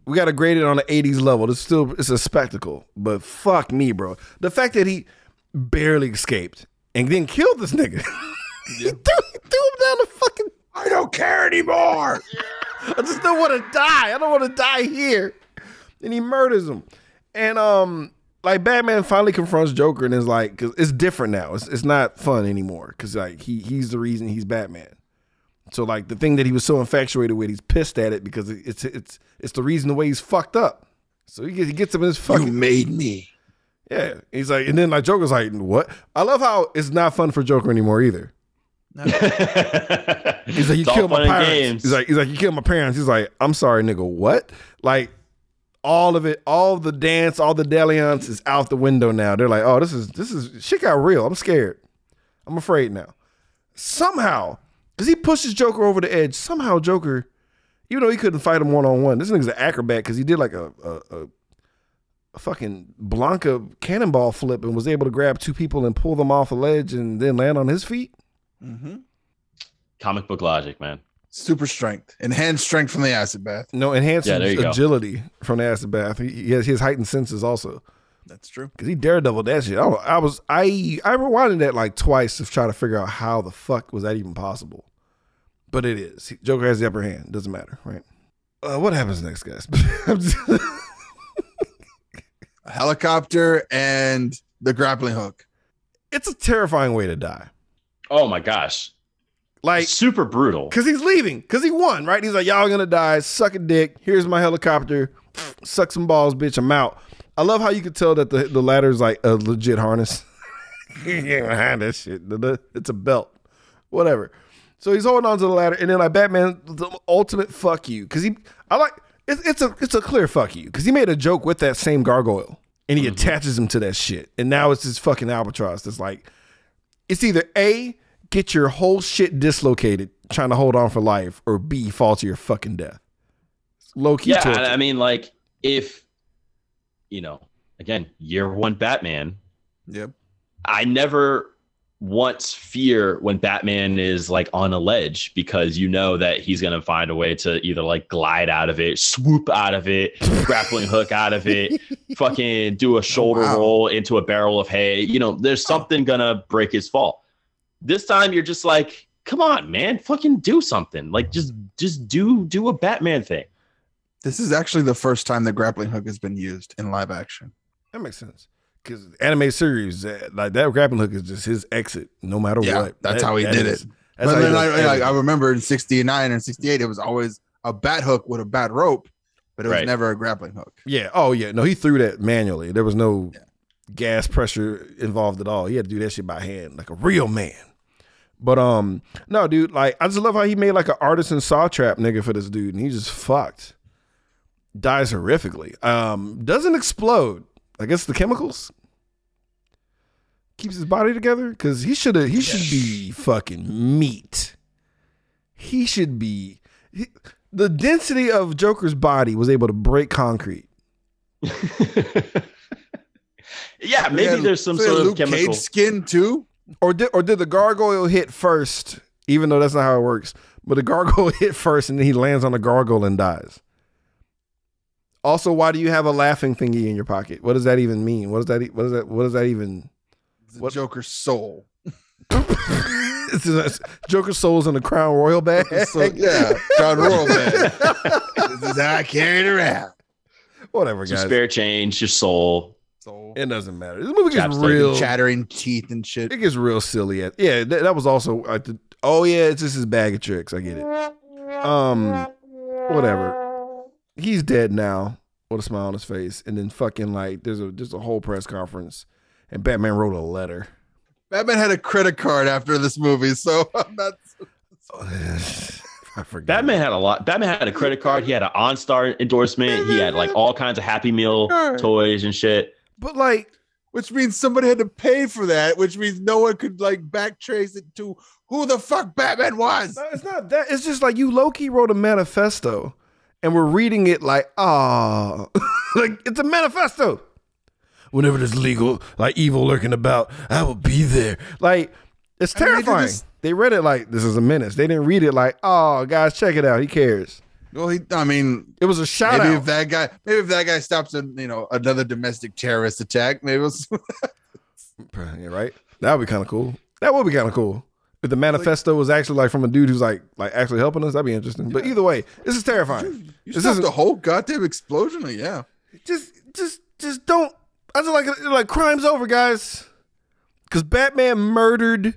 we got to grade it on the '80s level. It's still it's a spectacle, but fuck me, bro. The fact that he barely escaped and then killed this nigga. (laughs) he, threw, he threw him down the fucking. I don't care anymore. (laughs) I just don't want to die. I don't want to die here. And he murders him. And um, like Batman finally confronts Joker and is like, cause it's different now. It's it's not fun anymore. Cause like he he's the reason he's Batman. So like the thing that he was so infatuated with, he's pissed at it because it's it's it's the reason the way he's fucked up. So he gets, he gets him in his fucking. You fucking made me. yeah. He's like, and then like Joker's like, what? I love how it's not fun for Joker anymore either. (laughs) He's like, you killed my parents. games. He's like, he's like, you killed my parents. He's like, I'm sorry, nigga. What? Like, all of it, all the dance, all the dalliance is out the window now. They're like, oh, this is this is shit got real. I'm scared. I'm afraid now. Somehow, because he pushes Joker over the edge. Somehow, Joker, even though he couldn't fight him one on one, this nigga's an acrobat because he did like a, a, a a fucking Blanca cannonball flip and was able to grab two people and pull them off a ledge and then land on his feet. Mm-hmm. Comic book logic, man. Super strength, enhanced strength from the acid bath. No, enhanced Yeah, there you go. agility from the acid bath. He, he has his heightened senses also That's true. because he daredevil that shit. I, don't- I was I I rewinded that like twice to try to figure out how the fuck was that even possible. But it is. Joker has the upper hand. Doesn't matter, right? Uh, what happens next, guys? (laughs) A helicopter and the grappling hook. it's a terrifying way to die. Oh my gosh. Like Super brutal. Cause he's leaving. Cause he won, right? He's like, y'all gonna die. Suck a dick. Here's my helicopter. Suck some balls, bitch. I'm out. I love how you could tell that the the ladder's like a legit harness. (laughs) you behind that shit. It's a belt. Whatever. So he's holding on to the ladder, and then like Batman, the ultimate fuck you. Cause he, I like it's it's a it's a clear fuck you. Cause he made a joke with that same gargoyle, and he mm-hmm. attaches him to that shit, and now it's this fucking albatross. That's like, it's either a get your whole shit dislocated trying to hold on for life, or b fall to your fucking death. Low key yeah, torture. I mean, like if you know, again, year one Batman, Yep. I never once fear when Batman is like on a ledge because you know that he's gonna find a way to either like glide out of it, swoop out of it, grappling hook out of it, (laughs) fucking do a oh, shoulder wow. roll into a barrel of hay. You know, there's something gonna break his fall. This time you're just like, come on, man, fucking do something. Like just just do do a Batman thing. This is actually the first time the grappling hook has been used in live action. that makes sense. Because anime series, uh, like that grappling hook is just his exit, no matter Yeah, what. that's That- how he that did is- it. That's but then I, does I, I remember in 69 and 68, it was always a bat hook with a bat rope, but it was Right. never a grappling hook. Yeah. Oh yeah. No, he threw that manually. There was no Yeah. gas pressure involved at all. He had to do that shit by hand, like a real man. But um, no, dude. Like, I just love how he made like an artisan saw trap nigga for this dude, and he just fucked. Dies horrifically. Um, doesn't explode. I guess the chemicals keeps his body together because he should have. He should be fucking meat. He should be. he- the density of Joker's body was able to break concrete. (laughs) yeah, maybe Yeah, there's some sort of Luke chemical. Cage skin too. Or did or did the gargoyle hit first? Even though that's not how it works, but the (laughs) gargoyle hit first, and then he lands on the gargoyle and dies. Also, why do you have a laughing thingy in your pocket? What does that even mean? What does that? e- What does that? What does that even? The What- Joker's soul. (laughs) It's it's- Joker souls in a Crown Royal (laughs) bag. So, yeah, Crown Royal bag. this is how I carry it around. Whatever, Some guys. spare change, your soul. Soul. It doesn't matter. This movie gets real. chattering teeth and shit. It gets real silly. At, yeah, that, that was also. Like the, oh yeah, it's just his bag of tricks. I get it. Um, whatever. He's dead now with a smile on his face, and then fucking like there's a there's a whole press conference, and Batman wrote a letter. Batman had a credit card after this movie, so (laughs) I'm not. (sighs) I forgot. Batman had a lot. Batman had a credit card. He had an OnStar endorsement. He had like all kinds of Happy Meal toys and shit. But like Which means somebody had to pay for that, which means no one could like backtrace it to who the fuck Batman was. No, it's not that. It's just like you Loki wrote a manifesto, and we're reading it like, ah, (laughs) like it's a manifesto. Whenever there's legal, like evil lurking about, I will be there. Like it's I mean, they do terrifying. this- They read it like this is a menace. They didn't read it like, oh, guys, check it out. He cares. Well, he, I mean, It was a shout maybe out. if that guy, maybe if that guy stops a you know another domestic terrorist attack, maybe it was. (laughs) yeah, right. That would be kind of cool. That would be kind of cool. If the manifesto was actually like from a dude who's like like actually helping us, that'd be interesting. But either way, this is terrifying. You This isn't- the whole goddamn explosion. Yeah. just just just don't I just like like crime's over, guys. Cause Batman murdered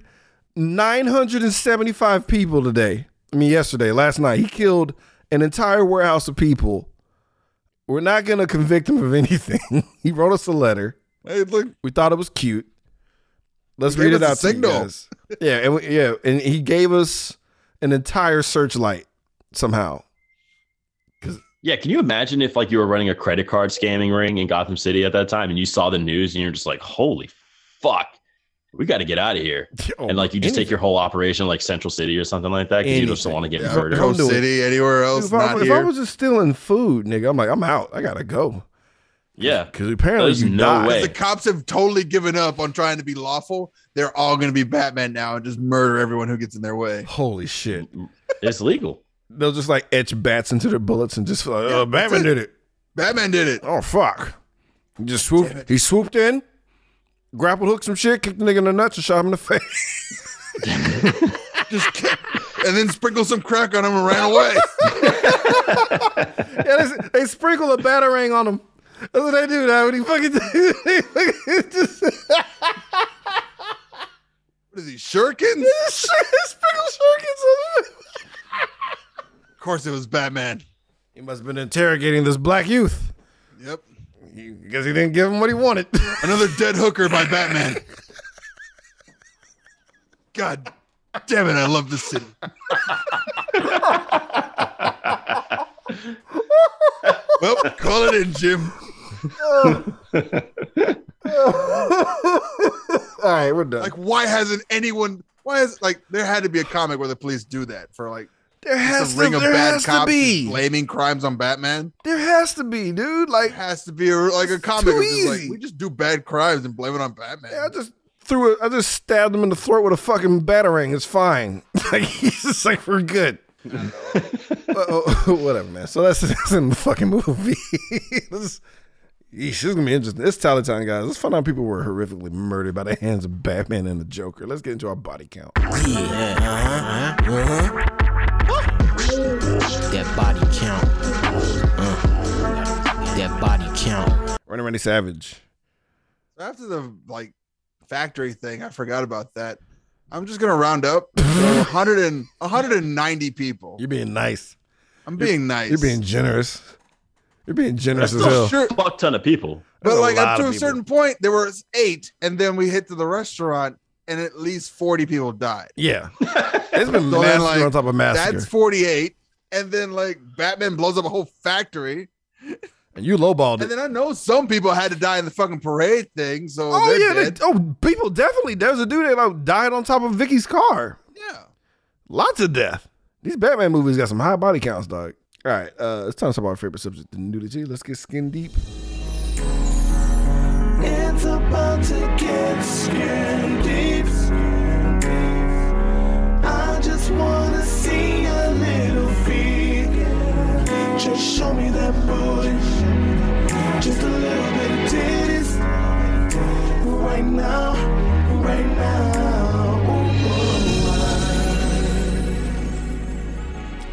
975 people today. I mean yesterday, last night. He killed an entire warehouse of people. We're not gonna convict him of anything. (laughs) he wrote us a letter. Hey, look, We thought it was cute. Let's read it out to you guys. Yeah, and we, yeah, and he gave us an entire searchlight somehow. Yeah, can you imagine if like you were running a credit card scamming ring in Gotham City at that time and you saw the news and you're just like, holy fuck, we got to get out of here. (laughs) Oh, and like you just take your whole operation like Central City or something like that because you just don't want to get yeah, murdered. Don't Coast. City, anywhere else, if, I, not if I was just stealing food, nigga, I'm like, I'm out. I gotta go. Yeah. Because apparently There's you no died. way. the cops have totally given up on trying to be lawful. They're all going to be Batman now and just murder everyone who gets in their way. Holy shit. It's legal. They'll just like etch bats into their bullets and just like, Yeah, oh, that's Batman it. did it. Batman did it. Oh fuck. He just Damn swooped he swooped in, grapple hooked some shit, kicked the nigga in the nuts and shot him in the face. (laughs) Just ki- and then sprinkle some crack on him and ran away. (laughs) yeah, they, they sprinkle a batarang on him. That's what they do now when he fucking just What is he, shurikens? (laughs) sprinkle shurikens on him. Of course, it was Batman. He must have been interrogating this black youth. Yep. He, guess he didn't give him what he wanted. (laughs) Another dead hooker by Batman. God damn it, I love this city. well, call it in, Jim. All right, we're done. Like, why hasn't anyone? Why is like there had to be a comic where the police do that for like there has a to, ring of there bad has to cops be. blaming crimes on Batman? There has to be, dude. Like, It has to be a, like a comic. too It's just like easy. we just do bad crimes and blame it on Batman. I just threw it. I just stabbed him in the throat with a fucking batarang. It's fine. (laughs) like he's just like we're good. (laughs) (laughs) Whatever, man. So that's, that's in the fucking movie. this, yeesh, this is gonna be interesting. It's Tyler guys. Let's find out people were horrifically murdered by the hands of Batman and the Joker. Let's get into our body count. Uh-huh, uh-huh, uh-huh. That body count. Uh, that body count. Running Randy Savage. So after the like factory thing, I forgot about that. I'm just gonna round up (laughs) to 100 and 190 people. You're being nice. I'm being nice. You're being generous. You're being generous That's as still hell. sure, Fuck ton of people. but That's like lot up to a people. certain point, there was eight, and then we hit to the restaurant, and at least 40 people died. Yeah. (laughs) It's been So massacre then, like, on top of massacre. That's 48, and then like Batman blows up a whole factory, and you lowballed and then I know some people had to die in the fucking parade thing. So Oh yeah, they, oh people definitely. There's a dude that like died on top of Vicki's car. yeah. Lots of death. These Batman movies got some high body counts, dog. All right, uh, it's time to talk about our favorite subject, the nudity. Let's get skin deep. It's about to get skin deep. I just wanna see a little feet. Just show me that booty. Just a little bit of titties. Right now, right now.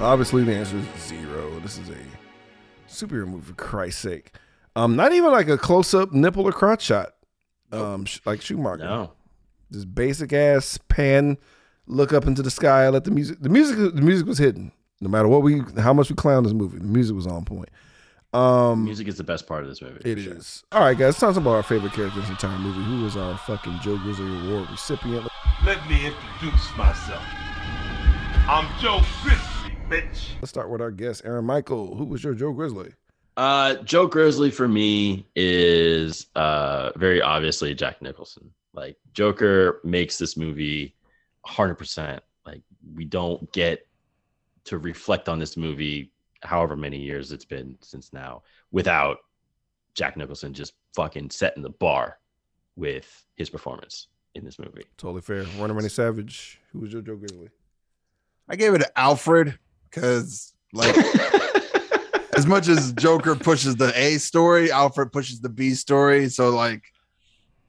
Obviously, the answer is zero. This is a superhero movie for Christ's sake. Um, not even like a close up nipple or crotch shot. Um, sh- like Schumacher. No. Just basic ass pan, look up into the sky, let the music. The music, the music was hidden. No matter what we, how much we clown this movie, the music was on point. Um, Music is the best part of this movie. it for is sure. all right, guys. Time to talk about our favorite character in this entire movie. Who was our fucking Joe Grizzly Award recipient? Let me introduce myself. I'm Joe Grizzly, bitch. Let's start with our guest, Aaron Michael. Who was your Joe Grizzly? Uh, Joe Grizzly for me is uh very obviously Jack Nicholson. Like Joker makes this movie 100%. Like we don't get to reflect on this movie however many years it's been since now without Jack Nicholson just fucking setting the bar with his performance in this movie. Totally fair. Runner Money Savage. Who was your Joe Grizzly? I gave it to Alfred because, like, (laughs) as much as Joker pushes the A story, Alfred pushes the B story. So, like,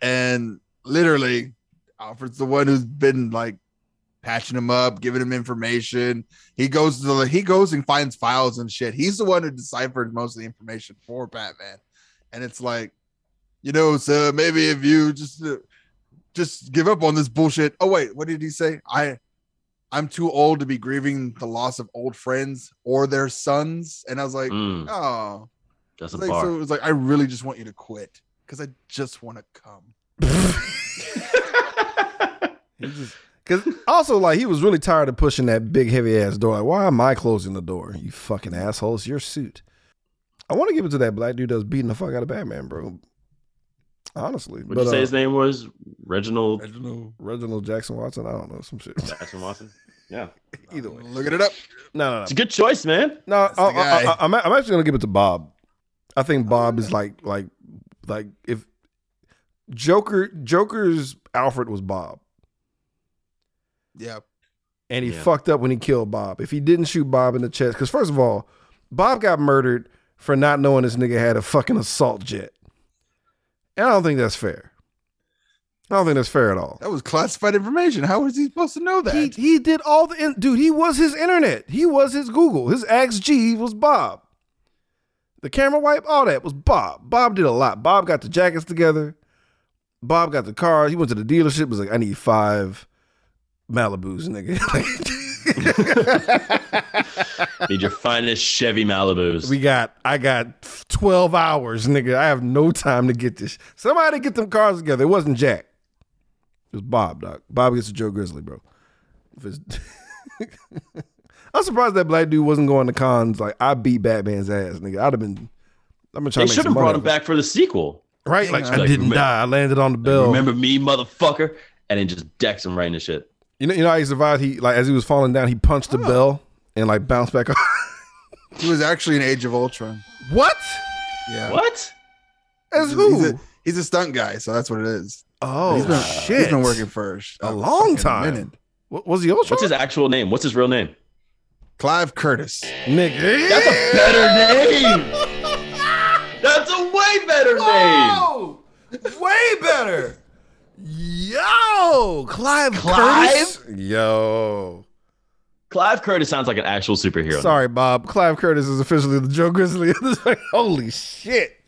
and literally, Alfred's the one who's been like patching him up, giving him information. He goes to the he goes and finds files and shit. He's the one who deciphered most of the information for Batman. And it's like, you know, so maybe if you just uh, just give up on this bullshit. Oh wait, what did he say? I I'm too old to be grieving the loss of old friends or their sons. And I was like, Mm, oh, that's a It's like, bar. so it was like, I really just want you to quit because I just want to come. (laughs) (laughs) Because also, like, he was really tired of pushing that big, heavy ass door. Like, why am I closing the door? You fucking asshole. It's your suit. I want to give it to that black dude that was beating the fuck out of Batman, bro. Honestly. Would but, you say uh, his name was Reginald Reginald Reginald Jackson Watson? I don't know. Some shit. Jackson Watson? (laughs) Yeah. Either way. Looking it up. No, no, no. It's a good choice, man. No, That's I, I. I, I'm, I'm actually gonna give it to Bob. I think Bob is like like like if Joker Joker's Alfred was Bob, Yeah. and he Yeah. fucked up when he killed Bob. If he didn't shoot Bob in the chest, because first of all, Bob got murdered for not knowing this nigga had a fucking assault jet, and I don't think that's fair. I don't think that's fair at all. That was classified information. How was he supposed to know that? He he did all the in- dude. He was his internet. He was his Google. His XG was Bob. The camera wipe, all that was Bob. Bob did a lot. Bob got the jackets together. Bob got the car. He went to the dealership. Was like, I need five Malibus, nigga. (laughs) Need your finest Chevy Malibus. we got. I got twelve hours, nigga. I have no time to get this. Somebody get them cars together. It wasn't Jack. It was Bob, doc. Bob gets a Joe Grizzly, bro. If it's- (laughs) I'm surprised that black dude wasn't going to cons. Like I beat Batman's ass, nigga. I'd have been. I've been trying they to should have brought him back for the sequel. right? Like I Like, didn't remember- die. I landed on the bell. Remember me, motherfucker? And then just decks him right in the shit. You know, you know how he survived. He like as he was falling down, he punched the oh. bell and like bounced back up. (laughs) He was actually in Age of Ultron. what? Yeah. What? As He's who? a, he's a stunt guy, so that's what it is. oh he's been, shit! He's been working for A long time. What was he Ultron? What's his actual name? What's his real name? Clive Curtis. nigga? That's a better name. (laughs) That's a way better name. Way better. Yo, Clive, Clive? Curtis. Yo, Clive Curtis sounds like an actual superhero. sorry, Bob. Clive Curtis is officially the Joe Grizzly. (laughs) Holy shit,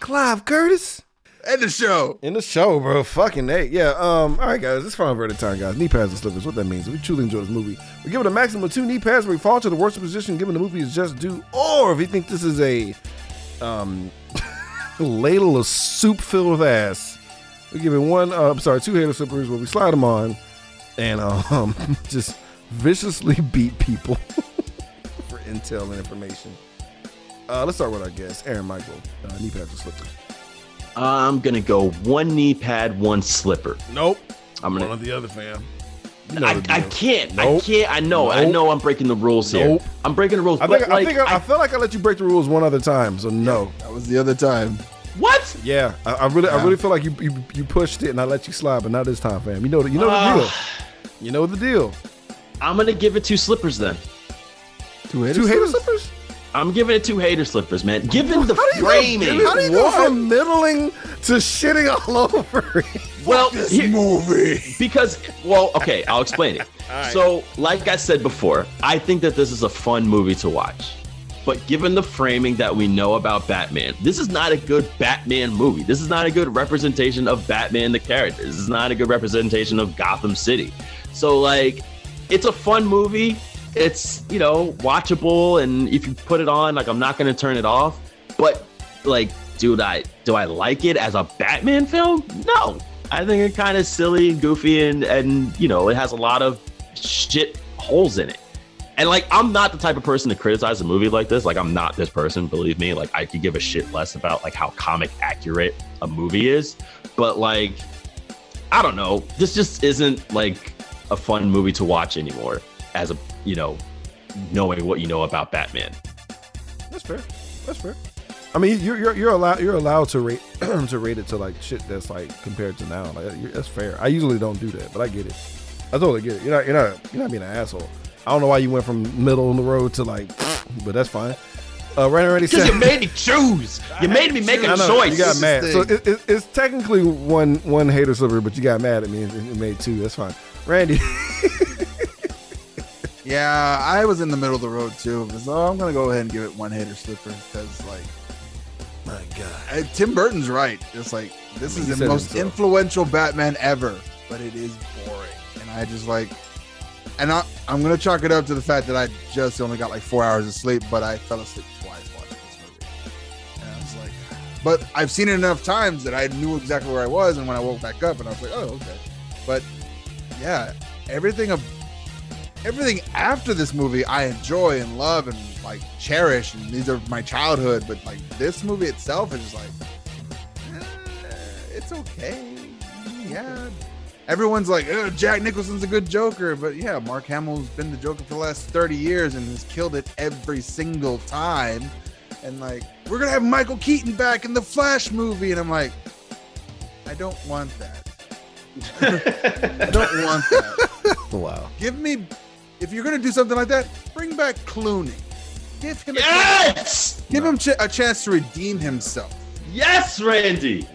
Clive Curtis End the show. in the show, bro. Fucking hey, yeah. Um, all right, guys, it's final verdict time, guys. Knee pads and slippers. What that means? If we truly enjoy this movie, we give it a maximum of two knee pads. Where we fall to the worst position, given the movie is just due, or if you think this is a um (laughs) ladle of soup filled with ass, we give it one. Uh, I'm sorry, two hater slippers where we slide them on and um (laughs) just viciously (laughs) beat people (laughs) for intel and information. Uh, let's start with our guest, Aaron Michael. Uh, knee pads and slippers. I'm gonna go one knee pad, one slipper. Nope. I'm gonna. one of the other fam. You know I, I can't. Nope. I can't. I know. I Nope. know. I'm breaking the rules here. Nope. I'm breaking the rules. I but think, like, I think I, I feel like I let you break the rules one other time, so no. That was the other time. What? Yeah, I, I really, I really feel like you, you you pushed it and I let you slide, but not this time, fam. You know, the, you know the Ah. deal. You know the deal. I'm gonna give it two slippers then. Two haters. Two hater slippers. I'm giving it two hater slippers, man. Given the How do you framing. Go, how do you go from middling to shitting all (laughs) over? well, This here- movie. because well, okay, I'll explain it. (laughs) So, like I said before, I think that this is a fun movie to watch. But given the framing that we know about Batman, this is not a good Batman movie. This is not a good representation of Batman the character. This is not a good representation of Gotham City. So like it's a fun movie, it's you know watchable, and if you put it on, like I'm not gonna turn it off. But like, dude, I do I like it as a Batman film? No, I think it's kind of silly and goofy, and and you know it has a lot of shit holes in it. And like, I'm not the type of person to criticize a movie like this. Like, I'm not this person. Believe me. Like, I could give a shit less about like how comic accurate a movie is. But like, I don't know. This just isn't like a fun movie to watch anymore. As a you know, knowing what you know about Batman. That's fair. That's fair. I mean, you're you're, you're allowed you're allowed to rate (clears throat) to rate it to like shit that's like compared to now. Like that's fair. I usually don't do that, but I get it. I totally get it. You're not you're not you're not being an asshole. I don't know why you went from middle of the road to like, but that's fine. Uh, Randy already Because said you made me choose. You made me make a (laughs) I know, choice. You got This mad. So it, it, it's technically one one hater slipper, but you got mad at me and and made two. That's fine. Randy, (laughs) Yeah, I was in the middle of the road too. So I'm gonna go ahead and give it one hater slipper because like my God, uh, Tim Burton's right. It's like this I mean, is the most himself. influential Batman ever, but it is boring. And I just like, and I, I'm gonna chalk it up to the fact that I just only got like four hours of sleep, but I fell asleep twice watching this movie. And I was like, but I've seen it enough times that I knew exactly where I was, and when I woke back up, and I was like, oh okay. But yeah, everything of everything after this movie I enjoy and love and like cherish, and these are my childhood. But like this movie itself is just like, eh, it's okay. Yeah. Everyone's like, oh, Jack Nicholson's a good Joker, but yeah, Mark Hamill's been the Joker for the last 30 years and has killed it every single time. And like, we're gonna have Michael Keaton back in the Flash movie, and I'm like, I don't want that. (laughs) I don't want that. wow. Give me, if you're gonna do something like that, bring back Clooney. Give him a, yes, give him ch- a chance to redeem himself. yes, Randy.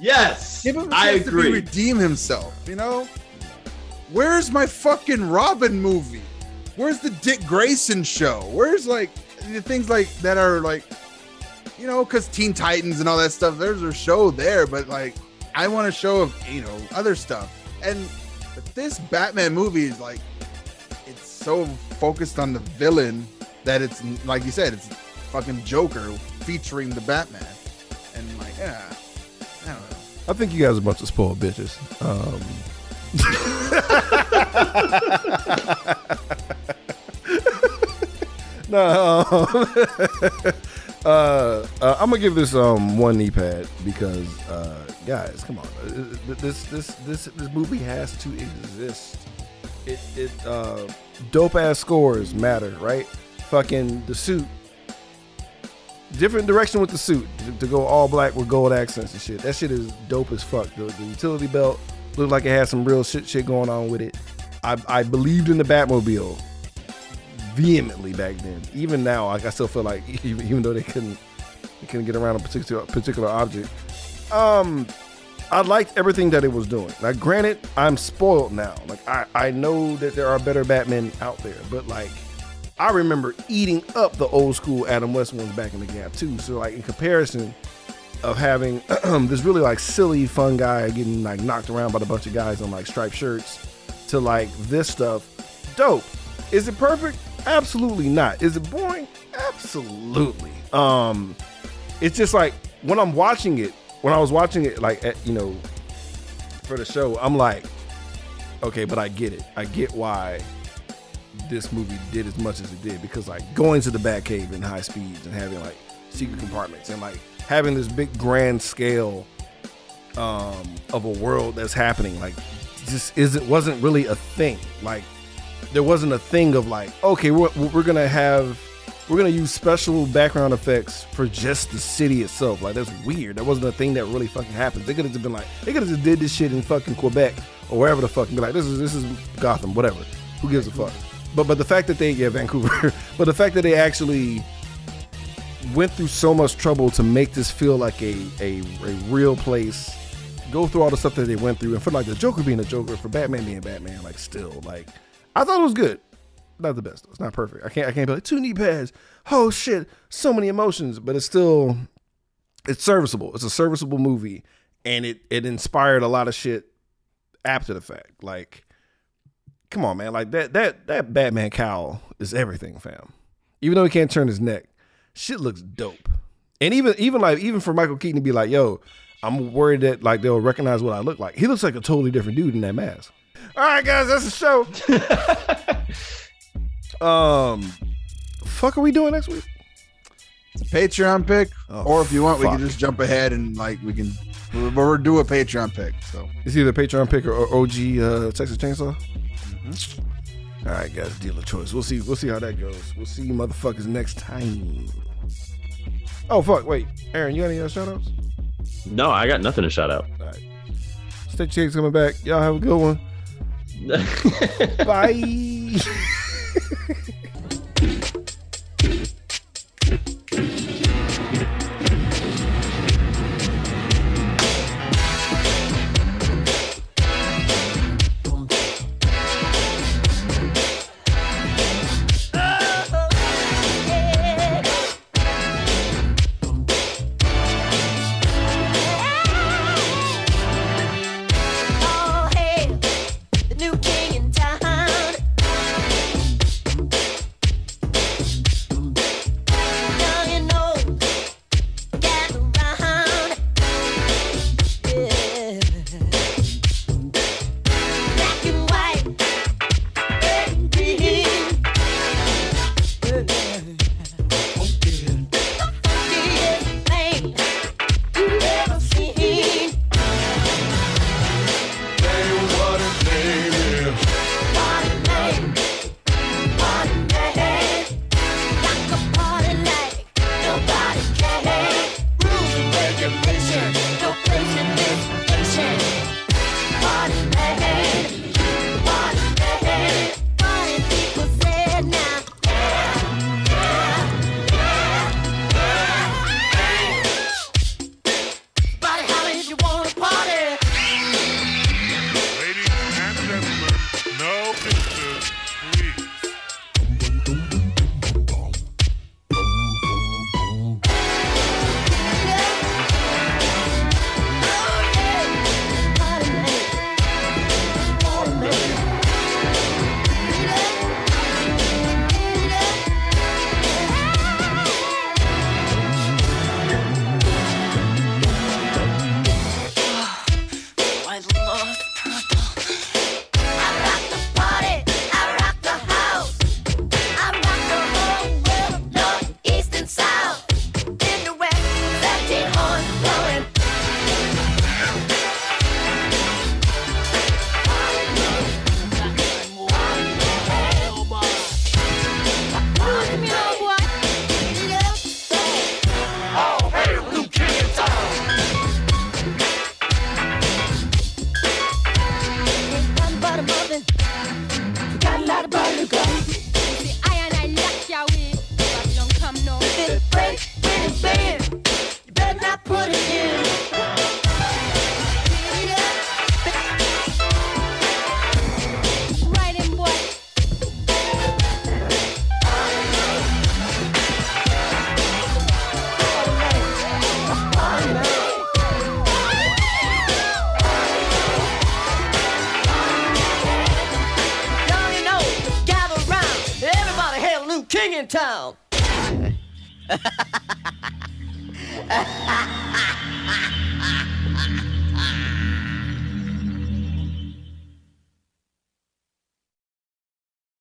Yes, Give him a I chance to agree. redeem himself. You know, where's my fucking Robin movie? Where's the Dick Grayson show? Where's like the things like that are like, you know, because Teen Titans and all that stuff. There's a show there, but like, I want a show of you know other stuff. And but this Batman movie is like, it's so focused on the villain that it's like you said, it's fucking Joker featuring the Batman, and like, yeah, I don't know. I think you guys are a bunch of spoiled bitches. Um, (laughs) no, um, (laughs) uh, uh, I'm gonna give this um one knee pad because uh, guys, come on, Uh, this this this this movie has to exist. It it uh, dope ass scores matter, right? Fucking the suit different direction with the suit to, go all black with gold accents and shit. That shit is dope as fuck. The, the utility belt looked like it had some real shit shit going on with it. I, I believed in the Batmobile vehemently back then. Even now, like I still feel like (laughs) even, even though they couldn't they couldn't get around a particular particular object. Um, I liked everything that it was doing. Now, granted, I'm spoiled now. Like, I I know that there are better Batmen out there, but like. I remember eating up the old school Adam West ones back in the gap too. So like in comparison of having (clears throat) this really like silly fun guy getting like knocked around by a bunch of guys on like striped shirts to like this stuff, dope. Is it perfect? Absolutely not. Is it boring? Absolutely. Um, it's just like when I'm watching it, when I was watching it like at, you know for the show, I'm like, okay, but I get it. I get why this movie did as much as it did because like going to the Batcave in high speeds and having like secret compartments and like having this big grand scale um of a world that's happening like just isn't wasn't really a thing. Like there wasn't a thing of like okay we're, we're gonna have we're gonna use special background effects for just the city itself. Like that's weird. That wasn't a thing that really fucking happened. They could have just been like they could have just did this shit in fucking quebec or wherever the fuck and be like this is this is gotham whatever. Who gives a fuck but but the fact that they yeah Vancouver, (laughs) but the fact that they actually went through so much trouble to make this feel like a a, a real place, go through all the stuff that they went through, and for like the Joker being a Joker, for Batman being Batman, like still like I thought it was good. Not the best. though. It's not perfect. I can't I can't be like two knee pads. Oh shit, so many emotions, but it's still it's serviceable. It's a serviceable movie, and it it inspired a lot of shit after the fact. Like come on, man. Like that that that Batman cowl is everything, fam. Even though he can't turn his neck, shit looks dope. And even even like even for Michael Keaton to be like, yo, I'm worried that like they'll recognize what I look like. He looks like a totally different dude in that mask. All right, guys, that's the show. (laughs) um, fuck, are we doing next week? It's a Patreon pick, Oh, or if you want, we can just jump ahead and like we can we'll, we'll do a Patreon pick. So It's either Patreon pick or OG uh, Texas Chainsaw. Mm-hmm. All right, guys, deal of choice. We'll see. We'll see how that goes. We'll see you motherfuckers next time. Oh fuck! Wait, Aaron, you got any other shout outs? No, I got nothing to shout out. All right. Stay chicks coming back. Y'all have a good one. (laughs) Bye. (laughs)